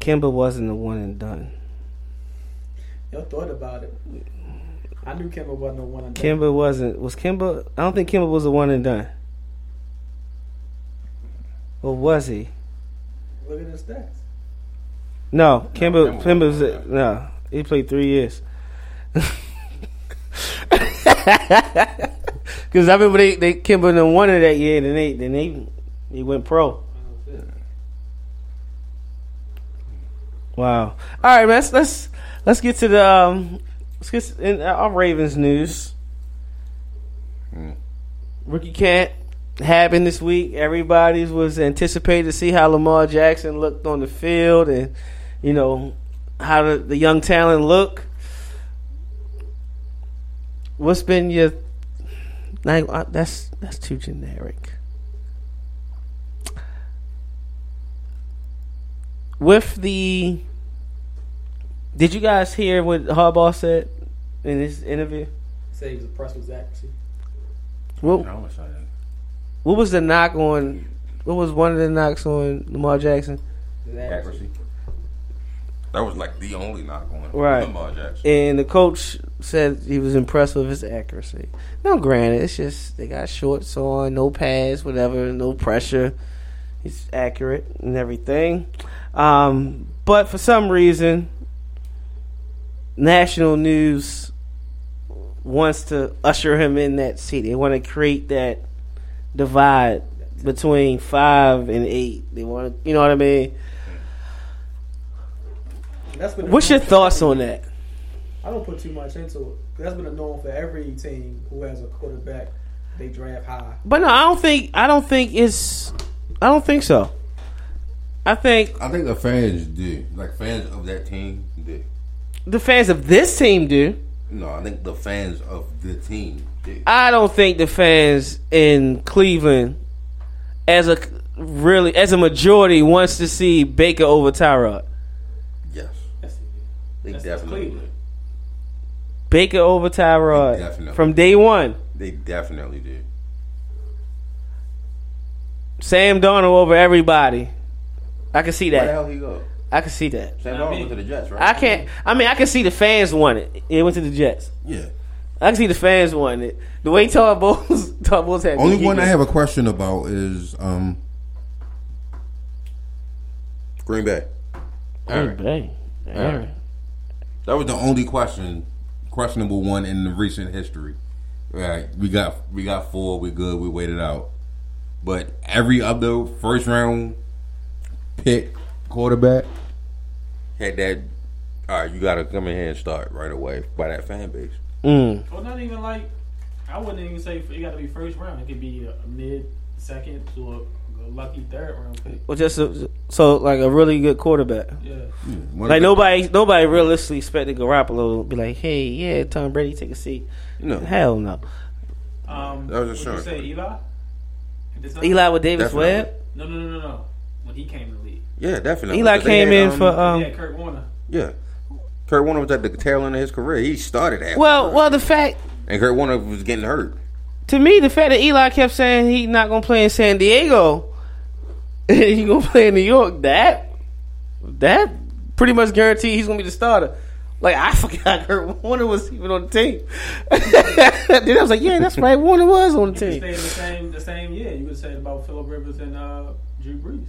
Kemba wasn't the one and done. Y'all thought about it. I knew Kemba wasn't the one. and done. Kemba wasn't. Was Kemba? I don't think Kemba was the one and done. Or was he? Look at the stats. No, Kemba. Kemba Kemba was wasn't. no. He played three years. Because I remember they they Kemba done won it that year, then they then they he went pro. Wow. All right, man. Let's let's, let's get to the um, let's get in our Ravens news. Rookie camp happened this week. Everybody was anticipated to see how Lamar Jackson looked on the field, and you know how the, the young talent look. What's been your like? uh, That's that's too generic. With the, did you guys hear what Harbaugh said in his interview? Say he was impressed with his accuracy. What was what was the knock on? What was one of the knocks on Lamar Jackson? Accuracy. That was like the only knock on him. Right. Lamar Jackson. And the coach said he was impressed with his accuracy. Now, granted, it's just they got shorts on, no pads, whatever, no pressure. He's accurate and everything. Um, but for some reason, national news wants to usher him in that seat. They want to create that divide between five and eight. They want to, you know what I mean? That's been What's your thoughts on that? I don't put too much into it. That's been a norm for every team who has a quarterback. They draft high. But no, I don't think I don't think it's I don't think so. I think I think the fans do. Like fans of that team do. the fans of this team do. No, I think the fans of the team do. I don't think the fans in Cleveland as a really as a majority wants to see Baker over Tyrod. Yes. That's, They that's, that's definitely Cleveland. Baker over Tyrod Definitely. from day one. They definitely do. Sam Darnold over everybody. I can see that. Where the hell he go? I can see that. Sam I Darnold mean- went to the Jets, right? I can't. I mean, I can see the fans want it. It went to the Jets. Yeah. I can see the fans want it. The way Todd Bowles, Todd Bowles had Only one I have a question about is um Green Bay. Green Bay. Aaron. That was the only question, questionable one in the recent history. Right, we got we got four. We good. We waited out. But every other first round pick quarterback had that. All right, you got to come in here and start right away by that fan base. Mm. Well, not even like I wouldn't even say it got to be first round. It could be a, a mid, second to a, a lucky third round pick. Well, just a, so like a really good quarterback. Yeah, One Like of the- nobody, nobody realistically expected Garoppolo to be like, "Hey, yeah, Tom Brady, take a seat." No, Hell no. um, That was a what'd short. you say Eli? Eli with Davis Definitely. Webb. No, no, no, no, no. When he came to the league, yeah, definitely. Eli Because came had, in um, for um. yeah, Kurt Warner. yeah. Kurt Warner was at the tail end of his career. He started at Well, well, the fact and Kurt Warner was getting hurt. to me, the fact that Eli kept saying he not gonna play in San Diego, and he gonna play in New York, that that pretty much guaranteed he's gonna be the starter. Like I forgot Kurt Warner was even on the team. then I was like, yeah, that's right, Warner was on the He team. stayed in the same the same year. You would say about Philip Rivers and uh, Drew Brees.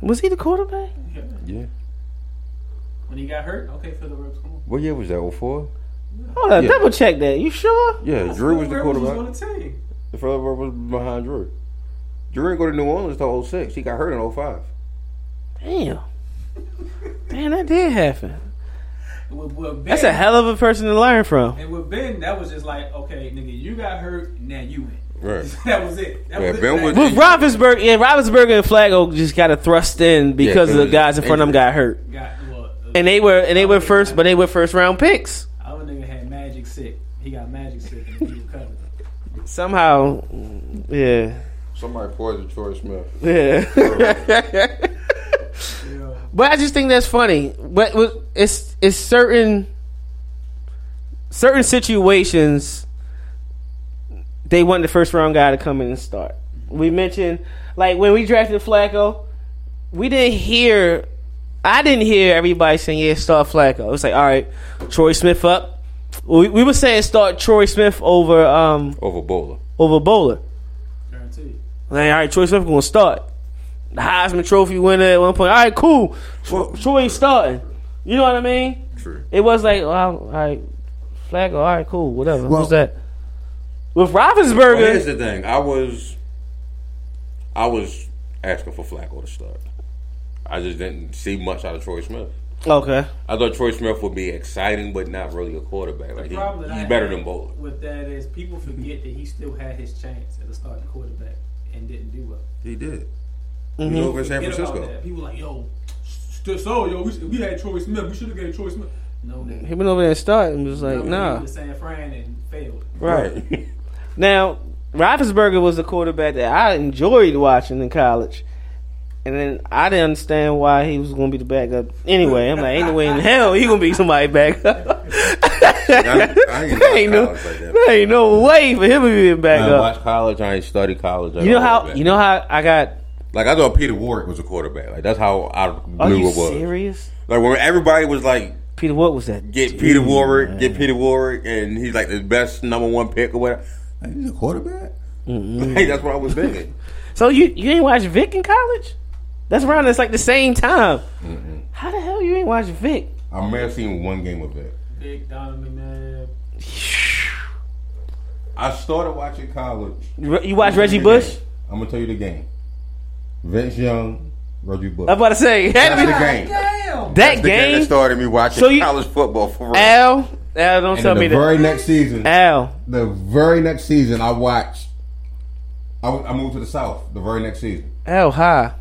Was he the quarterback? Yeah. Yeah. When he got hurt, okay, Philip Rivers, come on. What year was that? 04? Hold on, Yeah. double check that. You sure? Yeah, Drew was the Philip Rivers quarterback. Was on the team. The Philip was behind Drew. Drew didn't go to New Orleans till 06. He got hurt in 05. Damn. Damn, that did happen. With, with ben, That's a hell of a person to learn from. And with Ben, that was just like, okay, nigga, you got hurt, now you in. Right. that was it. That Yeah, was Ben it. was- With Roethlisberger, yeah, Roethlisberger and Flacco just got to thrust in because Yeah, of the 'cause guys in front of them got hurt, got, well, and they were and they were first, but they were first round picks. Our nigga had magic sick. He got magic sick and he recovered. Somehow, yeah, Somebody poisoned Troy Smith. yeah. Yeah. But I just think that's funny. But it's it's certain certain situations they want the first round guy to come in and start. We mentioned like when we drafted Flacco, we didn't hear. I didn't hear everybody saying yeah, start Flacco. It was like, all right, Troy Smith up. We, we were saying start Troy Smith over um over Boller. over Boller. Guaranteed. Like, all right, Troy Smith gonna start. The Heisman Trophy winner at one point. All right, cool. Tro- Troy starting. You know what I mean? True. It was like, well, all right, Flacco. All right, cool, whatever. Well- What's that? With Well, here's Roethlisberger, the thing. I was, I was asking for Flacco to start. I just didn't see much out of Troy Smith. Okay. I thought Troy Smith would be exciting, but not really a quarterback. Like The he, problem that he's I better than Boller. With that is people forget that he still had his chance as a starting quarterback and didn't do well. He did. Mm-hmm. He was over in San Francisco. that. People like, yo, st- so yo, we, we had Troy Smith. We should have gave Troy Smith. No, they He went over there and started and was like, no, nah. He was San Fran and failed. Right. Now, Roethlisberger was the quarterback that I enjoyed watching in college. And then I didn't understand why he was going to be the backup. Anyway, I'm like, ain't no way in hell he going to be somebody backup. I, I ain't There ain't no, like that. there ain't no way for him to be a I backup. watched college. I ain't studied college. at You know all, how you know how I got. Like I thought Peter Warrick was a quarterback. Like that's how I knew Are it was. serious? Like when everybody was like, Peter, what was that? get Peter Warrick, get Peter Warrick, and he's like the best number one pick or whatever. Like, he's a quarterback. Like, that's what I was thinking. So you you ain't watch Vic in college? That's around. It's like the same time. Mm-hmm. How the hell you ain't watch Vic? I may have seen one game of it. Vic Donovan McNabb. I started watching college. You you watch Reggie Bush? I'm gonna tell you the game. Vince Young, Reggie Bush. I'm about to say it had to That's the game. Damn. that The game that started me watching So you- college football for real. Al, Al, don't and tell then me the very that. next season, Al, the very next season, I watched. I moved to the south. The very next season. Al, hi.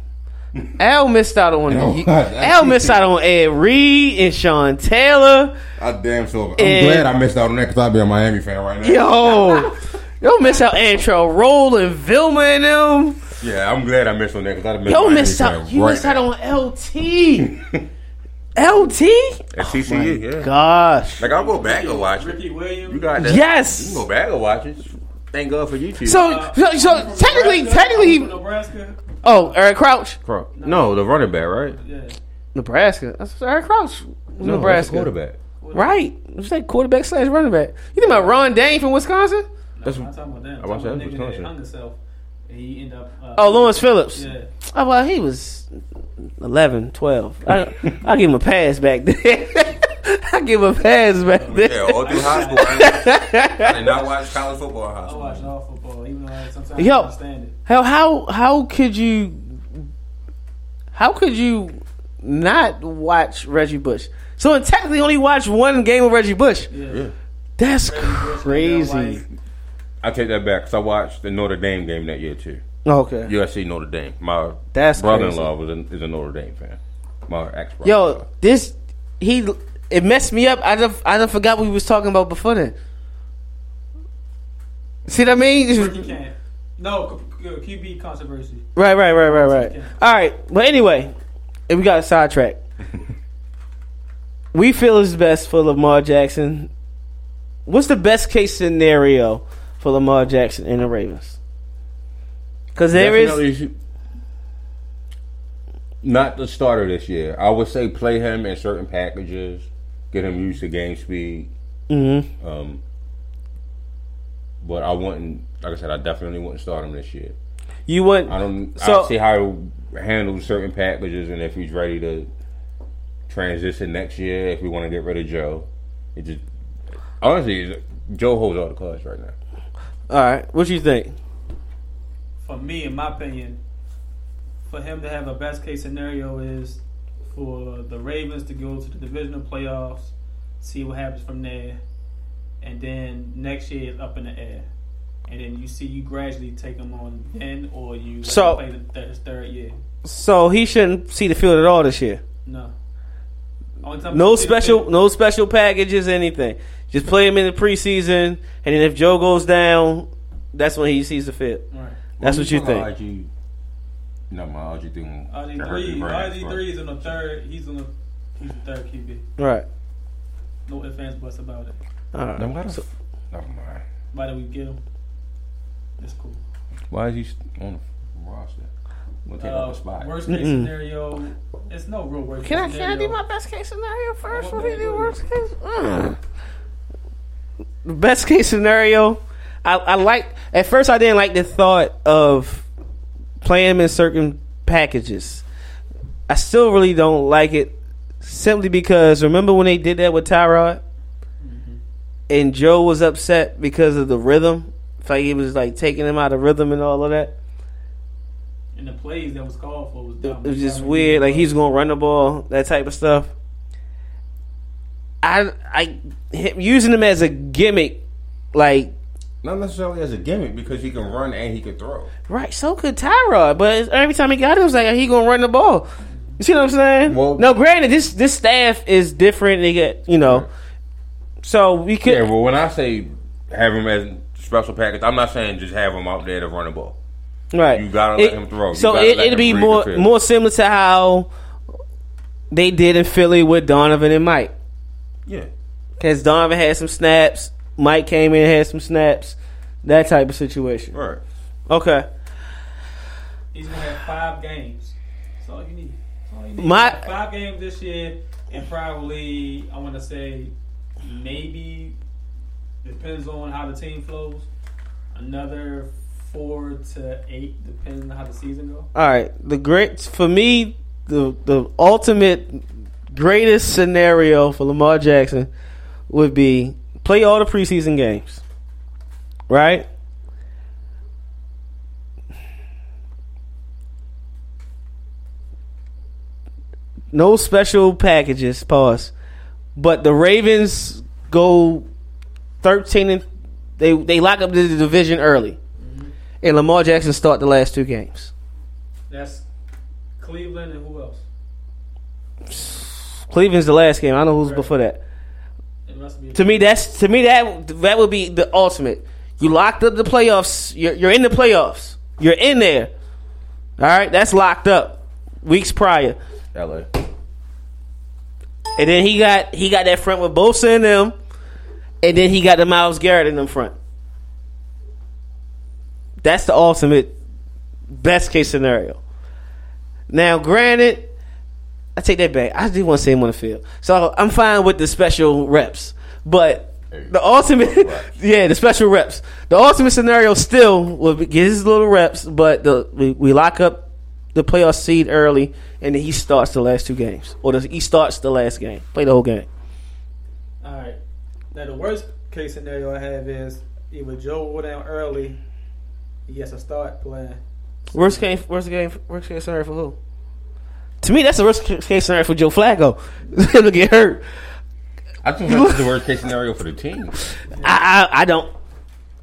Al missed out on No, you- that's- Al missed out on Ed Reed and Sean Taylor. I damn sure. I'm And- glad I missed out on that because I'd be a Miami fan right now. Yo, yo, miss out Antrel Rolle and Vilma and them. Yeah, I'm glad I missed on that because I'd have missed. Yo, missed out. You right missed out on LT. LT. at TCU. Oh yeah, Gosh. like I'll go back and watch it. Ricky Williams. You got that? Yes. You can go back and watch it. Thank God for YouTube. So, so, so uh, technically, uh, technically, Nebraska. Oh, Eric Crouch, Cro- no, the running back, right? Yeah. Nebraska. That's Eric Crouch. Was No, Nebraska. that's quarterback. Right. It's like quarterback slash running back. You think about Ron Dayne from Wisconsin? No, That's- I'm not talking about that. I I'm watched talking that about in nigga that hung himself. And he ended up. Uh, Oh, Lawrence Phillips. Yeah. Oh, well, he was 11, 12. I, I'll give him a pass back then. I give him a pass back there. Yeah, all through high school. I, I did not watch college football in high I school. watched all football, even though I sometimes Yo. I understand it. How how how could you how could you not watch Reggie Bush? So in technically only watch one game of Reggie Bush. Yeah. That's Reggie crazy. I take that back because I watched the Notre Dame game that year too. Oh, okay. USC Notre Dame. My That's brother-in-law was a, is a Notre Dame fan. My ex. Yo, this he it messed me up. I done, I done forgot what we was talking about before then. See what I mean? Ricky can't. No, Q- Q- QB controversy. Right, right, right, right, right. Yeah. All right, but anyway, if we got a sidetrack. we feel it's best for Lamar Jackson. What's the best case scenario for Lamar Jackson and the Ravens? Because there is Definitely not the starter this year. I would say play him in certain packages, get him used to game speed. Mhm. Um, but I wouldn't. Like I said, I definitely wouldn't start him this year. you wouldn't. I don't. So- I see how he'll handle certain packages, and if he's ready to transition next year, if we want to get rid of Joe, it just honestly, Joe holds all the cards right now. All right, what do you think? For me, in my opinion, for him to have a best case scenario is for the Ravens to go to the divisional playoffs, see what happens from there, and then next year is up in the air. And then you see you gradually take him on then, or you let So- play the th- his third year. So he shouldn't see the field at all this year. No. No you see the special, field- no special packages, anything. Just play him in the preseason, and then if Joe goes down, that's when he sees the field. Right. That's what you think. RG, no, my RG thing. RG that hurt the three, Rams, RG three is on the third. He's on the he's the third QB. Right. No ifs ands buts about it. All right. No, why the- So- Never mind. Why do we get him? It's cool. Why is he on the roster? We'll take Uh, off a spot. worst case scenario, it's no real worst Can I case can I do my best case scenario first? What do you do worst case. Mm. The best case scenario, I, I like. At first, I didn't like the thought of playing them in certain packages. I still really don't like it, simply because remember when they did that with Tyrod, and Joe was upset because of the rhythm. It's like he was like taking him out of rhythm and all of that. And the plays that was called for was It was just weird. Like he's uh, gonna run the ball, that type of stuff. I I him- using him as a gimmick, like Not necessarily as a gimmick because he can run and he can throw. right. So could Tyrod, but every time he got him, it was like he gonna run the ball. You see what I'm saying? Well- no, granted, this this staff is different. They get you know, so we could. Yeah, well, when I say have him as special package, I'm not saying just have him out there to run the ball. Right. You gotta let him throw. So it, let it'll be more more similar to how they did in Philly with Donovan and Mike. Yeah. Because Donovan had some snaps, Mike came in and had some snaps, that type of situation. Right. Okay. He's gonna have five games. That's all you need. That's all you need. My- five games this year, and probably I want to say maybe depends on how the team flows. Another four to eight, depending on how the season goes. All right. The great for me, the the ultimate greatest scenario for Lamar Jackson would be play all the preseason games. Right? No special packages, pause. But the Ravens go 13 and they they lock up the division early. Mm-hmm. And Lamar Jackson start the last two games. That's Cleveland and who else? Cleveland's the last game. I know who's before that. It must be To me, that's to me that that would be the ultimate. You locked up the playoffs. You're, you're in the playoffs. You're in there. All right, that's locked up. Weeks prior, LA. And then he got he got that front with Bosa and them, and then he got the Myles Garrett in them front. That's the ultimate best case scenario. Now, granted, I take that back. I do want to see him on the field, so I'm fine with the special reps. But the ultimate, yeah, the special reps. The ultimate scenario still will get his little reps, but the we, we lock up the playoff seed early, and then he starts the last two games, or does he starts the last game, play the whole game. All right. Now the worst case scenario I have is either Joe go down early, he has to start playing. Worst game, worst game, worst case scenario for who? To me, that's the worst case scenario for Joe Flacco. Him to get hurt. I think that's the worst case scenario for the team. I, I, I don't.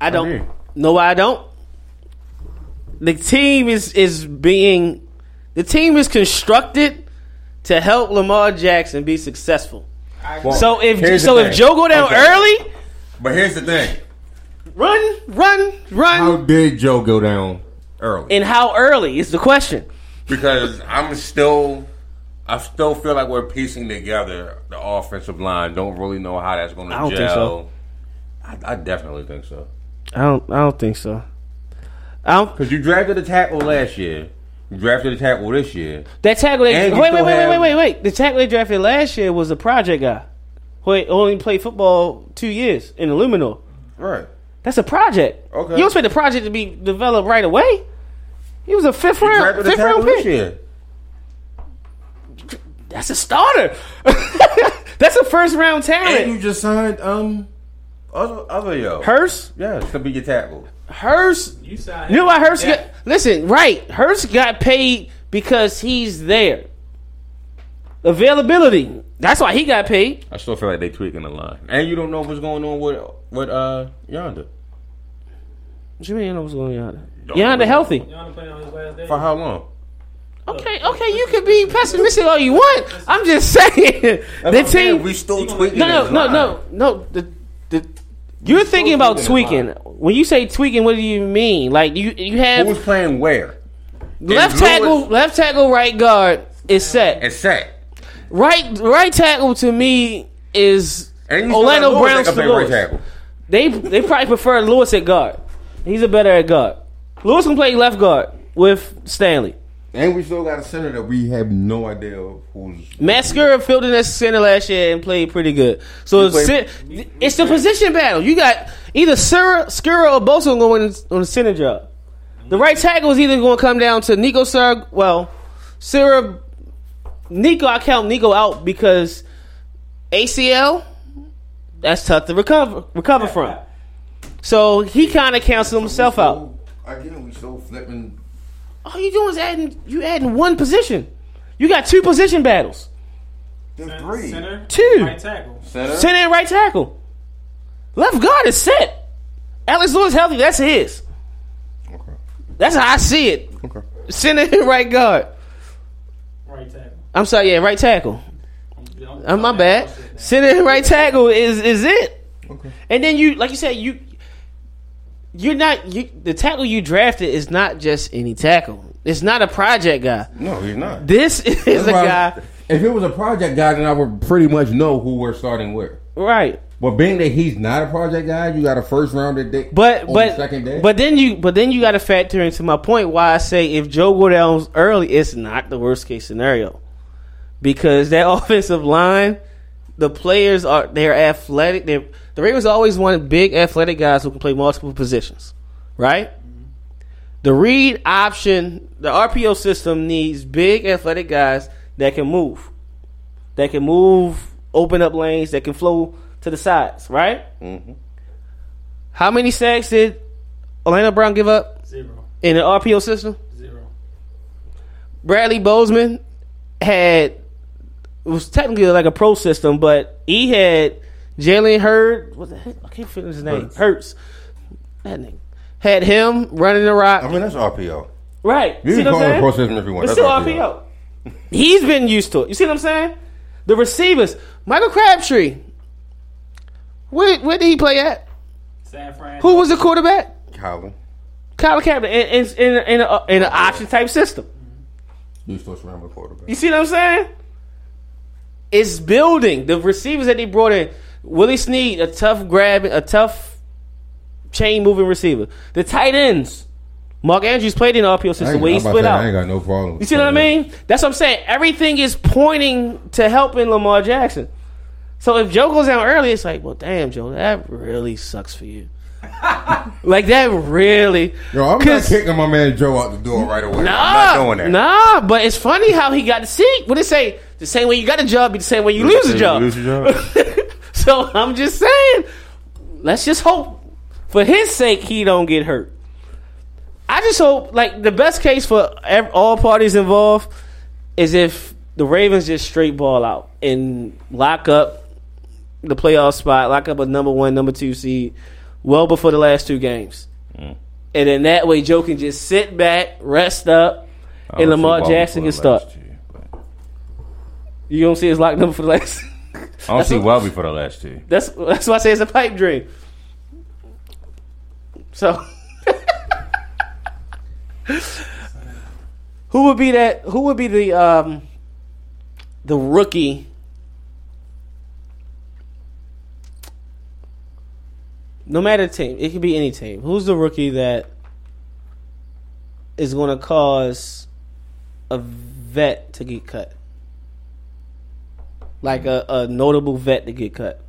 I don't. agree. no, I don't. The team is is being, the team is constructed to help Lamar Jackson be successful. Well, So if so, if. Joe go down Okay. early, But here's the thing: run, run, run, How did Joe go down early? and how early is the question. because I'm still, I still feel like we're piecing together the offensive line. Don't really know how that's going to I don't gel. think so. I, I definitely think so. I don't. I don't think so. Because you drafted a tackle last year, you drafted a tackle this year. That tackle they wait, wait, wait, wait, wait, wait, wait. The tackle they drafted last year was a project guy. Who only played football two years in Eluemunor. Right. That's a project. Okay. You don't expect the project to be developed right away. He was a fifth You round, fifth tackle round this pick. year. That's a starter. That's a first round talent. And you just signed um other other yo. Hurst, Yeah, to be your tackle. Hurst. You signed You know why Hurst Yeah. got? Listen, right? Hurst got paid because he's there. Availability. That's why he got paid. I still feel like they tweaking the line, and you don't know what's going on with with uh Yanda. What you mean? You know what's going on? Don't Yanda know. healthy. You want on his last day? For how long? Okay, okay, you can be pessimistic all you want. I'm just saying the team. we still tweaking. No, no, his no, line. no, no. The the you're thinking about tweaking. When you say tweaking, what do you mean? Like you you have was playing where? left tackle, left tackle, right guard is set. And set. Right right tackle to me is And you still Orlando got Lewis Brown's that can to play right tackle. They they probably prefer Lewis at guard. He's a better at guard. Lewis can play left guard with Stanley. And we still got a center that we have no idea of who's. Skura filled in as center last year and played pretty good. So it's, played- it's the position battle. You got either Skura, Skura or Bosa going on the center job. The right tackle is either going to come down to Nico Sir. Well, Sura, Nico, I count Nico out because ACL. That's tough to recover recover from. So he kind of counts himself out. Again, we still flipping. All you doing is adding you adding one position. You got two position battles. There's three. Center, Two. right tackle. Center. Center and right tackle. Left guard is set. Alex Lewis healthy. That's his. Okay. That's how I see it. Okay. Center and right guard. Right tackle. I'm sorry. Yeah, right tackle. I'm, Uh, my bad. Center and right tackle is is it. Okay. And then you, like you said, you you're not you. The tackle you drafted is not just any tackle. It's not a project guy. No, he's not. This is a That's why- guy. If it was a project guy, then I would pretty much know who we're starting with. Right. But being that he's not a project guy, you got a first rounder dick But on but the second day. but then you but then you got to factor into my point why I say if Joe go down early, it's not the worst case scenario because that offensive line, the players are they're athletic. They're, the Ravens always wanted big athletic guys who can play multiple positions, right? The read option, the RPO system needs big athletic guys that can move, that can move, open up lanes, that can flow to the sides, right? Mm-hmm. How many sacks did Orlando Brown give up Zero. in the RPO system? Zero. Bradley Bozeman had it was technically like a pro system, but he had Jalen Hurd. What the heck? I can't finish his name. Hurts. Hurts. That nigga had him running the rock. I mean, that's RPO. right. You See can what call I'm it saying? pro if you want. It's That's still RPO. RPO. He's been used to it. You see what I'm saying? The receivers, Michael Crabtree. Where, where did he play at? San Fran. Who was the quarterback? Colin. Kyle Kaepernick in in in, in, a, in an option type system. You still scramble quarterback. You see what I'm saying? It's building the receivers that they brought in. Willie Snead, a tough grab, a tough chain moving receiver. The tight ends. Mark Andrews played in the RPO system where he I'm about to split out. I ain't got no problem. You see what I mean? That's what I'm saying. Everything is pointing to helping Lamar Jackson. So if Joe goes down early, it's like, well, damn, Joe, that really sucks for you. like that really. Yo, I'm not kicking my man Joe out the door right away. Nah, I'm not doing that. Nah, but it's funny how he got the seat. What it say? The same way you got a job, be the same way you lose a job. Lose your job. So I'm just saying, let's just hope for his sake he don't get hurt. I just hope, like the best case for ev- all parties involved is if the Ravens just straight ball out and lock up the playoff spot, lock up a number one, number two seed, well before the last two games, and then that way Joe can just sit back, rest up, and Lamar Jackson can start. but- You don't see his lock number for the last. I don't see Welby for the last two. That's that's why I say it's a pipe dream. So, who would be that? Who would be the um, the rookie? No matter the team, it could be any team. Who's the rookie that is going to cause a vet to get cut? Like a, a notable vet to get cut.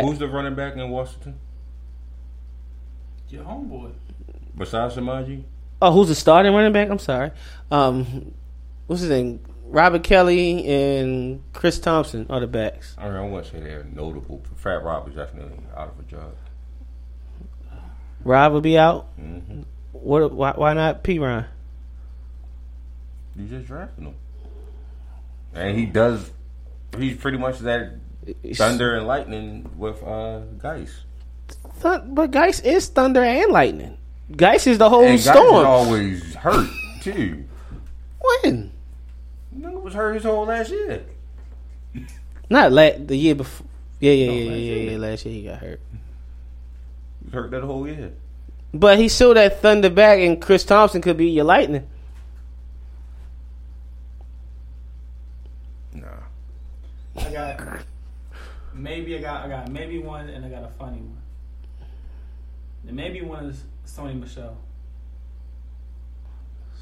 Who's the running back in Washington Your homeboy. besides Samaje? Oh, who's the starting running back? I'm sorry. Um, what's his name? Robert Kelley and Chris Thompson are the backs. I, mean, I wouldn't say they're notable. Fat Rob is definitely out of a job. Rob will be out. hmm What? Why, why not P Ron? You just drafting him, and he does. He's pretty much that thunder and lightning with uh Guice. Th- but Guice is thunder and lightning. Guice is the whole And storm. always hurt too. when? Nigga was hurt his whole last year. Not la- the year before. Yeah, yeah, yeah, yeah, yeah. Last year he got hurt. He was hurt that whole year. But he still that thunder back, and Chris Thompson could be your lightning. Nah. I got maybe I got I got maybe one and I got a funny one. The maybe one is Sony Michel.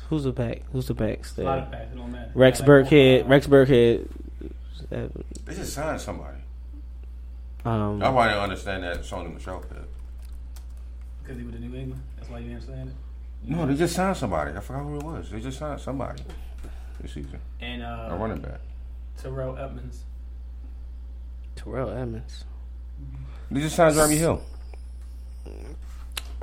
Who's the back? Who's the back A lot of there? facts, it don't matter. Rex I Burkhead. both. Rex Burkhead. uh, They just signed somebody. Um, That's why I didn't understand that Sony Michel pick. Because he was in New England. That's why you didn't understand it. No, they just signed somebody. I forgot who it was. They just signed somebody this season. And uh, A running back. Terrell Edmunds. Terrell Edmunds. They just signed Jeremy Hill.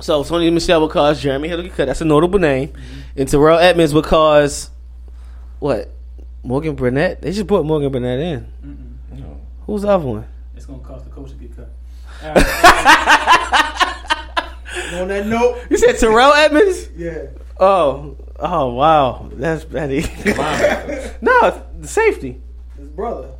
So Sony Michel would cause Jeremy Hill to get cut. That's a notable name. And Terrell Edmunds would cause what? Morgan Burnett. They just brought Morgan Burnett in. Mm-mm. No. Who's the other one? It's gonna cost the coach to get cut. All right. On that note, You said Terrell Edmunds? yeah. Oh, oh wow, that's petty. Linebacker. no, the safety. His brother.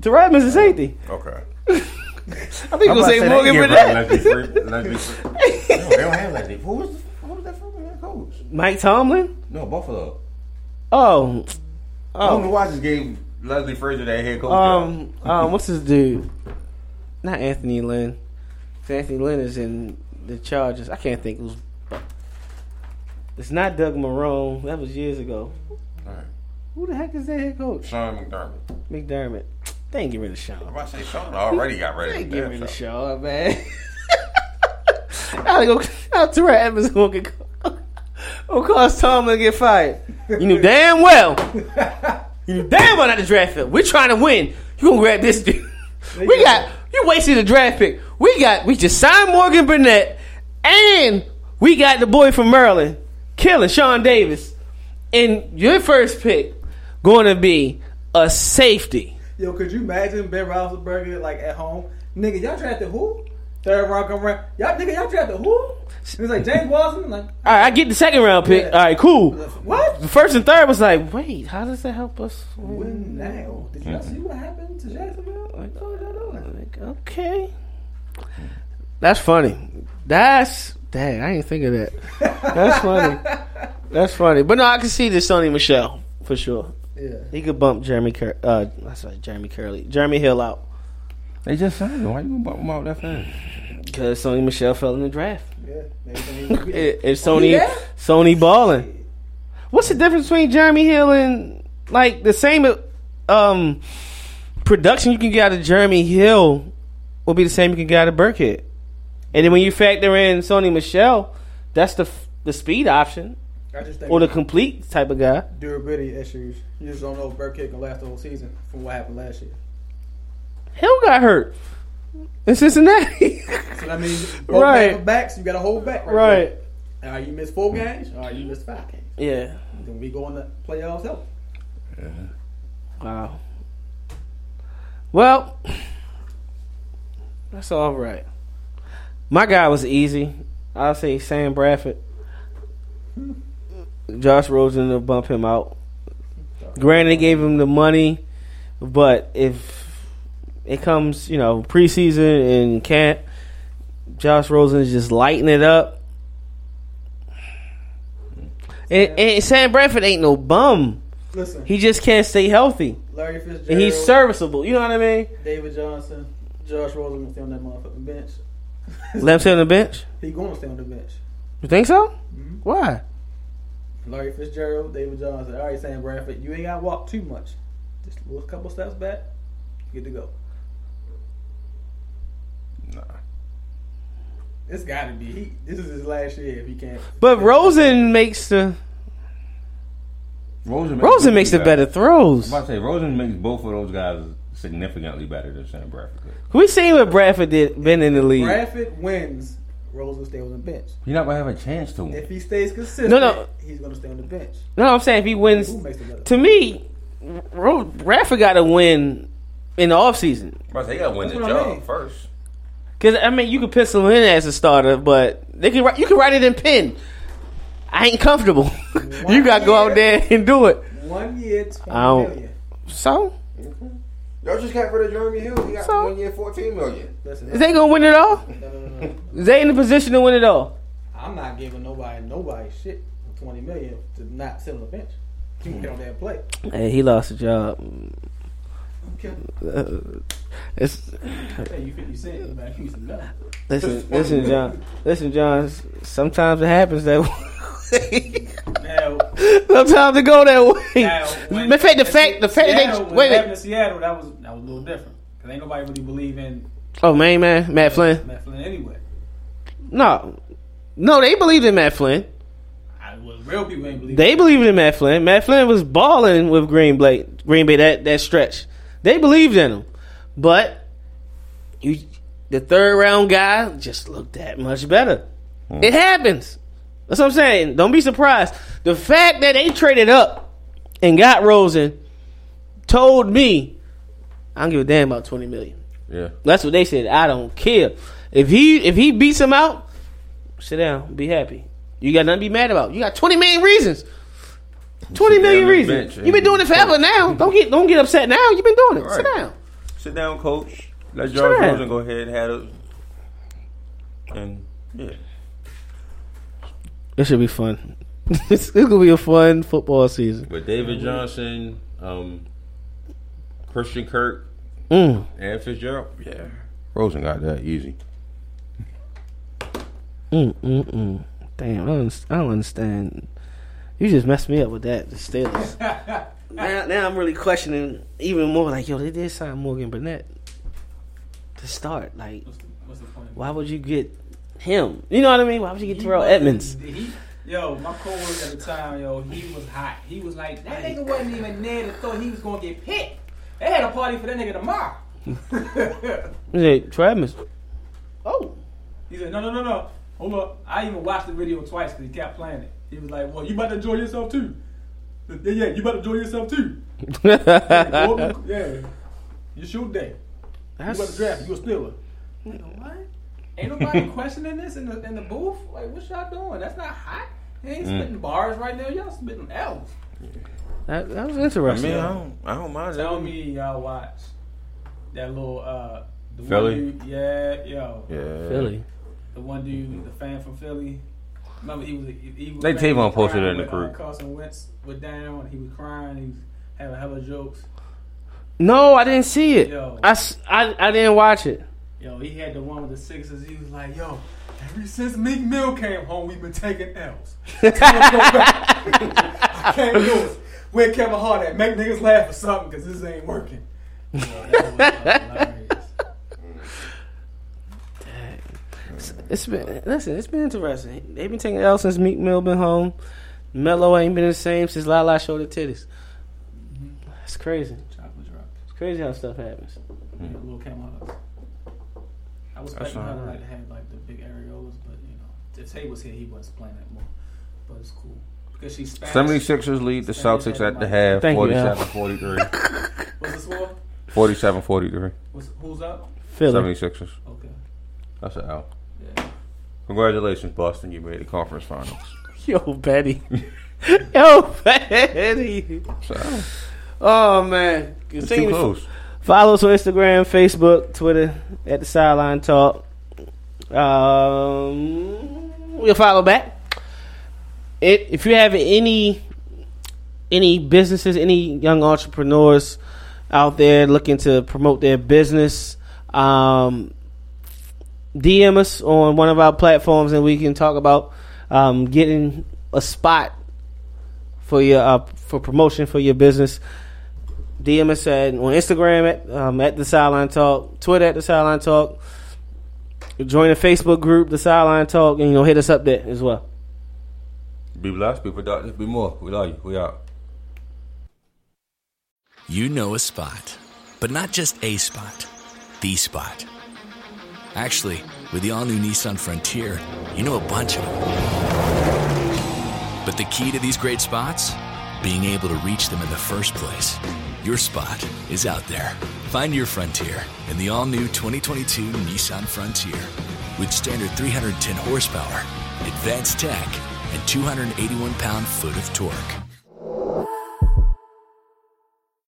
Terrell Edmunds is safety. okay. I think you I'm gonna about say to they Morgan get rid of Burnett. Leslie Fre- Leslie Fre- no, they don't have Leslie. Who was who was that from head coach? Mike Tomlin. No, Buffalo. Oh, I don't know oh, why I just gave Leslie Frazier that head coach. um, um, what's his dude? Not Anthony Lynn. Anthony Lynn is in the Chargers. I can't think who's. It's not Doug Marrone. That was years ago. Alright. Who the heck is that head coach? Sean McDermott. McDermott. They ain't get rid of I'm Sean. about to say Sean already got They ready. ain't get rid of Sean, man. I go. How Terrell Evans gonna get? Gonna cause Tomlin to get fired? You knew damn well. You knew damn well not the draft pick. We're trying to win. You gonna grab this dude? We got you wasted a draft pick. We got we just signed Morgan Burnett, and we got the boy from Maryland, killing Sean Davis, and your first pick going to be a safety. Yo, could you imagine Ben Roethlisberger like at home? Nigga, y'all drafted who? Third round come around. Y'all nigga, y'all drafted who? He was like James Watson. Like All right, I get the second round pick. Yeah. All right, cool. what? The first and third was like, wait, how does that help us? Win now. Did y'all see what happened to Jacksonville? Like, What was y'all like, okay, that's funny. That's dang, I didn't think of that. That's funny. That's funny. But no, I can see this Sony Michel for sure. Yeah. He could bump Jeremy Cur- uh that's right, Jeremy Curley. Jeremy Hill out. They just signed him. Why you gonna bump him out that fast? Because Sony Michel fell in the draft. Yeah. Maybe It, it's Oh, Sony yeah? Sony balling. What's the difference between Jeremy Hill and like the same um production you can get out of Jeremy Hill will be the same you can get out of Burkhead. And then when you factor in Sony Michel, that's the the speed option I just think or the complete type of guy. durability issues. You just don't know if Burkhead can last the whole season from what happened last year. Hill got hurt in Cincinnati. So that means both Right. backs, you got to hold back. Right. right. There. All right, you missed four games. All right, you missed five games. Yeah. Then we go in the playoffs help. Wow. Well, that's all right. My guy was easy. I'll say Sam Bradford. Josh Rosen to bump him out. Granted, they gave him the money, but if it comes, you know, preseason and camp, Josh Rosen is just lighting it up. And, and Sam Bradford ain't no bum. Listen, He just can't stay healthy. Larry Fitzgerald, And he's serviceable. You know what I mean? David Johnson, Josh Rosen gonna stay on that motherfucking bench. Let him sit on the bench. He gonna stay on the bench. You think so? Mhm. Why? Larry Fitzgerald, David Johnson. All right, Sam Bradford, you ain't got to walk too much. Just a little couple steps back, good to go. Nah. It's got to be. He, this is his last year if he can't. But Rosen makes the Rosen, Rosen makes the the better throws. I'm about to say Rosen makes both of those guys significantly better than Sam Bradford. We seen what Bradford did been in the league. Bradford wins. Rosen stay on the bench. You're not gonna have a chance to win. If he stays consistent, No, no. he's gonna stay on the bench. No, I'm saying if he wins, Who makes the to me, Ro- Bradford got to win in the offseason. I'm about to gotta win That's the what I job mean. first. Because I mean, you could pencil him in as a starter, but they can you can write it in pen. I ain't comfortable. you got to go out there and do it. One year, twenty I don't- million. So Y'all just got rid of Jeremy Hill. He got So? one year, fourteen million. Listen, is they gonna win it all? no, no, no, no. Is they in the position to win it all? I'm not giving nobody nobody shit for twenty million to not sit on the bench. You can get on there and play. Hey, he lost a job. Who uh, It's, Hey, you 50 cent, man. Give me some milk. listen, listen, John. Listen, John. Sometimes it happens that way. Now, Sometimes it go that way. now when- the fact, the in fact, the fact that Seattle, they when wait, it happened wait. in Seattle, that was that was a little different. Cause ain't nobody really believe in Oh, main man, Matt Flynn. Matt Flynn anyway. No, no, they believed in Matt Flynn. I, well, real people ain't believe. They believed in Matt Flynn. Matt Flynn was balling with Green Bay, Green Bay that, that stretch. They believed in him, but you, the third round guy just looked that much better. It mm. happens. That's what I'm saying. Don't be surprised. The fact that they traded up and got Rosen told me I don't give a damn about twenty million. Yeah. That's what they said. I don't care if he if he beats him out. Sit down, be happy. You got nothing to be mad about. You got twenty million reasons. Twenty million down on the reasons. bench You've been doing it forever coach. now. Don't get don't get upset now. You've been doing it. Sit down. Sit down, coach. Let George. Rosen go ahead and have it. And yeah. It should be fun. it's, it's gonna be a fun football season. But David Johnson, um, Christian Kirk, Mm. and Fitzgerald, yeah. Rosen got that easy. Mm, mm, mm. Damn, I don't, I don't understand. You just messed me up with that. The Steelers. now, now I'm really questioning even more. Like, yo, they did sign Morgan Burnett to start. Like, What's the, what's the point? why would you get him? You know what I mean? Why would you get He Terrell wasn't- Edmunds? He, yo, my coworker at the time, yo, he was hot. He was like, that nigga wasn't even there to thought he was gonna get picked. They had a party for that nigga tomorrow. He said, Terrell Edmunds. Oh, he said, no, no, no, no. Hold up. I even watched the video twice because he kept playing it. He was like, well, you about to enjoy yourself too. Yeah, yeah, you about to enjoy yourself too. Yeah. You shoot day. You about to draft. You a Steeler. Nigga, what? Ain't nobody questioning this in the in the booth? Like, what y'all doing? That's not hot. He ain't spitting bars right now. Y'all spitting L's. that, that was I interesting. mean, I don't, I don't mind Tell that. me y'all watch that little uh the Philly? one dude, yeah, yo. Yeah. Philly. The one dude, the fan from Philly. Remember he was he, he was They he Tavon posted it in the when, uh, group. Carson Wentz was down, he was crying, he was having hella jokes. No, I didn't see it. Yo. I, s- I, I didn't watch it. Yo, he had the one with the Sixers. He was like, "Yo, ever since Meek Mill came home, we've been taking L's. Time to go back. I can't do it. Where Kevin Hart at? Make niggas laugh or something, cause this ain't working." Yo. It's been listen. It's been interesting. They've been taking L since Meek Mill been home. Melo ain't been the same since Lala showed the titties. Mm-hmm. It's crazy. Chocolate drop. It's crazy how stuff happens. Little Kevin Hart. I was expecting her to like have like the big areolas, but you know, if Tay was here, he wasn't playing that more. But it's cool because she's Spanish. 76ers lead the Celtics at the half, Thank 47 43. What's the score? 47 43. What's, who's up? Philly. 76ers. Okay. That's an out. Yeah. Congratulations, Boston. You made the conference finals. Yo, Betty. Yo, Betty. So, Oh man. it's Continue too close. Follow us on Instagram, Facebook, Twitter at the Sideline Talk. Um, we'll follow back. It, if you have any any businesses, any young entrepreneurs out there looking to promote their business, um, DM us on one of our platforms, and we can talk about um, getting a spot for your uh, for promotion for your business. DM us at on Instagram at um, at the Sideline Talk, Twitter at the Sideline Talk. Join the Facebook group, the Sideline Talk, and you know hit us up there as well. Be blessed, be productive, be more. We love you. We out. You know a spot, but not just a spot, the spot. Actually, with the all new Nissan Frontier, you know a bunch of them. But the key to these great spots? Being able to reach them in the first place. Your spot is out there. Find your frontier in the all new 2022 Nissan Frontier. With standard 310 horsepower, advanced tech, and 281 pound foot of torque.